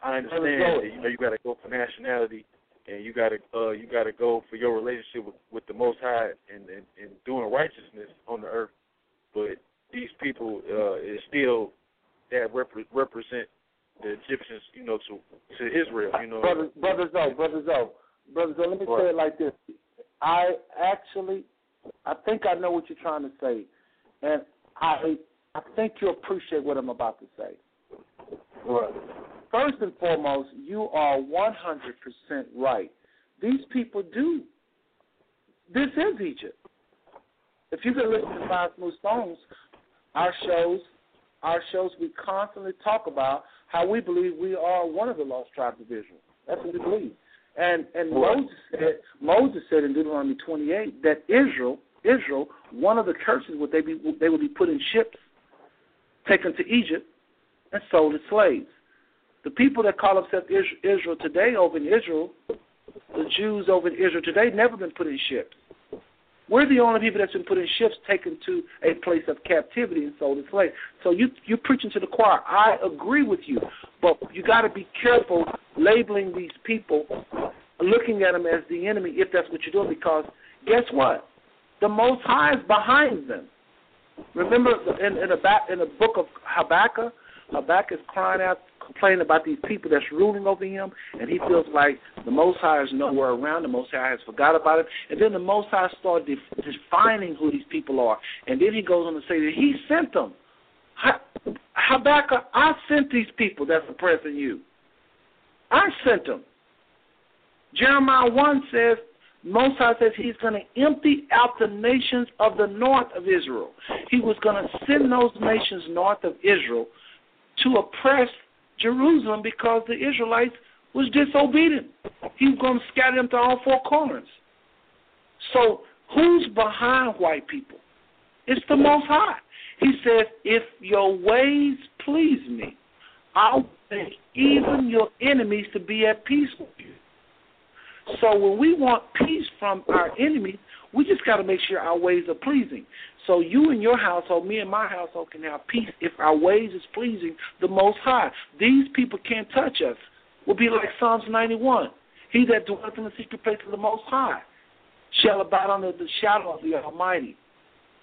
[SPEAKER 13] I understand that you know you got to go for nationality, and you got to uh you got to go for your relationship with, with the Most High and, and and doing righteousness on the earth. But these people uh is still that repre- represent the Egyptians, you know, to to Israel. You know,
[SPEAKER 2] Brothers, brother Zoe, brother Zoe, brother Zoe. Let me say it like this: I actually, I think I know what you're trying to say, and I, I think you appreciate what I'm about to say.
[SPEAKER 13] Right.
[SPEAKER 2] First and foremost, you are 100% right. These people do. This is Egypt. If you can listen to Five Smooth Stones, our shows, our shows, we constantly talk about how we believe we are one of the lost tribes of Israel. That's what we believe. And and Moses said Moses said in Deuteronomy 28 that Israel Israel one of the curses would they be they would be put in ships, taken to Egypt, and sold as slaves. The people that call themselves Israel today over in Israel, the Jews over in Israel today, never been put in ships. We're the only people that's been put in ships, taken to a place of captivity and sold as slaves. So you you're preaching to the choir. I agree with you, but you got to be careful labeling these people, looking at them as the enemy if that's what you're doing. Because guess what? The Most High is behind them. Remember in in back in the book of Habakkuk, Habakkuk is crying out, complaining about these people that's ruling over him, and he feels like the Most High is nowhere around. The Most High has forgot about him. and then the Most High started def- defining who these people are, and then he goes on to say that he sent them. Ha- Habakkuk, I sent these people that's oppressing you. I sent them. Jeremiah 1 says, Most High says he's going to empty out the nations of the north of Israel. He was going to send those nations north of Israel to oppress Jerusalem because the Israelites was disobedient. He was going to scatter them to all four corners. So who's behind white people? It's the Most High. He says, if your ways please me, I'll make even your enemies to be at peace with you. So when we want peace from our enemies, we just got to make sure our ways are pleasing. So you and your household, me and my household can have peace if our ways is pleasing the Most High. These people can't touch us. We'll be like Psalms 91. He that dwelleth in the secret place of the Most High shall abide under the shadow of the Almighty.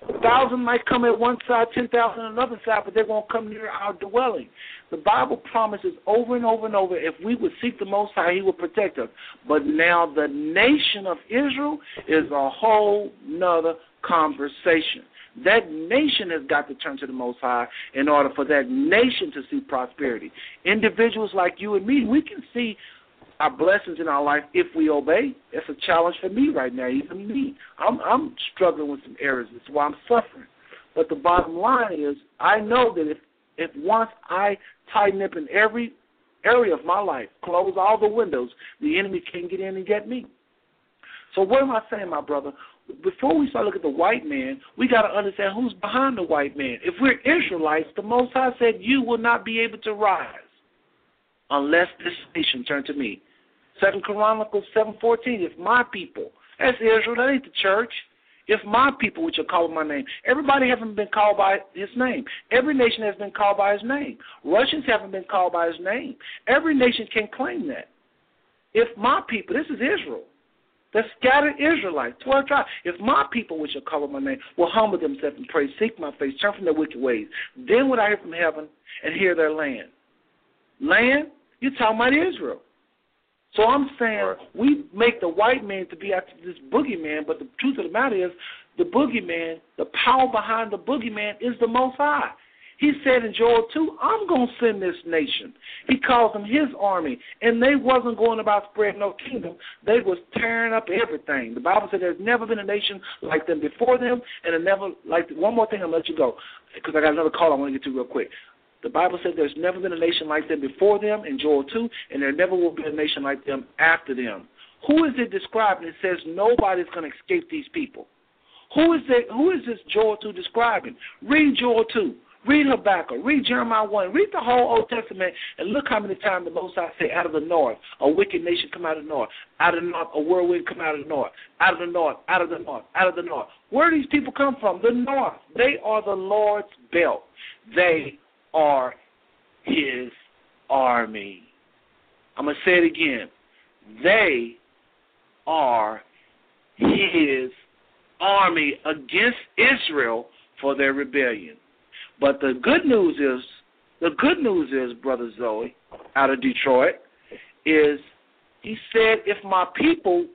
[SPEAKER 2] A thousand might come at one side, ten thousand on another side, but they won't come near our dwelling. The Bible promises over and over and over if we would seek the Most High, He would protect us. But now the nation of Israel is a whole nother conversation. That nation has got to turn to the Most High in order for that nation to see prosperity. Individuals like you and me, we can see our blessings in our life if we obey. It's a challenge for me right now, even me. I'm I'm struggling with some areas. That's why I'm suffering. But the bottom line is, I know that if if once I tighten up in every area of my life, close all the windows, the enemy can't get in and get me. So what am I saying, my brother? Before we start looking at the white man, we got to understand who's behind the white man. If we're Israelites, the Most High said, "You will not be able to rise unless this nation turn to me." Second Chronicles seven fourteen. If my people, that's Israel, that ain't the church. If my people, which are called by my name, everybody haven't been called by his name. Every nation has been called by his name. Russians haven't been called by his name. Every nation can claim that. If my people, this is Israel, the scattered Israelites, twelve tribes. If my people, which are called by my name, will humble themselves and pray, seek my face, turn from their wicked ways, then would I hear from heaven and hear their land. Land? You're talking about Israel. So I'm saying we make the white man to be actually this boogeyman, but the truth of the matter is the boogeyman, the power behind the boogeyman is the Most High. He said in Joel 2, I'm going to send this nation. He calls them his army. And they wasn't going about spreading no kingdom. They was tearing up everything. The Bible said there's never been a nation like them before them, and never like one more thing I'll let you go because I got another call I want to get to real quick. The Bible said there's never been a nation like them before them in Joel 2, and there never will be a nation like them after them. Who is it describing? It says nobody's going to escape these people. Who is it? Who is this Joel 2 describing? Read Joel 2. Read Habakkuk. Read Jeremiah 1. Read the whole Old Testament and look how many times the Most High say, out of the north, a wicked nation come out of the north. Out of the north, a whirlwind come out of the north. Out of the north, out of the north, out of the north. Where do these people come from? The north. They are the Lord's belt. They are his army. I'm going to say it again. They are his army against Israel for their rebellion. But the good news is, the good news is, Brother Zoe, out of Detroit, is he said, if my people,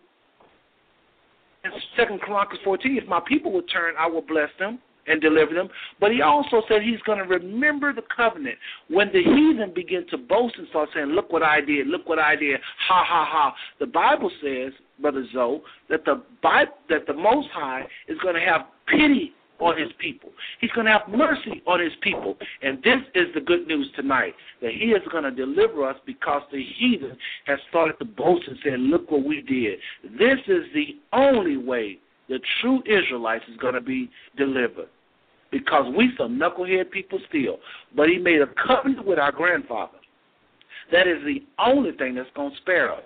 [SPEAKER 2] in Second Chronicles 14, if my people would turn, I will bless them and deliver them. But he also said he's going to remember the covenant. When the heathen begin to boast and start saying, Look what I did, look what I did, ha ha ha. The Bible says, Brother Zoe, that the that the Most High is going to have pity on his people. He's going to have mercy on his people. And this is the good news tonight that he is going to deliver us because the heathen has started to boast and say, Look what we did. This is the only way the true Israelites is going to be delivered. Because we some knucklehead people still. But he made a covenant with our grandfather. That is the only thing that's going to spare us.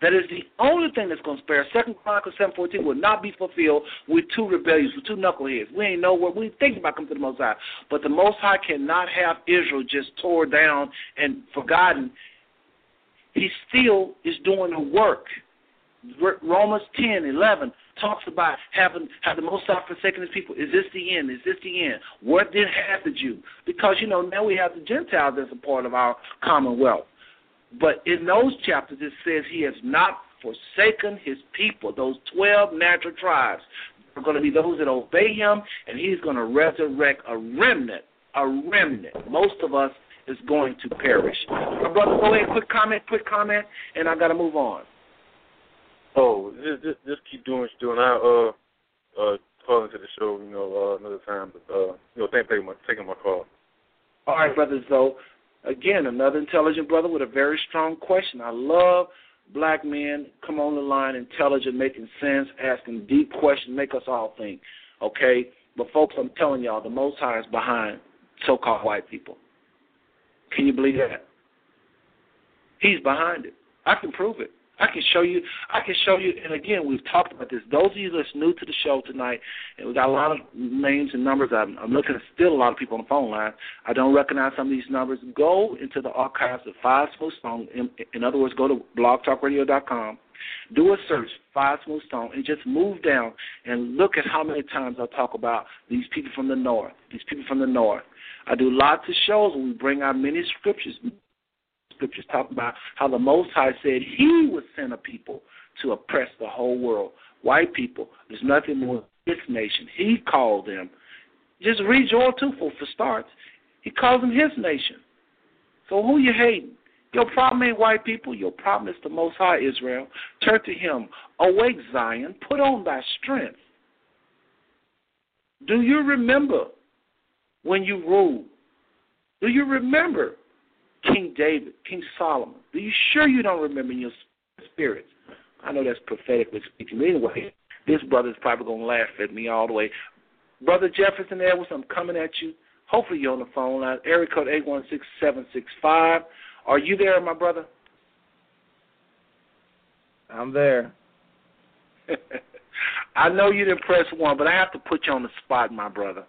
[SPEAKER 2] That is the only thing that's going to spare. Second Chronicles seven fourteen will not be fulfilled with two rebellions, with two knuckleheads. We ain't know what we think about coming to the Most High, but the Most High cannot have Israel just tore down and forgotten. He still is doing the work. Romans ten eleven talks about having how the Most High forsaken His people. Is this the end? Is this the end? What did have the Jew? Because you know now we have the Gentiles as a part of our commonwealth. But in those chapters, it says he has not forsaken his people, those 12 natural tribes. Are going to be those that obey him, and he's going to resurrect a remnant. A remnant. Most of us is going to perish. My brother, go ahead, quick comment, quick comment, and I got to move on.
[SPEAKER 13] Oh, just, just just keep doing what you're doing. I uh uh call into the show, you know, uh, another time. But uh, you know, thank you for taking my call.
[SPEAKER 2] All right, brother Zoe. Again, another intelligent brother with a very strong question. I love black men come on the line, intelligent, making sense, asking deep questions, make us all think. Okay? But folks, I'm telling y'all, the Most High is behind so-called white people. Can you believe that? He's behind it. I can prove it. I can show you. I can show you. And again, we've talked about this. Those of you that's new to the show tonight, and we got a lot of names and numbers. I'm, I'm looking at still a lot of people on the phone line. I don't recognize some of these numbers. Go into the archives of Five Smooth Stone. In, in other words, go to blogtalkradio.com. Do a search, Five Smooth Stone, and just move down and look at how many times I talk about these people from the north. These people from the north. I do lots of shows where we bring out many scriptures, scriptures talking about how the Most High said He would send a people to oppress the whole world. White people, there's nothing more than His nation. He called them. Just read Joel 2 for, for starts. He calls them His nation. So who you hating? Your problem ain't white people. Your problem is the Most High Israel. Turn to Him. Awake, Zion. Put on thy strength. Do you remember when you ruled? Do you remember King David, King Solomon? Are you sure you don't remember in your spirits? I know that's prophetically speaking. But anyway, this brother's probably going to laugh at me all the way. Brother Jefferson Edwards, I'm coming at you. Hopefully you're on the phone line. Area code 816765. Are you there, my brother?
[SPEAKER 14] I'm there.
[SPEAKER 2] I know you didn't press one, but I have to put you on the spot, my brother.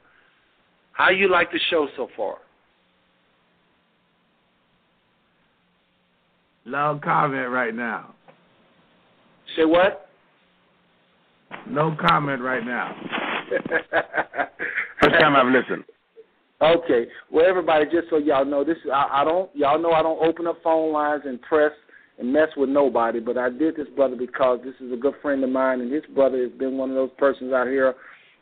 [SPEAKER 2] How you like the show so far?
[SPEAKER 14] No comment right now.
[SPEAKER 2] Say what?
[SPEAKER 14] No comment right now.
[SPEAKER 2] First
[SPEAKER 14] time I've listened.
[SPEAKER 2] Okay. Well, everybody, just so y'all know, this I, I don't y'all know I don't open up phone lines and press and mess with nobody, but I did this brother because this is a good friend of mine, and his brother has been one of those persons out here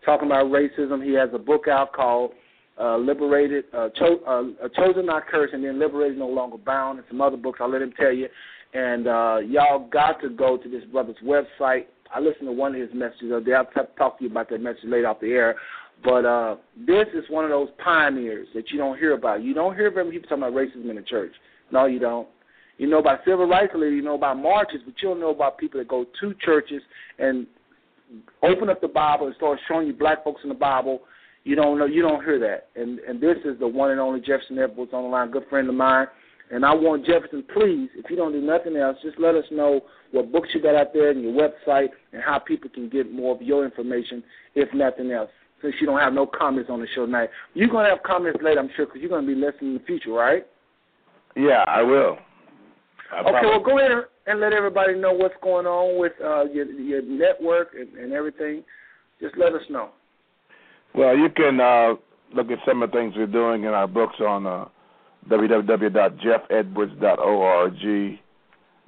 [SPEAKER 2] talking about racism. He has a book out called uh, "Liberated," uh, Cho- uh, "Chosen Not Cursed," and then "Liberated No Longer Bound," and some other books. I'll let him tell you. And uh, y'all got to go to this brother's website. I listened to one of his messages. I'll talk to you about that message later off the air. But uh, this is one of those pioneers that you don't hear about. You don't hear very many people talking about racism in the church. No, you don't. You know about civil rights leaders, you know about marches, but you don't know about people that go to churches and open up the Bible and start showing you black folks in the Bible. You don't know. You don't hear that. And and this is the one and only Jefferson Edwards on the line, good friend of mine. And I want Jefferson, please, if you don't do nothing else, just let us know what books you got out there and your website and how people can get more of your information, if nothing else since you don't have no comments on the show tonight. You're going to have comments later, I'm sure, because you're going to be listening in the future, right?
[SPEAKER 14] Yeah, I will. I
[SPEAKER 2] okay,
[SPEAKER 14] promise.
[SPEAKER 2] well, go ahead and let everybody know what's going on with uh, your, your network and, and everything. Just let us know.
[SPEAKER 14] Well, you can uh, look at some of the things we're doing in our books on uh, www.jeffedwards.org.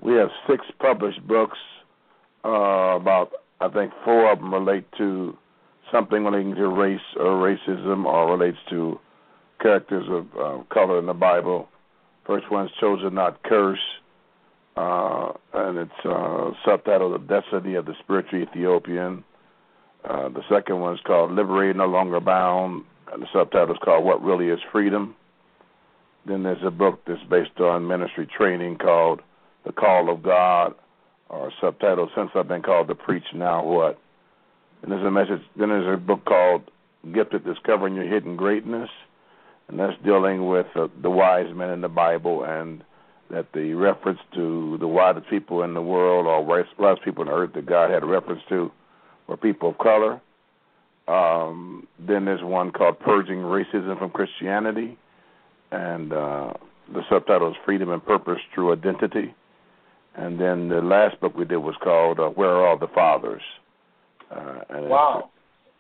[SPEAKER 14] We have six published books. Uh, about I think four of them relate to something relating to race or racism or relates to characters of uh, color in the Bible. First one's Chosen Not Curse, uh, and it's uh, subtitled The Destiny of the Spiritual Ethiopian. Uh, the second one's called Liberated No Longer Bound, and the subtitle is called What Really Is Freedom. Then there's a book that's based on ministry training called The Call of God, or subtitled Since I've Been Called to Preach, Now What? And there's a message. Then there's a book called Gifted Discovering Your Hidden Greatness, and that's dealing with uh, the wise men in the Bible and that the reference to the wisest people in the world or wisest people on earth that God had a reference to were people of color. Um, then there's one called Purging Racism from Christianity, and uh, the subtitle is Freedom and Purpose Through Identity. And then the last book we did was called uh, Where Are All the Fathers? Uh, and
[SPEAKER 2] wow.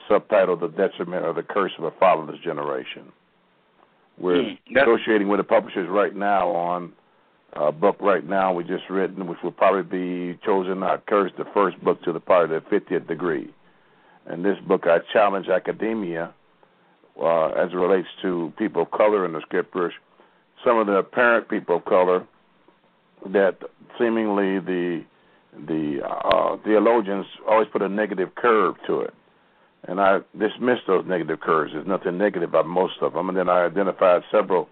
[SPEAKER 14] subtitled The Detriment or the Curse of a Fatherless Generation. We're
[SPEAKER 2] Mm,
[SPEAKER 14] negotiating with the publishers right now on a book right now we just written, which will probably be Chosen Not Cursed, the first book to the part of the 50th degree. And this book, I challenge academia uh, as it relates to people of color in the scriptures. Some of the apparent people of color that seemingly the the uh, theologians always put a negative curve to it. And I dismissed those negative curves. There's nothing negative about most of them. And then I identified several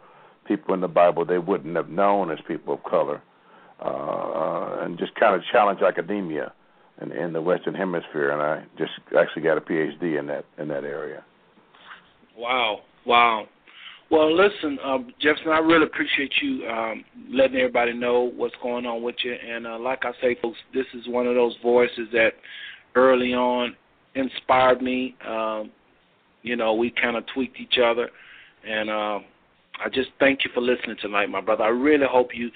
[SPEAKER 14] people in the Bible they wouldn't have known as people of color, uh, and just kind of challenge academia in, in the Western Hemisphere. And I just actually got a PhD in that in that area.
[SPEAKER 2] Wow, wow. Well, listen, uh, Jefferson, I really appreciate you um, letting everybody know what's going on with you. And uh, like I say, folks, this is one of those voices that early on inspired me. Um, you know, we kind of tweaked each other. And uh, I just thank you for listening tonight, my brother. I really hope you,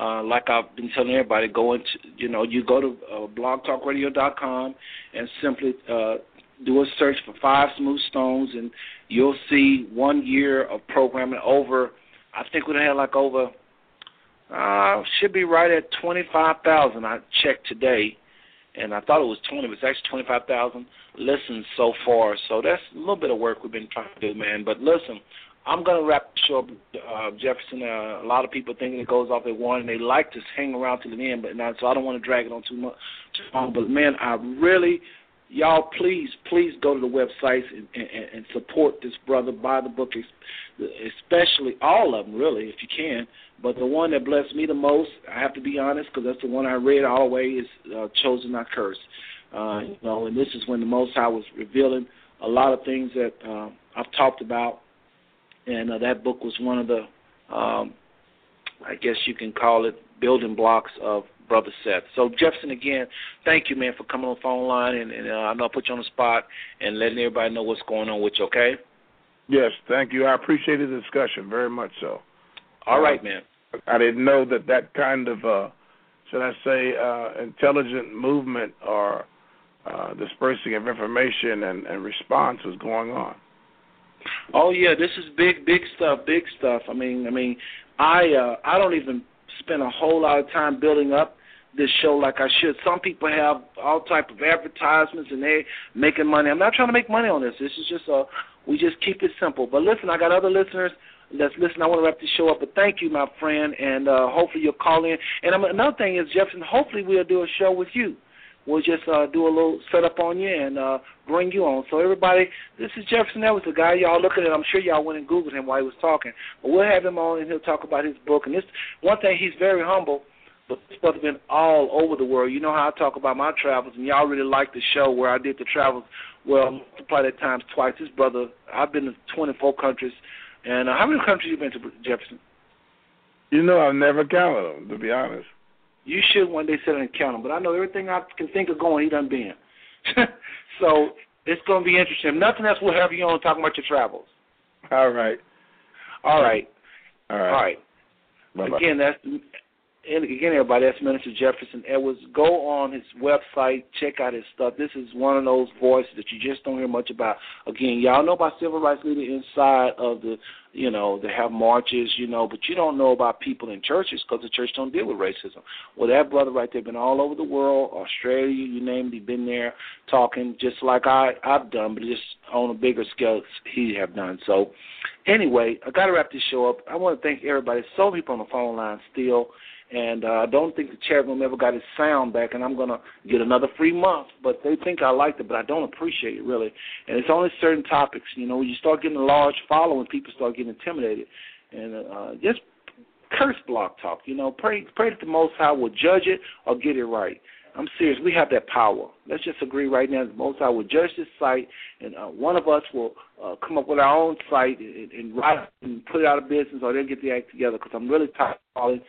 [SPEAKER 2] uh, like I've been telling everybody, go into, you know, you go to uh, blogtalkradio.com and simply uh, do a search for Five Smooth Stones, and you'll see one year of programming over. I think we had like over. Uh, should be right at twenty five thousand. I checked today, and I thought it was twenty, but it's actually twenty five thousand listens so far. So that's a little bit of work we've been trying to do, man. But listen, I'm gonna wrap the show up, uh, Jefferson. Uh, a lot of people thinking it goes off at one, and they like to hang around to the end, but now, so I don't want to drag it on too much, too long. But man, I really y'all please please go to the websites and, and, and support this brother buy the book especially all of them really if you can but the one that blessed me the most i have to be honest because that's the one i read all the way is uh, chosen not cursed uh, you know and this is when the most high was revealing a lot of things that uh, i've talked about and uh, that book was one of the um, i guess you can call it building blocks of Brother Seth. So Jefferson, again, thank you, man, for coming on the phone line, and, and uh, I know I put you on the spot and letting everybody know what's going on with you. Okay.
[SPEAKER 14] Yes, thank you. I appreciate the discussion very much. So.
[SPEAKER 2] All right, man.
[SPEAKER 14] I didn't know that that kind of, uh, should I say, uh, intelligent movement or uh, dispersing of information and, and response was going on.
[SPEAKER 2] Oh yeah, this is big, big stuff, big stuff. I mean, I mean, I uh, I don't even spend a whole lot of time building up this show like I should. Some people have all type of advertisements and they making money. I'm not trying to make money on this. This is just a we just keep it simple. But listen, I got other listeners that's listening. I want to wrap this show up, but thank you, my friend, and uh, hopefully you'll call in. And another thing is, Jefferson, hopefully we'll do a show with you. We'll just uh, do a little setup on you and uh, bring you on. So everybody, this is Jefferson Edwards, the guy y'all looking at. I'm sure y'all went and googled him while he was talking. But we'll have him on and he'll talk about his book. And this one thing, he's very humble. But this brother's been all over the world. You know how I talk about my travels, and y'all really like the show where I did the travels. Well, multiply that times twice. This brother, I've been to 24 countries. And uh, how many countries you been to, Jefferson?
[SPEAKER 14] You know, I've never counted them, to be honest.
[SPEAKER 2] You should one day sit and count them. But I know everything I can think of going, he done been. so it's going to be interesting. If nothing else, we'll have you on talking about your travels.
[SPEAKER 14] All right.
[SPEAKER 2] All right.
[SPEAKER 14] All right.
[SPEAKER 2] All right.
[SPEAKER 14] Bye-bye.
[SPEAKER 2] Again, that's and again, everybody, that's Minister Jefferson Edwards. Go on his website, check out his stuff. This is one of those voices that you just don't hear much about. Again, y'all know about civil rights leaders inside of the, you know, they have marches, you know, but you don't know about people in churches because the church don't deal with racism. Well, that brother right there been all over the world, Australia, you name it, he been there talking just like I I've done, but just on a bigger scale he have done. So, anyway, I got to wrap this show up. I want to thank everybody. So many people on the phone line still and uh, I don't think the chat room ever got its sound back, and I'm gonna get another free month. But they think I liked it, but I don't appreciate it really. And it's only certain topics, you know. When you start getting a large following, people start getting intimidated, and uh, just curse BlogTalk. You know, pray pray that the Most High will judge it or get it right. I'm serious. We have that power. Let's just agree right now. The Most High will judge this site, and uh, one of us will uh, come up with our own site and, and write and put it out of business, or they'll get the act together. Because I'm really tired of calling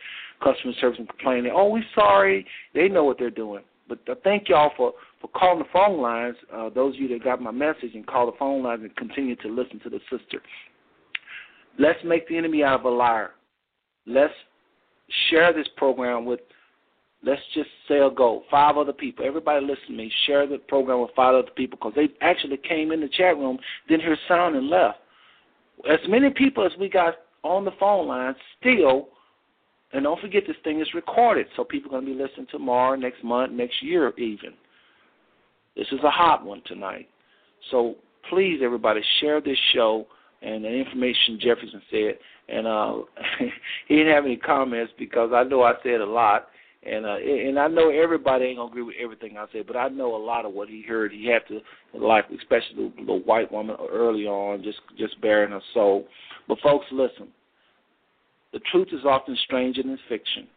[SPEAKER 2] customer service and complaining. Oh, we're sorry. They know what they're doing. But uh, thank y'all for for calling the phone lines. Uh, those of you that got my message and call the phone lines and continue to listen to the sister. Let's make the enemy out of a liar. Let's share this program with let's just say a goal, five other people. Everybody listen to me. Share the program with five other people because they actually came in the chat room, didn't hear sound, and left. As many people as we got on the phone line, still, and don't forget this thing is recorded, so people are going to be listening tomorrow, next month, next year, even. This is a hot one tonight. So please, everybody, share this show and the information Jefferson said. And uh, he didn't have any comments because I know I said a lot and uh, and I know everybody ain't gonna agree with everything I say, but I know a lot of what he heard. He had to like, especially the, the white woman early on, just just bearing her soul. But folks, listen. The truth is often stranger than fiction,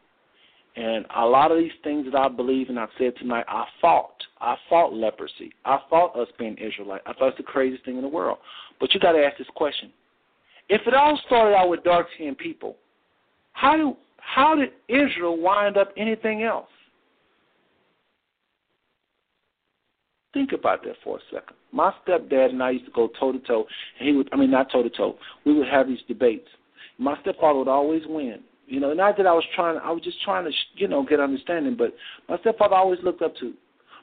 [SPEAKER 2] and a lot of these things that I believe and I've said tonight, I fought. I fought leprosy. I fought us being Israelite. I thought it's the craziest thing in the world. But you got to ask this question: if it all started out with dark skinned people, how do how did Israel wind up anything else? Think about that for a second. My stepdad and I used to go toe to toe, and he would I mean not toe to toe. We would have these debates. My stepfather would always win. You know, not that I was trying I was just trying to you know get understanding, but my stepfather always looked up to.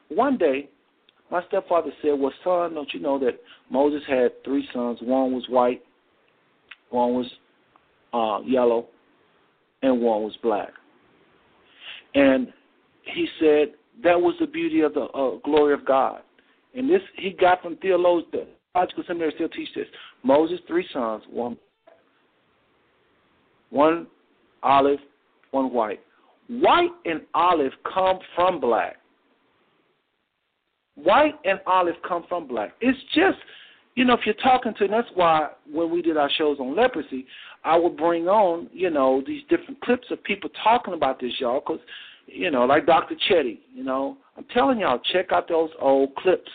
[SPEAKER 2] One day, my stepfather said, Well son, don't you know that Moses had three sons, one was white, one was uh yellow, and one was black. And he said that was the beauty of the uh, glory of God. And this he got from theologians, the theological seminary still teach this. Moses, three sons, one one olive, one white. White and olive come from black. White and olive come from black. It's just, you know, if you're talking to, and that's why when we did our shows on leprosy, I would bring on, you know, these different clips of people talking about this, y'all, because you know, like Dr. Chetty, you know. I'm telling y'all, check out those old clips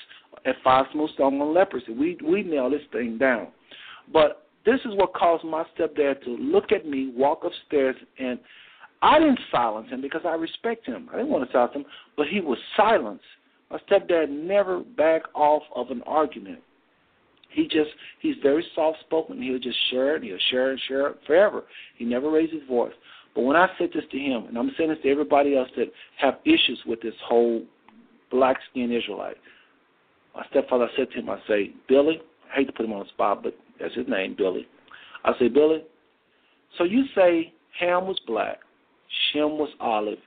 [SPEAKER 2] at Five Smooth Stone on leprosy. We we nail this thing down. But this is what caused my stepdad to look at me, walk upstairs, and I didn't silence him because I respect him. I didn't want to silence him, but he was silenced. My stepdad never backed off of an argument. He just he's very soft spoken. He'll just share it. He'll share it, share it forever. He never raised his voice. But when I said this to him, and I'm saying this to everybody else that have issues with this whole black skinned Israelite, my stepfather said to him, I say, Billy, I hate to put him on the spot, but that's his name, Billy. I say, Billy, so you say Ham was black, Shem was olive,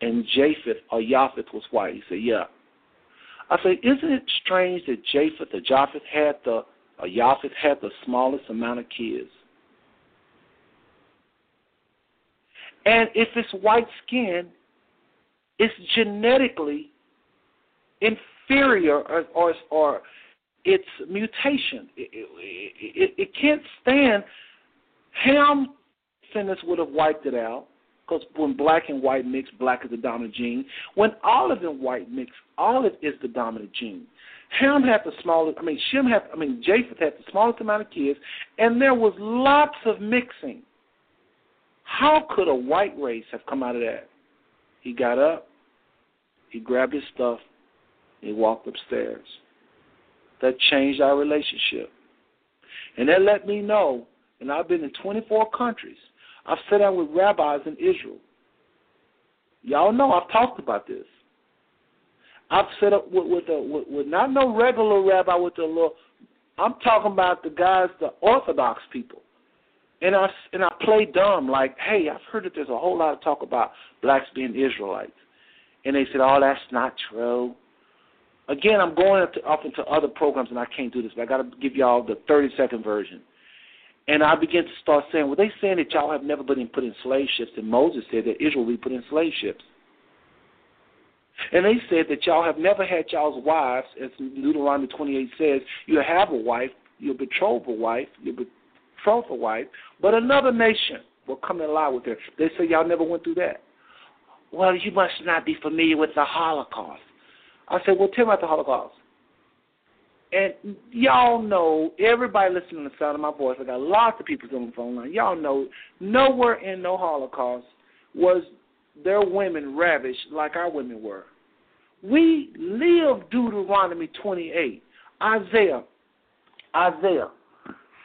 [SPEAKER 2] and Japheth or Japheth was white. He said, Yeah. I say, isn't it strange that Japheth or Japheth had the or Japheth had the smallest amount of kids? And if it's white skin, it's genetically inferior or, or, or it's mutation. It, it, it, it can't stand. Ham descendants would have wiped it out because when black and white mix, black is the dominant gene. When olive and white mix, olive is the dominant gene. Ham had the smallest. I mean, Shem had. I mean, Japheth had the smallest amount of kids, and there was lots of mixing. How could a white race have come out of that? He got up, he grabbed his stuff, he walked upstairs. That changed our relationship. And that let me know, and I've been in 24 countries. I've sat down with rabbis in Israel. Y'all know I've talked about this. I've set up with, with, a, with, with not no regular rabbi with the little. I'm talking about the guys, the Orthodox people and I and I play dumb like, hey, I've heard that there's a whole lot of talk about blacks being Israelites, and they said, oh, that's not true. Again, I'm going up, to, up into other programs, and I can't do this, but I got to give y'all the 30 second version. And I begin to start saying, well, they saying that y'all have never been put in slave ships, and Moses said that Israel will be put in slave ships. And they said that y'all have never had y'all's wives, as Deuteronomy 28 says, you have a wife, you betroth a wife, you betroth a wife, but another nation will come and lie with her. They say y'all never went through that. Well, you must not be familiar with the Holocaust. I said, well, tell me about the Holocaust. And y'all know, everybody listening to the sound of my voice, I got lots of people on the phone line. Y'all know, nowhere in no Holocaust was their women ravished like our women were. We live Deuteronomy 28. Isaiah, Isaiah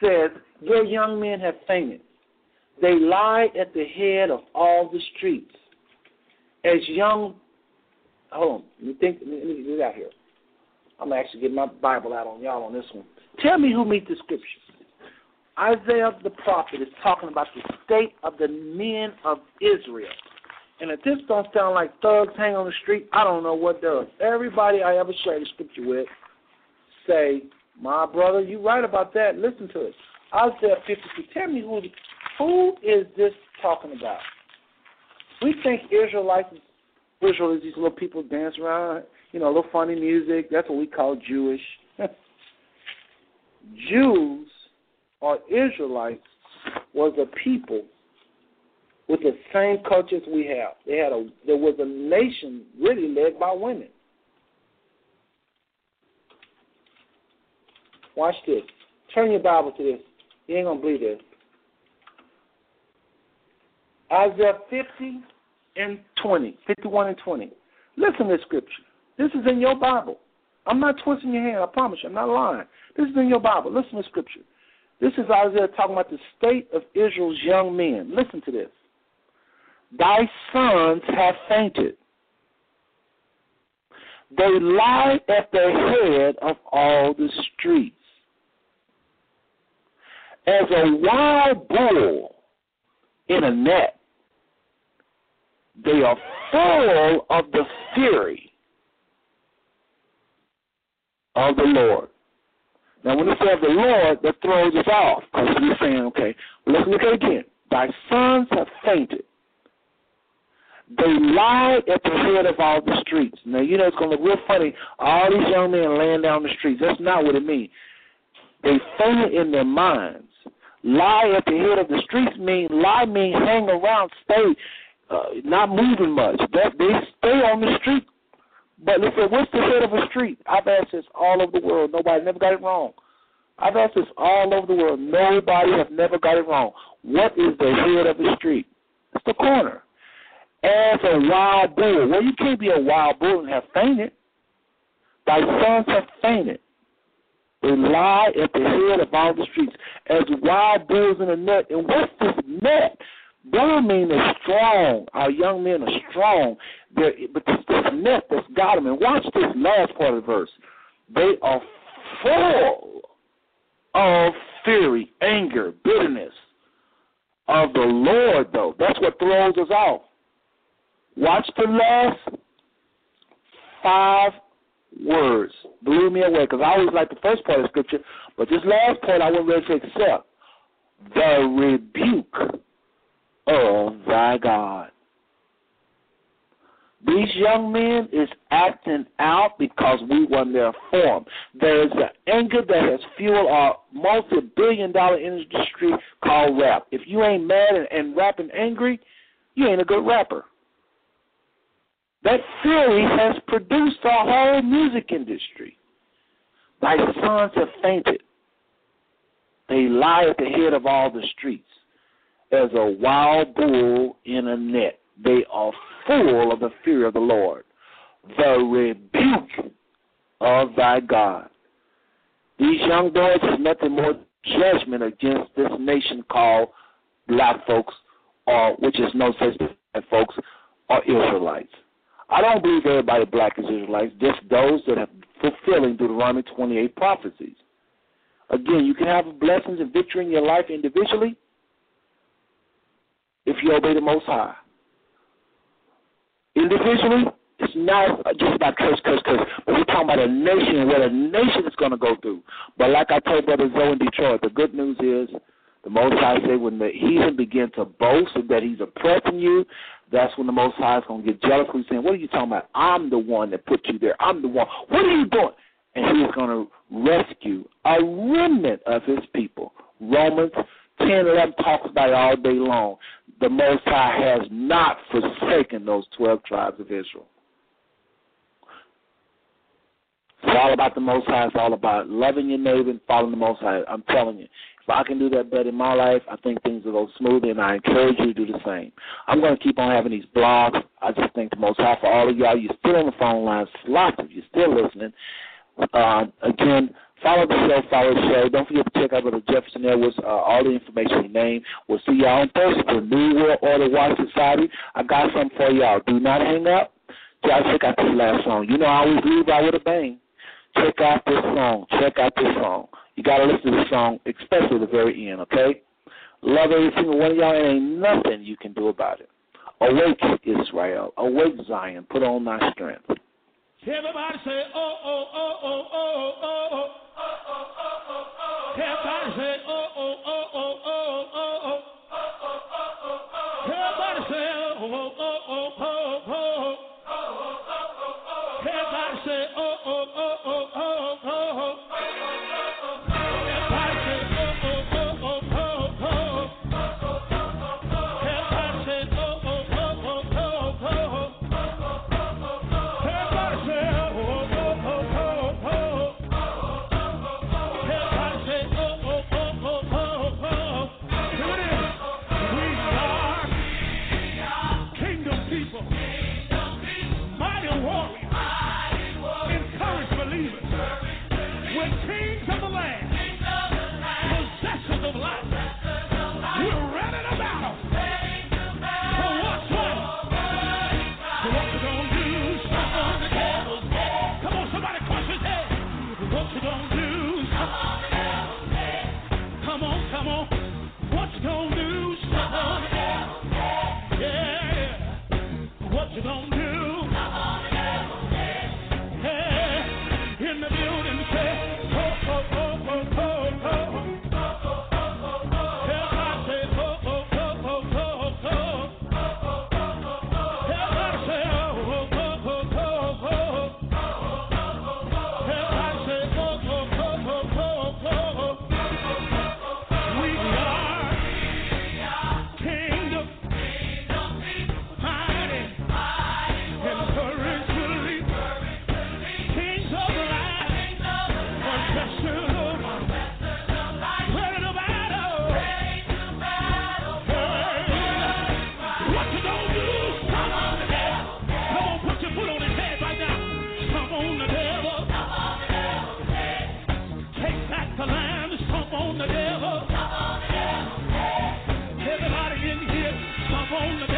[SPEAKER 2] says, Your young men have fainted. They lie at the head of all the streets. As young, hold on, let me think, let me get out here. I'm to actually get my Bible out on y'all on this one. Tell me who meet the scriptures. Isaiah the prophet is talking about the state of the men of Israel. And if this don't sound like thugs hanging on the street, I don't know what does. Everybody I ever shared the scripture with say, my brother, you right about that. Listen to it. Isaiah 52. Tell me who who is this talking about? We think Israelites, Israel is these little people dance around, you know, a little funny music. That's what we call Jewish. Jews or Israelites was a people with the same culture as we have. They had a there was a nation really led by women. Watch this. Turn your Bible to this. You ain't gonna believe this. Isaiah 50 and 20, 51 and 20. Listen to this scripture. This is in your Bible. I'm not twisting your hand. I promise you. I'm not lying. This is in your Bible. Listen to scripture. This is Isaiah talking about the state of Israel's young men. Listen to this. Thy sons have fainted. They lie at the head of all the streets. As a wild bull in a net, they are full of the fury of the Lord. Now, when it says the Lord, that throws us off because we're saying, okay, let's look at it again. Thy sons have fainted. They lie at the head of all the streets. Now, you know, it's going to look real funny. All these young men laying down the streets. That's not what it means. They faint in their minds. Lie at the head of the streets mean lie means hang around, stay, uh, not moving much. That they stay on the street. But listen, what's the head of a street? I've asked this all over the world. Nobody never got it wrong. I've asked this all over the world. Nobody has never got it wrong. What is the head of the street? It's the corner. As a wild bull. Well, you can't be a wild bull and have fainted. Thy sons have fainted. They lie at the head of all the streets as wild bulls in a net. And what's this net? Bull means they're strong. Our young men are strong. They're, but this, this net that's got them. And watch this last part of the verse. They are full of fury, anger, bitterness of the Lord, though. That's what throws us off. Watch the last five words. Blew me away because I always like the first part of scripture, but this last part I wasn't ready to accept. The rebuke of thy God. These young men is acting out because we won their form. There is an anger that has fueled our multi-billion dollar industry called rap. If you ain't mad and, and rapping angry, you ain't a good rapper. That fury has produced a whole music industry. Thy sons have fainted. They lie at the head of all the streets as a wild bull in a net. They are full of the fear of the Lord, the rebuke of thy God. These young boys is nothing more judgment against this nation called black folks, or which is no such as folks, or Israelites. I don't believe everybody black is Israelites, just those that are fulfilling Deuteronomy 28 prophecies. Again, you can have blessings and victory in your life individually if you obey the Most High. Individually, it's not just about curse, curse, curse, but we're talking about a nation, and what a nation is going to go through. But like I told Brother Zoe in Detroit, the good news is the Most High said when the heathen begin to boast that he's oppressing you, that's when the Most High is going to get jealous. He's saying, what are you talking about? I'm the one that put you there. I'm the one. What are you doing? And he is going to rescue a remnant of his people. Romans 10, 11 talks about it all day long. The Most High has not forsaken those 12 tribes of Israel. It's all about the Most High. It's all about loving your neighbor and following the Most High. I'm telling you, if I can do that better in my life, I think things will go smoother, and I encourage you to do the same. I'm going to keep on having these blogs. I just thank the Most High for all of y'all. You're still on the phone lines. Lots of you still listening. Uh, again, follow the show, follow the show. Don't forget to check out Brother Jefferson Edwards, uh, all the information he named. We'll see y'all on Thursday for New World Order Watch Society. I got something for y'all. Do not hang up. Y'all check out this last song. You know I always leave out with a bang. Check out this song. Check out this song. You got to listen to this song, especially the very end, okay? Love every single one of y'all, and ain't nothing you can do about it. Awake, Israel. Awake, Zion. Put on thy strength.
[SPEAKER 4] Everybody say, oh, oh, oh, oh, oh, oh, oh, oh. Everybody say, oh, oh, oh, home.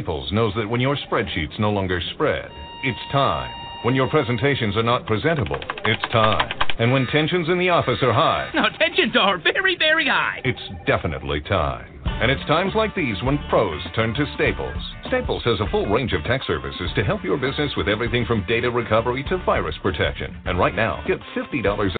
[SPEAKER 15] Staples knows that when your spreadsheets no longer spread, it's time. When your presentations are not presentable, it's time. And when tensions in the office are high.
[SPEAKER 16] No, tensions are very, very high.
[SPEAKER 15] It's definitely time. And it's times like these when pros turn to Staples. Staples has a full range of tech services to help your business with everything from data recovery to virus protection. And right now, get $50